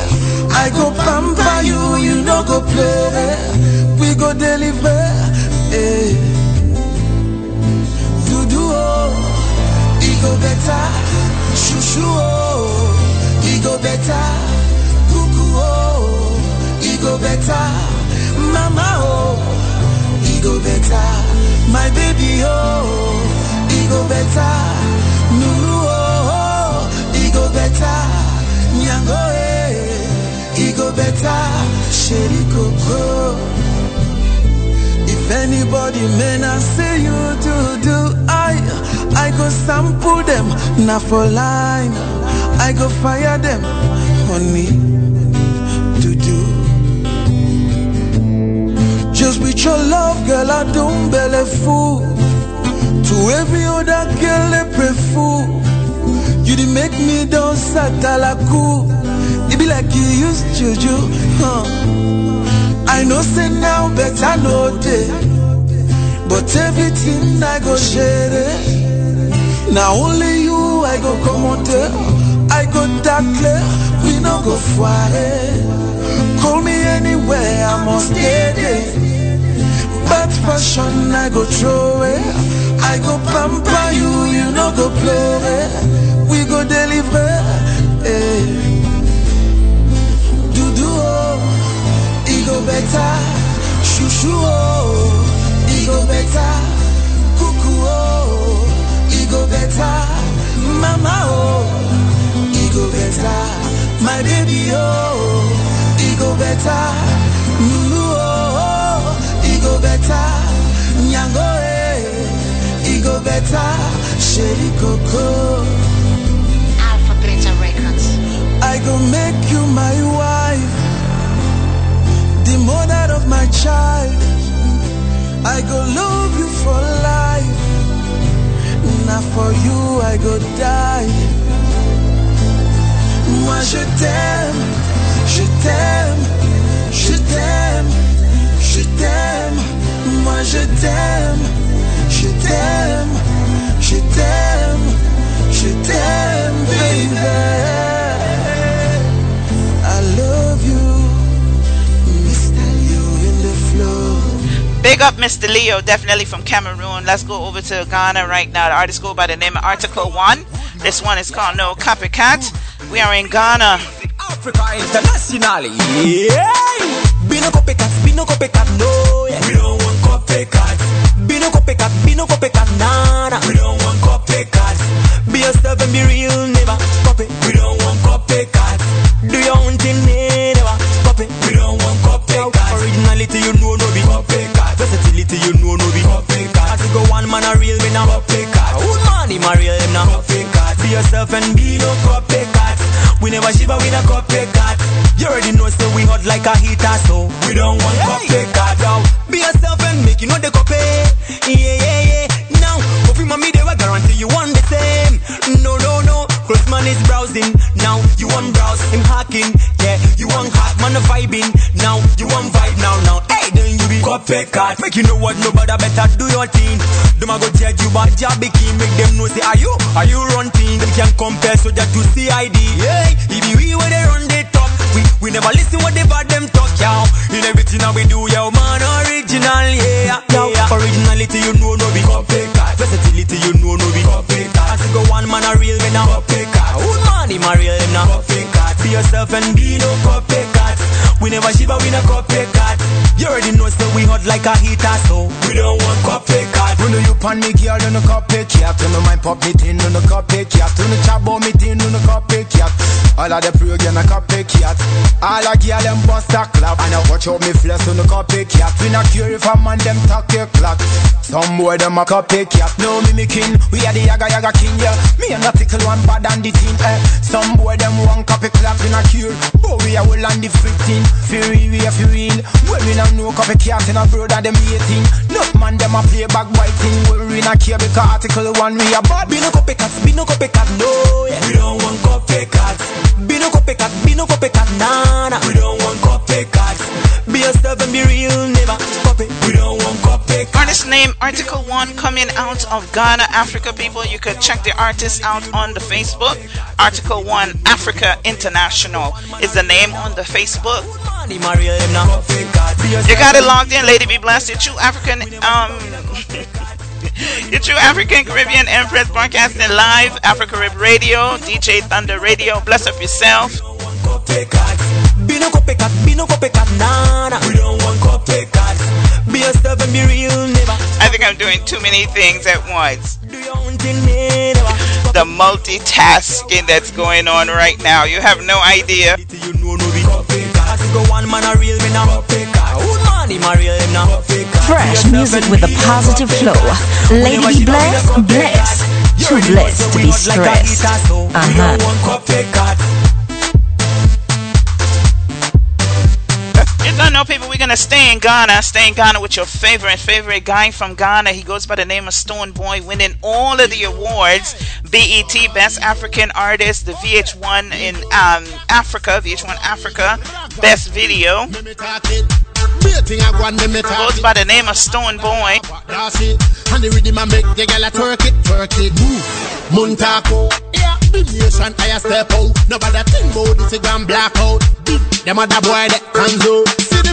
I go pamper you, you no go play. We go deliver. Eh. Dudu oh, it go better. Shushu oh, it go better. Cuckoo oh, it go better. Mama oh, it go better. My baby oh, it go better. Nuru oh, it go better. Nyango eh, it go better. Sherry Coco. If anybody may not say you do do I I go sample them not for line I go fire them honey do do Just with your love girl I don't belly fool To every other girl I pray fool You did make me dance at cool It be like you used juju huh I know say now, but I know day. But everything I go share it. Now only you I go come on there. I go tackle, we no go foire. Call me anywhere, I must get it. Bad fashion I go throw it. I go pamper you, you no go play it. We go deliver. Eh. Do-do, oh e go better. Shushu oh, e go better. Cuckoo oh, e go better. Mama oh, e go better. My baby oh, e go better. Lulu oh, e go better. Nyango eh, e go better. Sherry Coco. Alpha Beta Records. I go make you my wife the mother of my child. I go love you for life. Now for you I go die. Moi je t'aime, je t'aime, je t'aime, je t'aime. Moi je t'aime, je t'aime, je t'aime, je t'aime, baby. I love you. Big up Mr. Leo, definitely from Cameroon. Let's go over to Ghana right now. The artist go by the name of Article 1. This one is called No Copycat. We are in Ghana. Africa internationally. Yeah. Be no copycat, be no copycat, no. Yeah. We don't want copycat. Be no copycat, be no copycat, nah, nah. We don't want copycat. Be yourself and be real, never copy. We don't want copycat. Do your own thing, never copy. We don't want copycat. Originality, you know, no be copycat. Versatility, you know, no be copycat. As you go one man a real, me now yourself and be no copycat. We never shiver, we no copycat. You already know, say we hot like a heater, so we don't want copycat. Now, be yourself and make you know the copy. Yeah, yeah, yeah. Now, if coffee mommy, they will guarantee you want the same. No, no, no. Man is browsing. Now you want browse, him hacking. Yeah, you want hack, man vibing. Now you want vibe now, now. You be copycat. Make you know what nobody better do your thing. Them a go judge you but job key. Make them know say are you, are you run thing? Them can compare so that to CID. Yeah, if you we where they run they talk. We we never listen what they bad them talk, yo. In everything that we do, yo, man, original, yeah, yo. Originality, you know, no be copycat. Versatility, you know, no be copycat. As you go one man a real, me now copycat. Old man, him a real, him now copycat. Be yourself and be no copycat. We never shiver, we no copycat. You already know, so we hot like a heater, so we don't want copycat. When you pan me girl, you no copycat. When you mind pop me tin, you no copycat. When you chat about me tin, you no copycat. All of the program a copycat. All a girl them bust a clap. And I watch out me flex, you no copycat. We not care if a man them talk your clock. Some boy them a copycat. No mimicking, we are the yaga yaga king, yeah. Me and a tickle one bad and the team, eh. Some boy them want copy clap in a cure. But we are well on the 15. Feel real, we are real. When we not know copycat in a brother them hating. No man them a play back biting. We not care because article one we are bad. Be no copycat, be no copycat, no. Yeah. We don't want copycat. Be no copycat, be no copycat, nah, nah. We don't want copycat. Be yourself and be real, never Artist name Article 1 coming out of Ghana, Africa. People, you could check the artist out on the Facebook. Article 1 Africa International is the name on the Facebook. You got it logged in, Lady B Bless. Your true African, um, your true African Caribbean Empress broadcasting live, Afro Carib Radio, DJ Thunder Radio. Bless up yourself. We don't want. Be yourself and be real, never. I think I'm doing too many things at once. Do your own thing, never. The multitasking that's going on right now. You have no idea. You know, no be copycat. As you go one man a real, me now copycat. Old man, him a real, him now copycat. Fresh music with a positive flow. Lady be blessed, blessed. Too blessed to be stressed. Uh-huh. You don't know, people, we're gonna stay in Ghana. Stay in Ghana with your favorite, favorite guy from Ghana. He goes by the name of Stonebwoy, winning all of the awards. BET Best African Artist, the VH1 in um, Africa, VH1 Africa, Best Video. Goes by the name of Stonebwoy. The the yeah. Bhim nation, I step out. Think about this, it gone out. Them other boy that can do.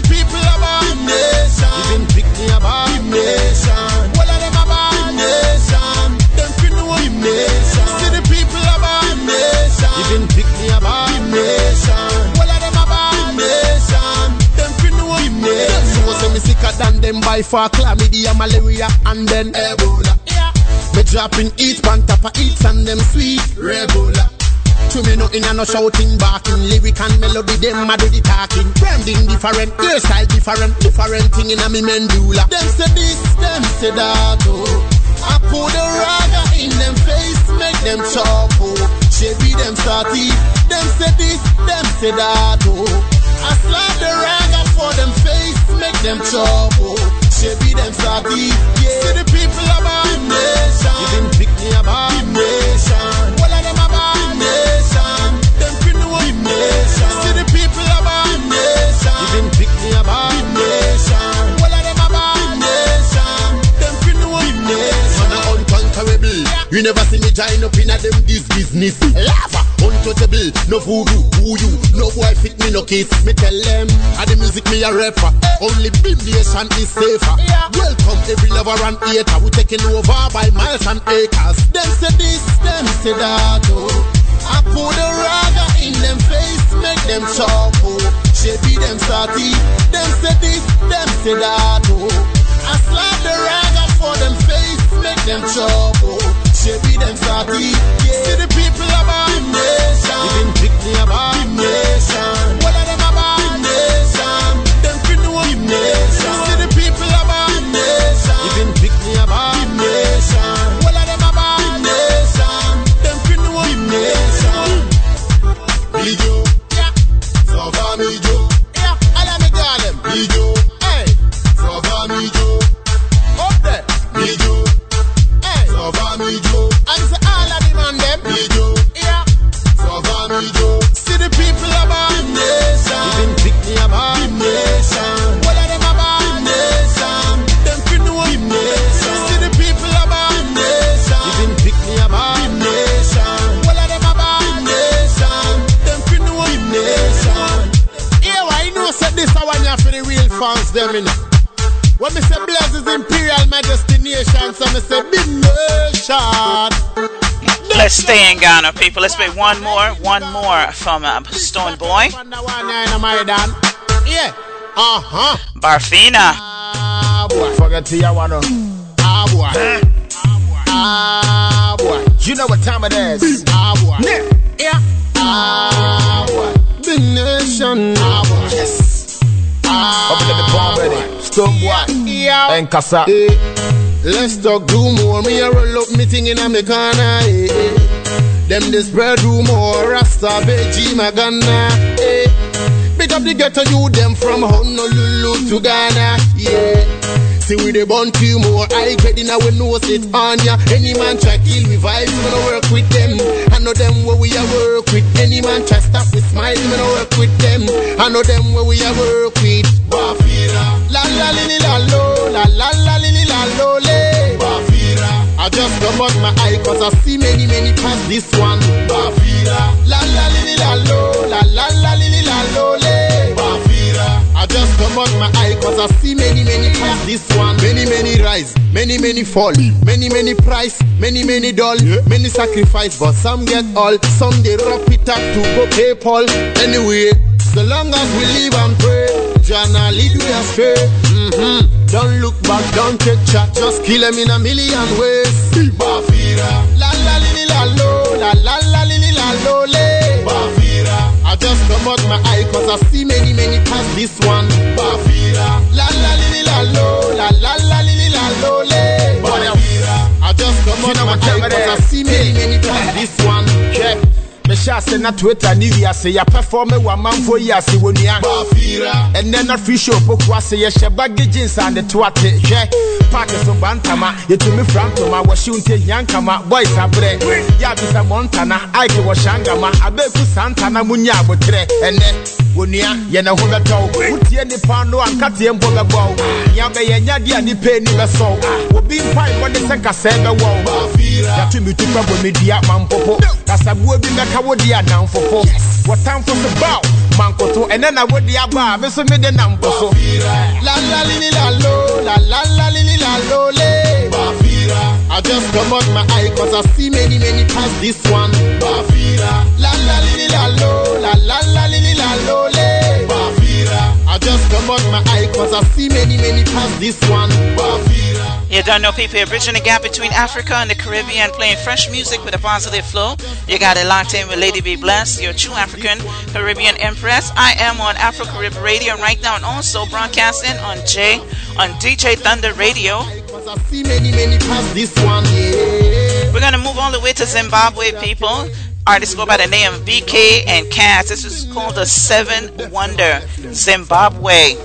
People about nation. Even pick me about nation. All of them about nation. Them fin know nation. See the people about nation. Even pick me about nation. All of them about nation. Them fin know nation. So say me sicker than them by far. Chlamydia, malaria, and then Ebola. Yeah. Me dropping each pan top of each and them sweet regular. To me nothing and no shouting barking. Lyric and melody them a do the talking. Branding different, hairstyle different. Different thing in a me mandula Them say this, them say that oh. I put the raga in them face Make them chop oh. Chevy them start eat Them say this, them say that oh. I slap the raga for them face Make them chop oh. Chevy them start eat yeah. See the people about Bhim nation. Even pick me about Bhim nation You never see me join up in a them this business. Lava Untouchable No voodoo Who you? No boy fit me no kiss Me tell them. A the music me a rapper Only Bhim nation is safer. Welcome every lover and hater. We taking over by miles and acres. Them say this Them say that oh. I put the raga in them face Make them chop oh. She them salty, them say this, them say that oh. I slap the rag up for them face, make them chop oh. Be them salty, yeah. See the people about the nation, pick me about the nation. Fans them in When me say Blaze is Imperial Majesty Nation, so me say Bhim nation. Let's stay in Ghana, people. Let's play one more, one more from uh, Stonebwoy. Yeah. Uh huh. Bafira. Ah boy. Forget to your. Ah boy. Ah boy. You know what time it is. Ah boy. Yeah. Ah boy. Bhim nation. Ah boy. Yes. Ah Up in the bomb ready. Stonebwoy. Yeah. And Kasa. Eh, Let's talk do more. Me a roll up me thing in a me corner. Eh, eh. Them the spread rumor. Rasta beji magana. Eh. Big up the ghetto you them from Honolulu to Ghana. Yeah. See we the born few more. Oh, I get in our nose it on ya. Any man try kill me vibes, me no work with them. I know them where we a work with. Any man try stop with smile, me no work with them. I know them where we a work with. Bafira. La la li la lo, la la la li la lo le. Bafira. I just come out my eye cause I see many many past this one. Bafira. La la li la lo, la la just come out my eye cause I see many many past this one. Many many rise, many many fall, many many price, many many doll, many sacrifice, but some get all. Some they wrap it up to go PayPal. Anyway, so long as we live and pray, Jana lead we astray. Mm-hmm. Don't look back, don't take chat, just kill them in a million ways. La la la lo, la la just come out my eye cause I see many many past this one. Bafira, la la li la lo, la la la li la lo le. Bafira, I just come out my eye cause I see many many past this. Mehyɛ ase na twitter ne wiase yɛpɛfɔme wɔ amanfoɔ yi ase wɔ nua. Ɛnɛ na free show poku ase yɛhyɛ bagi jeans ande to ate hwɛ park so ba ntama. Yɛtumi fra ntoma wɔhyew nte hia nkama. Boys aberɛ yɛabisa mɔntana ike wɔhyɛ angama abeeku saa ntana mu nya aboterɛ ɛnɛ onua yɛne ho bɛtɔw. Wotie nipa no ankateɛ mpo bɛbɔw. Nea bɛyɛ nyade a nipa ani bɛsɔw. Obi mpaebɔ de sɛ nkasɛɛ bɛwɔw. Yɛatumi tukpa bɔ me dua mampopo kasaboa bi bɛka wo de adamfofo wɔtamfo so baw mankoto ɛnɛ na wode aba a me so mede nampo so La la li li la lo, la la la li li la lo le. Bafira. I just come out my eye cause I see many many past this one. Bafira. La la li li la lo, la la la li li la lo le. Bafira. I just come out my eye cause I see many many past this one. Bafira. You don't know people, you're bridging the gap between Africa and the Caribbean, playing fresh music with a positive flow. You got it locked in with Lady B Bless, your true African Caribbean Empress. I am on Afro Carib Radio right now and also broadcasting on J on DJ Thunder Radio. We're gonna move all the way to Zimbabwe, people. Artists go by the name of BK and Cass. This is called the Seven Wonder. Zimbabwe,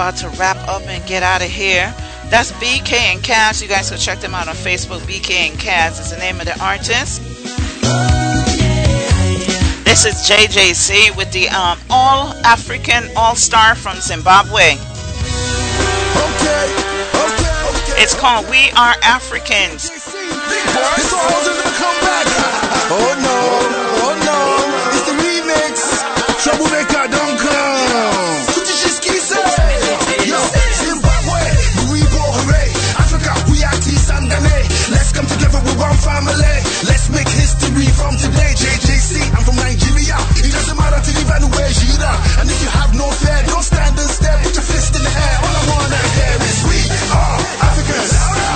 about to wrap up and get out of here. That's BK and Kaz. You guys can check them out on Facebook. BK and Kaz is the name of the artist. This is JJC with the um, All African All Star from Zimbabwe. It's called We Are Africans. Oh no, today. JJC, I'm from Nigeria. It doesn't matter to live anywhere, Jira. And if you have no fear, don't stand and stare. Put your fist in the air. All I wanna hear is we are Africans.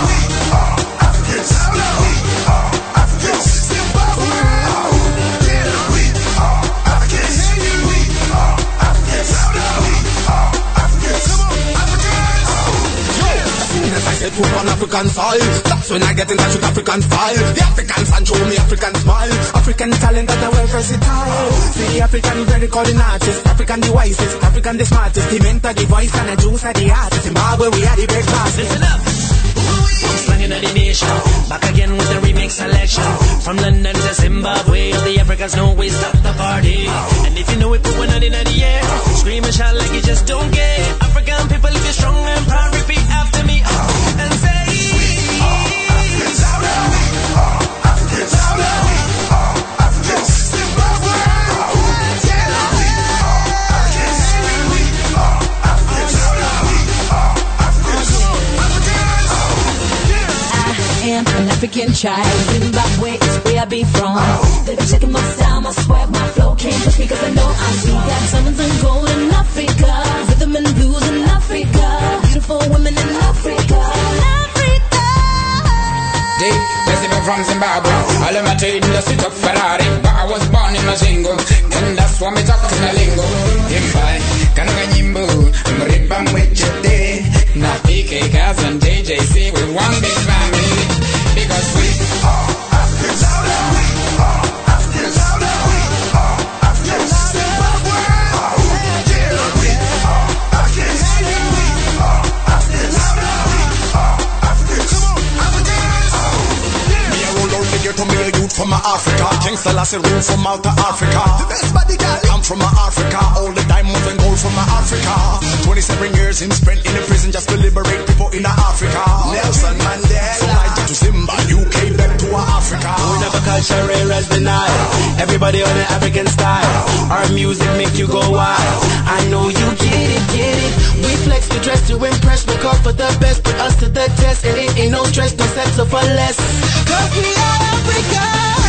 We are Africans. We are Africans. Zimbabwe. We are Africans. We are Africans. We are Africans. Come on, Africans. Soon as I set foot on African soil, that's when I get in touch with African style. The African fan show me African smile. African talent that are well versatile. See the African very calling artist, African the wisest, African the smartest, the mentor, the voice, and the juice of the artist. Zimbabwe, we are the best class. Listen up. I'm slanging at the nation. Back again with the remix selection. From London to Zimbabwe, all the Africans know we stop the party. And if you know it, put one in the air. Scream and shout like you just don't care. African people, if you're strong and proud, African child. Zimbabwe is where I be from. They be checking my style, my swag, my flow. Can't push me 'cause I know I'm sweet. Got diamonds and gold in Africa. Rhythm and blues in Africa. Beautiful women in Africa. Africa. Deep, President from Zimbabwe. All of my trade just sit up Ferrari. But I was born in Masvingo. And that's why me talk in a lingo. Imbai, kananga nyimbo. Mriba mwechete. Na PK, Kaz and JJC. We one big family. Because we are Africans. We from Africa. King Selassie rule from Malta, Africa. The best body girl. I'm from Africa. All the diamonds and gold from Africa. 27 years him spent in the prison just to liberate people in Africa. Nelson Mandela. From Niger to Zimba, UK, back to Africa. We never culture as denied. Everybody on the African style. Our music make you go wild. I know you get it, get it. We flex, we dress to impress. We call for the best, put us to the test. And it ain't no stress, no settle for less. Cause we are Africa.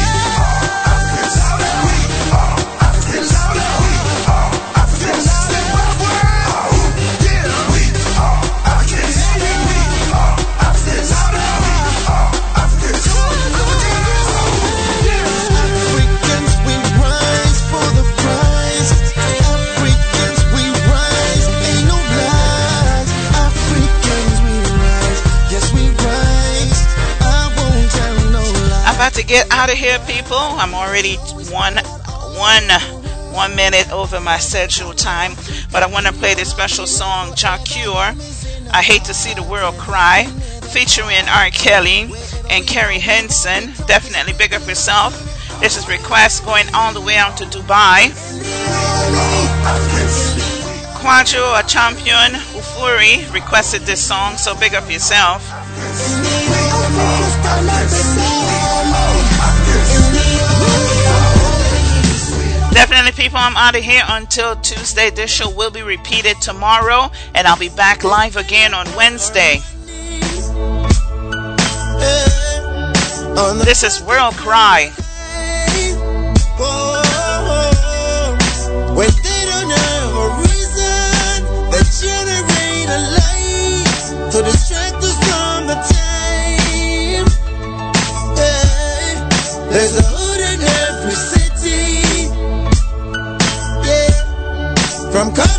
To get out of here, people. I'm already one, one, one minute over my scheduled time, but I want to play this special song, Jah Cure. I hate to see the world cry, featuring R. Kelly and Carrie Henson. Definitely big up yourself. This is request going all the way out to Dubai. Quadro, a champion, Ufuri requested this song, so big up yourself. Definitely, people, I'm out of here until Tuesday. This show will be repeated tomorrow, and I'll be back live again on Wednesday. This is World Cry. I'm.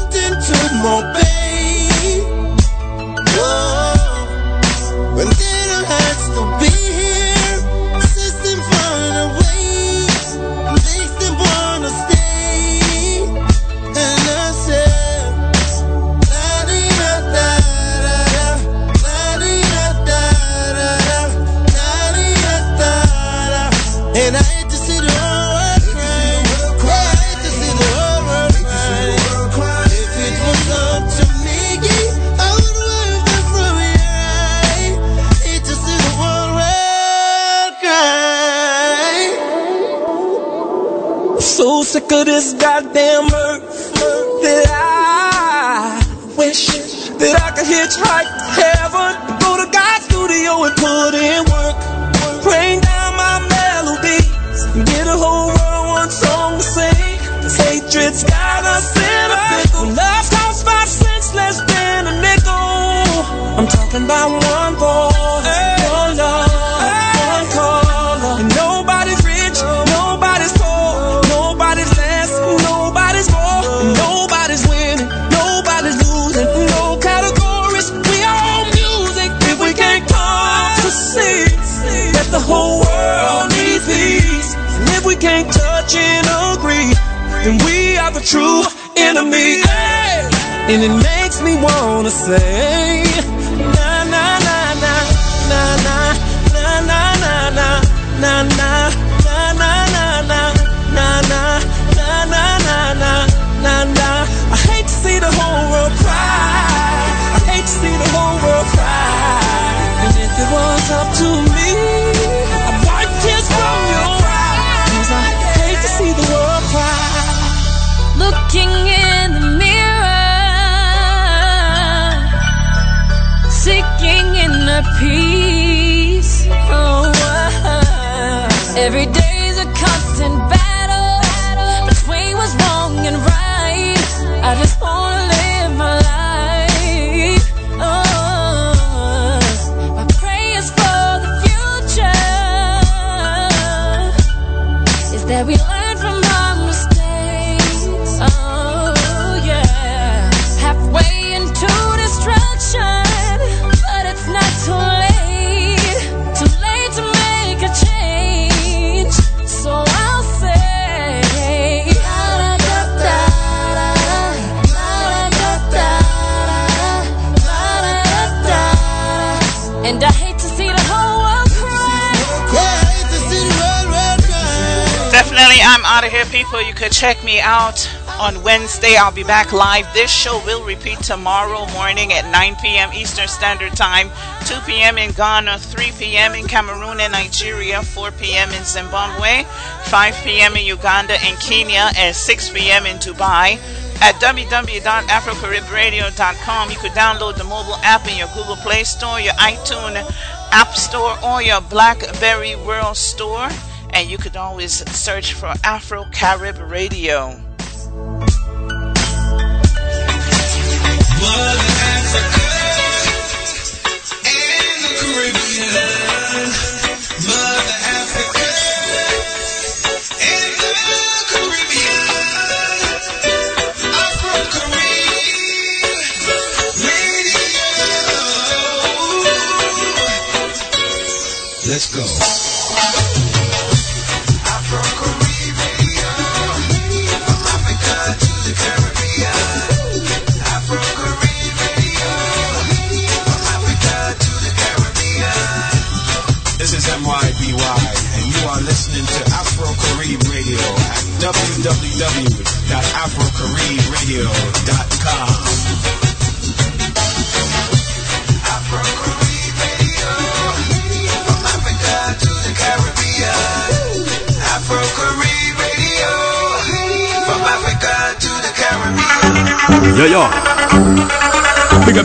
I'll be back live. This show will repeat tomorrow morning at 9 p.m. Eastern Standard Time, 2 p.m. in Ghana, 3 p.m. in Cameroon and Nigeria, 4 p.m. in Zimbabwe, 5 p.m. in Uganda and Kenya, and 6 p.m. in Dubai. At www.afrocaribradio.com, you could download the mobile app in your Google Play Store, your iTunes App Store, or your BlackBerry World Store and you could always search for Afro Carib Radio.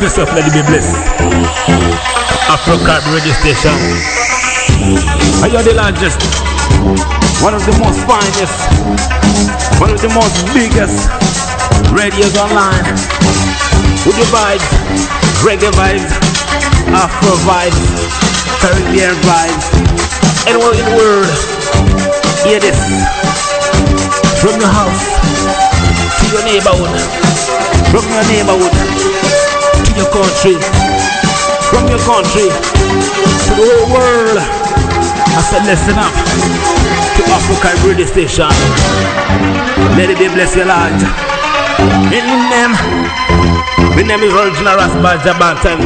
Up yourself, let it be blessed. Afro Carib radio station. Are you the largest? One of the most finest, one of the most biggest radios online. With the vibes, reggae vibes, Afro vibes, Caribbean vibes. Anywhere in the world, hear this. From your house to your neighborhood, from your neighborhood your country, from your country to the whole world. I said, listen up to Afro Carib radio station. Let it be bless your Lord. In name, my name is Original Rascal Jabantan,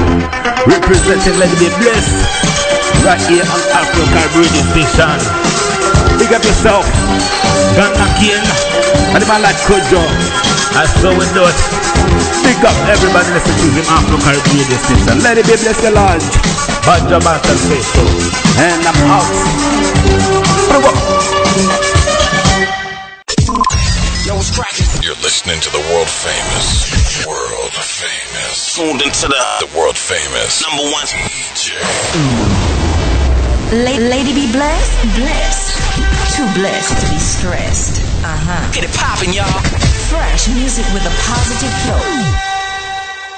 representing Let it be blessed right here on Afro Carib radio station. Big up yourself, Ghana King, and the like Kojo. I saw we do it. Big up everybody listening to him Afro Carib radio station. Let it be bless your Lord. Banja Bantan faithful. And I'm out. You're listening to the world famous, world famous, tuned into the, the world famous number one DJ. La- lady be blessed, blessed. Too blessed to be stressed. Uh huh. Get it poppin', y'all. Fresh music with a positive flow.